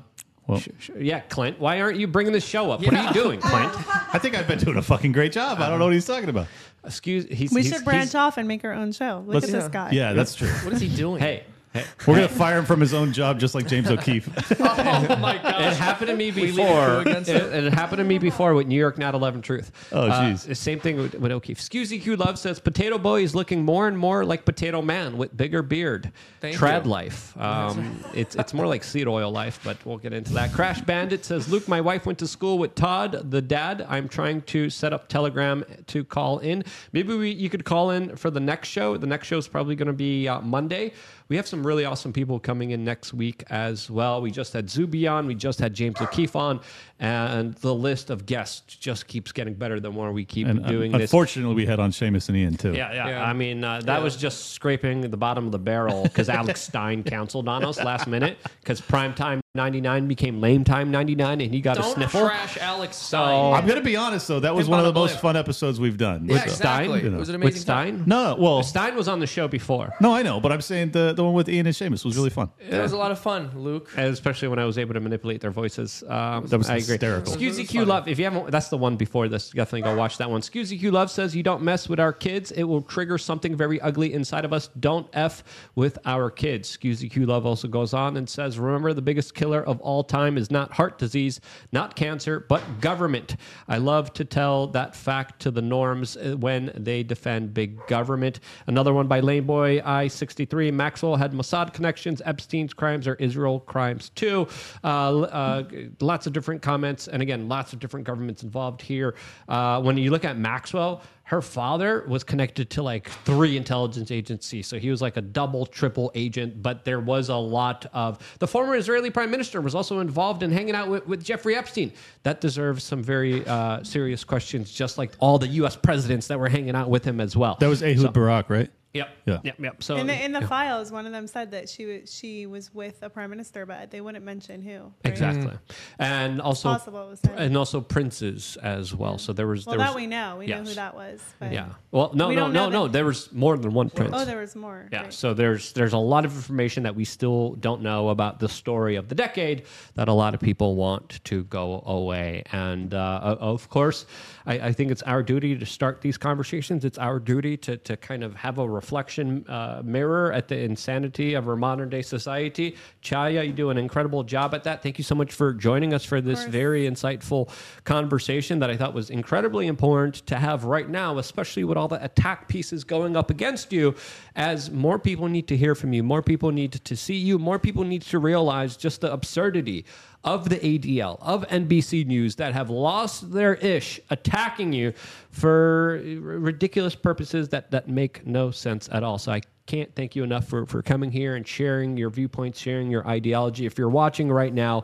Well- sh- sh- yeah, Clint, why aren't you bringing this show up? What are you doing, Clint? I think I've been doing a fucking great job. I don't know what he's talking about. Excuse. He's, We he's- should branch he's- off and make our own show. Look at this guy. Yeah, that's true. What is he doing? Hey, hey. [LAUGHS] We're gonna fire him from his own job, just like James O'Keefe. [LAUGHS] oh my god! It happened to me before. it, it happened to me before with New York Not 11 Truth. Oh, Uh, jeez. same thing with, with O'Keefe. Excuse Q Love says Potato Boy is looking more and more like Potato Man with bigger beard. Thank Trad you. life. [LAUGHS] Um, it's it's more like seed oil life, but we'll get into that. Crash Bandit says Luke, my wife went to school with Todd, the dad. I'm trying to set up Telegram to call in. Maybe we you could call in for the next show. The next show is probably going to be uh, Monday. We have some really awesome people coming in next week as well. We just had Zuby on, we just had James O'Keefe on, and the list of guests just keeps getting better the more we keep and doing uh, this. unfortunately, we had on Seamus and Ian too. Yeah, yeah. Yeah. I mean, uh, that was just scraping the bottom of the barrel because Alex [LAUGHS] Stein counseled on us last minute because prime time 99 became Lame Time 99, and he got a Don't sniffle. trash Alex Stein. I'm gonna be honest though, that was Him one of the most fun episodes we've done. yeah, So- exactly. Stein? It was an With amazing time. Stein? No, well, Stein was on the show before, no, I know, but I'm saying the the one with Ian and Seamus was really fun. It was a lot of fun, Luke. especially when I was able to manipulate their voices. Um, That was I agree. hysterical. Scusi Q Love, if you haven't, that's the one before this. Definitely go watch that one. Scusi Q Love says, You don't mess with our kids, it will trigger something very ugly inside of us. Don't F with our kids. Scusi Q Love also goes on and says, Remember, the biggest killer of all time is not heart disease, not cancer, but government. I love to tell that fact to the norms uh, when they defend big government. Another one by Laneboy I63. Maxwell had Mossad connections. Epstein's crimes are Israel crimes too. Uh, uh, lots of different comments. And again, lots of different governments involved here. Uh, when you look at Maxwell, her father was connected to like three intelligence agencies. So he was like a double, triple agent. But there was a lot of. The former Israeli prime minister was also involved in hanging out with, with Jeffrey Epstein. That deserves some very uh, serious questions, just like all the U.S. presidents that were hanging out with him as well. That was Ehud So- Barak, right? Yep. Yeah. Yep. Yep. So In the in the yeah. files, one of them said that she was she was with a prime minister, but they wouldn't mention who. right? Exactly, and also possible was and also princes as well. So there was Well, there that was, we know. We know who that was. But Yeah. Well, no, We no, no, no. There was more than one prince. Oh, there was more. Yeah, Right. so there's there's a lot of information that we still don't know about the story of the decade that a lot of people want to go away, and uh, of course, I, I think it's our duty to start these conversations. It's our duty to to kind of have a reflection uh, mirror at the insanity of our modern day society. Chaya, you do an incredible job at that. Thank you so much for joining us for this very insightful conversation that I thought was incredibly important to have right now, especially with all the attack pieces going up against you, as more people need to hear from you, more people need to see you, more people need to realize just the absurdity of the ADL, of NBC News that have lost their ish attacking you for ridiculous purposes that, that make no sense at all. So I can't thank you enough for, for coming here and sharing your viewpoints, sharing your ideology. If you're watching right now,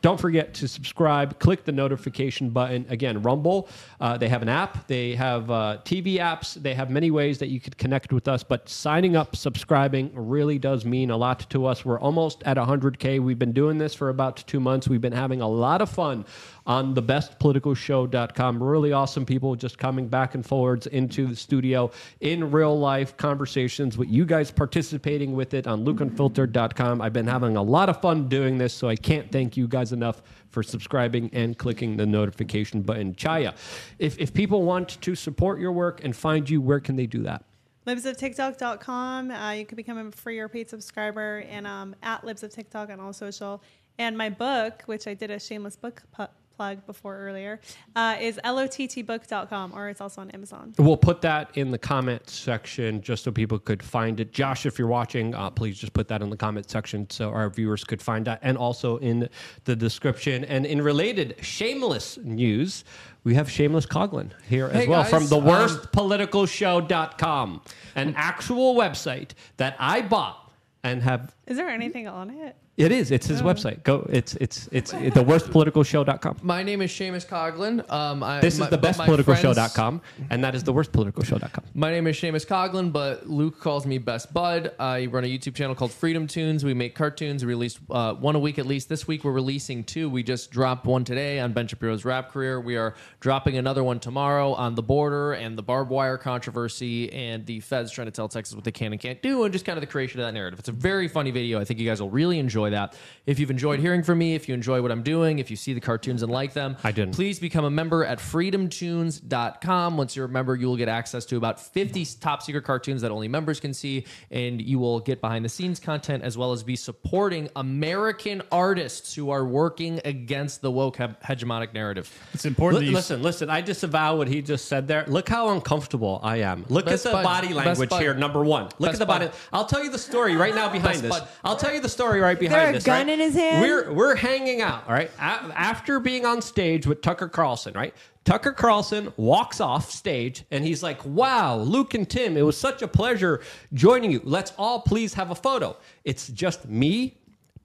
don't forget to subscribe. Click the notification button. Again, Rumble, uh, they have an app. They have uh, TV apps. They have many ways that you could connect with us. But signing up, subscribing really does mean a lot to us. We're almost at 100K. We've been doing this for about two months. We've been having a lot of fun on thebestpoliticalshow.com. Really awesome people just coming back and forwards into the studio in real life conversations with you guys participating with it on lukeunfiltered.com. I've been having a lot of fun doing this, so I can't thank you guys enough for subscribing and clicking the notification button. Chaya, if, if people want to support your work and find you, where can they do that? libsoftiktok.com. Uh, you can become a free or paid subscriber and um, at Libs of TikTok on all social. And my book, which I did a shameless book pu- plug before earlier, uh, is lottbook.com or it's also on Amazon. We'll put that in the comment section just so people could find it. Josh, if you're watching, uh, please just put that in the comment section so our viewers could find that, and also in the description. And in related shameless news, we have Shameless Coughlin here as Hey, well guys, from the um, worstpoliticalshow.com, an actual website that I bought and have. Is there anything on it? It is. It's his website. Go. It's it's it's, it's the worstpoliticalshow.com. My name is Seamus Coughlin. Um, I, This my- is the but my bestpoliticalshow.com, and that is the worstpoliticalshow.com. My name is Seamus Coughlin, but Luke calls me Best Bud. I run a YouTube channel called Freedom Toons. We make cartoons. We release uh, one a week at least. This week we're releasing two. We just dropped one today on Ben Shapiro's rap career. We are dropping another one tomorrow on the border and the barbed wire controversy and the feds trying to tell Texas what they can and can't do and just kind of the creation of that narrative. It's a very funny video. I think you guys will really enjoy that. If you've enjoyed hearing from me, if you enjoy what I'm doing, if you see the cartoons and like them, I didn't. Please become a member at freedomtoons.com. Once you're a member, you will get access to about 50 top secret cartoons that only members can see, and you will get behind the scenes content as well as be supporting American artists who are working against the woke he- hegemonic narrative. It's important. Li- that you- listen, listen. I disavow what he just said there. Look how uncomfortable I am. Look Best at the bud. body Best language bud. here. Number one. Look Best at the body. bud. I'll tell you the story right now behind Best this. bud. I'll tell you the story right there behind a this. gun right? in his hand? We're we're hanging out. All right. A- after being on stage with Tucker Carlson, right? Tucker Carlson walks off stage and he's like, "Wow, Luke and Tim, it was such a pleasure joining you. Let's all please have a photo." It's just me,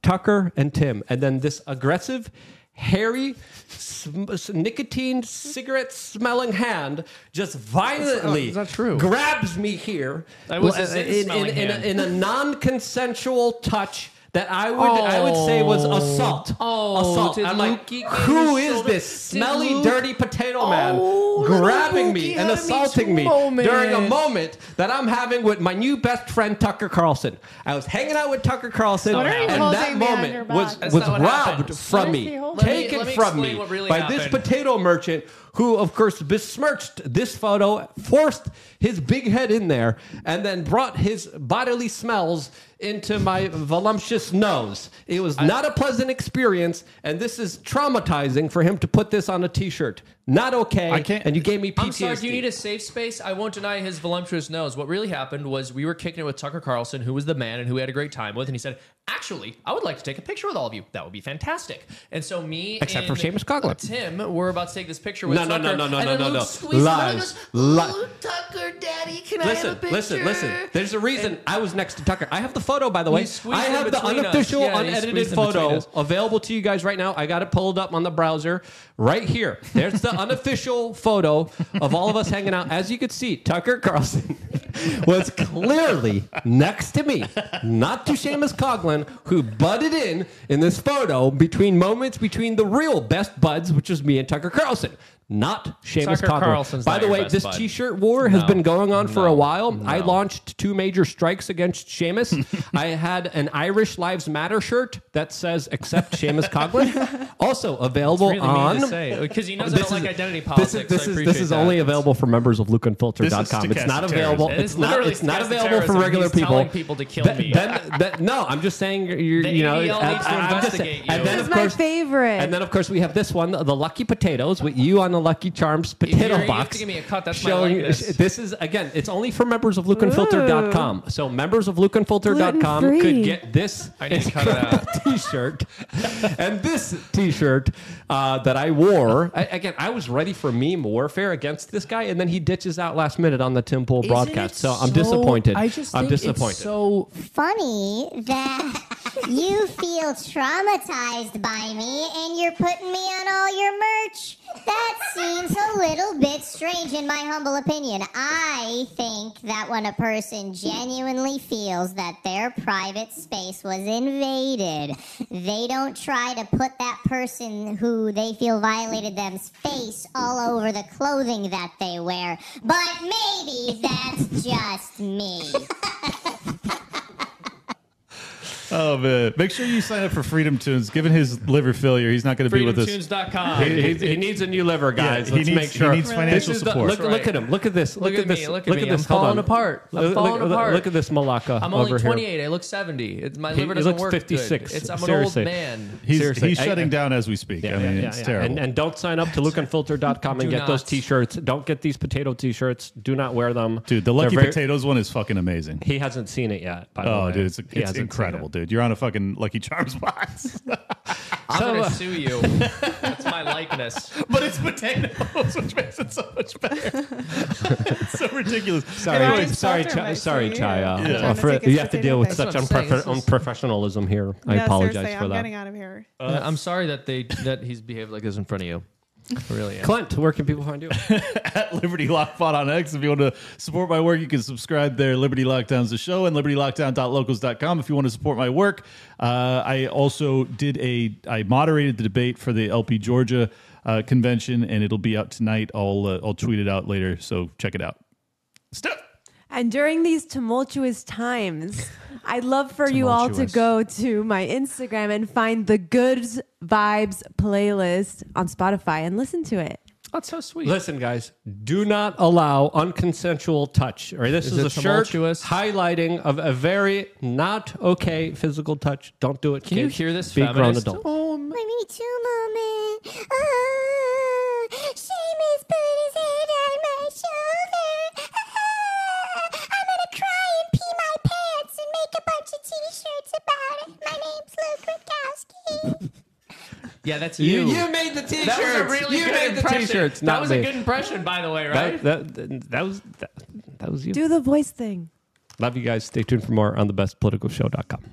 Tucker, and Tim, and then this aggressive, hairy, sm- nicotine cigarette smelling hand just violently Is that true? grabs me here That was Well, in, in, in, a, in a non-consensual touch that I would I would say was Oh. assault. Oh, assault. did I'm like, Lukey get who his is shoulder- this smelly, Luke- dirty potato oh, man Oh, little grabbing me and had a Me assaulting me during a moment. moment that I'm having with my new best friend Tucker Carlson? I was hanging out with Tucker Carlson, What and that moment was That's was robbed happened. from me, he holding? Let me- taken let me from me really by this potato merchant who, of course, besmirched this photo, forced his big head in there, and then brought his bodily smells into my voluptuous nose. It was not a pleasant experience, and this is traumatizing for him to put this on a T-shirt. Not okay. I can't- And you gave me PTSD. I'm sorry. Do you need a safe space? I won't deny his voluptuous nose. What really happened was we were kicking it with Tucker Carlson, who was the man and who we had a great time with, and he said, "Actually, I would like to take a picture with all of you. That would be fantastic." And so me, Except and for Seamus Coughlin. Tim, were about to take this picture with No, no, Tucker. no, no, no, and no, no, no. squeezed him Lies. goes, Li- "Ooh, Tucker, Daddy, can I have a picture?" listen, listen. listen. There's a reason I was next to Tucker. I have the photo, by the way. I have the unofficial, Yeah, unedited squeezed in between photo available to you guys right now. I got it pulled up on the browser right here. There's the unofficial photo of all of us hanging out. As you could see, Tucker Carlson [LAUGHS] was clearly next to me, not to Seamus Coughlin, who butted in in this photo between moments between the real best buds, which was me and Tucker Carlson. Not Seamus Tucker Coughlin. Carlson's By not the your way, best this bud. T-shirt war has No. been going on for a No. while. I launched two major strikes against Seamus. [LAUGHS] I had an Irish Lives Matter shirt that says "Accept Seamus Coughlin." [LAUGHS] Also available really on. mean to say because he knows I This don't is- like identity This politics. is I this is appreciate this is that. only available for members of This is lukeunfiltered.com. It's not stochastic available. terrorism. It's It's not. literally It's not stochastic available for terrorism. regular He's people. telling people to kill Then- me. Then, then- no, I'm just saying. You're, The you know, ADL needs to I'm just investigate you. And then This of is my course, favorite. and then of course we have this one, the Lucky Potatoes, with you on the Lucky Charms You're- potato you have box. to give me a cut. That's my showing likeness. this is again it's only for members of lukeunfiltered.com so members of lukeunfiltered.com Gluten-free. could get this I need to cut it incredible [LAUGHS] t-shirt and this t-shirt uh, that i wore I, again i was ready for meme warfare against this guy and then he ditches out last minute on the tim pool broadcast so i'm disappointed I just i'm think it's disappointed so Funny that [LAUGHS] you feel traumatized by me and you're putting me on all your merch. That seems a little bit strange in my humble opinion. I think that when a person genuinely feels that their private space was invaded, they don't try to put that person who they feel violated them's face all over the clothing that they wear. But maybe that's just me. [LAUGHS] Oh man! Make sure you sign up for Freedom Toons. Given his liver failure, he's not going to be with us. freedomtoons.com. he, he- he needs a new liver, guys. he Let's needs- make sure. he needs financial This is the- support. look, That's look right. at him. Look at this. Look, Look at at me, this. look at me. at I'm this. Hold falling on. apart. I'm Look- falling look, apart. Look at this Malacca I'm only over here. 28. I look 70. It's, my He- liver he doesn't looks work 56. good. It's, I'm an old man. He's, Seriously, he's I- shutting I- down as we speak. I mean, it's terrible. And, and don't sign up to lukeunfiltered.com and Do get those t-shirts. Don't get these potato t-shirts. Do not wear them. dude, the Lucky They're very- Potatoes one is fucking amazing. He hasn't seen it yet. By the Oh, way. dude, it's, He it's hasn't seen incredible, it. dude. You're on a fucking Lucky Charms [LAUGHS] box. I'm So, going uh, to sue you. That's my likeness. [LAUGHS] but it's potatoes, [LAUGHS] which makes it so much better. it's so ridiculous. Sorry, Ryan's sorry, filter Chi- might sorry, say, Chaya. yeah. Uh, Trying to for- take his you have to deal with potato such That's what I'm saying. unprof- unprofessionalism here. I Yeah, apologize seriously, for I'm that. getting out of here. Uh, I'm sorry that they that he's behaved like this in front of you. I really am. Clint, where can people find you? [LAUGHS] at Liberty LockPod on X. If you want to support my work, you can subscribe there. Liberty Lockdown's the show and libertylockdown.locals.com if you want to support my work. Uh, I also did a, I moderated the debate for the LP Georgia uh, convention, and it'll be out tonight. I'll, uh, I'll tweet it out later, so check it out. Stuff. And during these tumultuous times, I'd love for you all to go to my Instagram and find the Good Vibes playlist on Spotify and listen to it. That's so sweet. Listen, guys, do not allow unconsensual touch. All right, this is, Is a it shirt tumultuous? highlighting of a very not okay physical touch. Don't do it. Can you hear this Be grown feminist? adults. Oh, My Me Too moment. Ah, Seamus put his head make bunch of t-shirts about it. My name's Luke Witkowski. [LAUGHS] yeah, that's You, you. you made the t-shirts. that was a really you good made the impression. t-shirts. That was me. a good impression, by the way, right? That, that, that was that, that was you. Do the voice thing. Love you guys. Stay tuned for more on thebestpoliticalshow.com.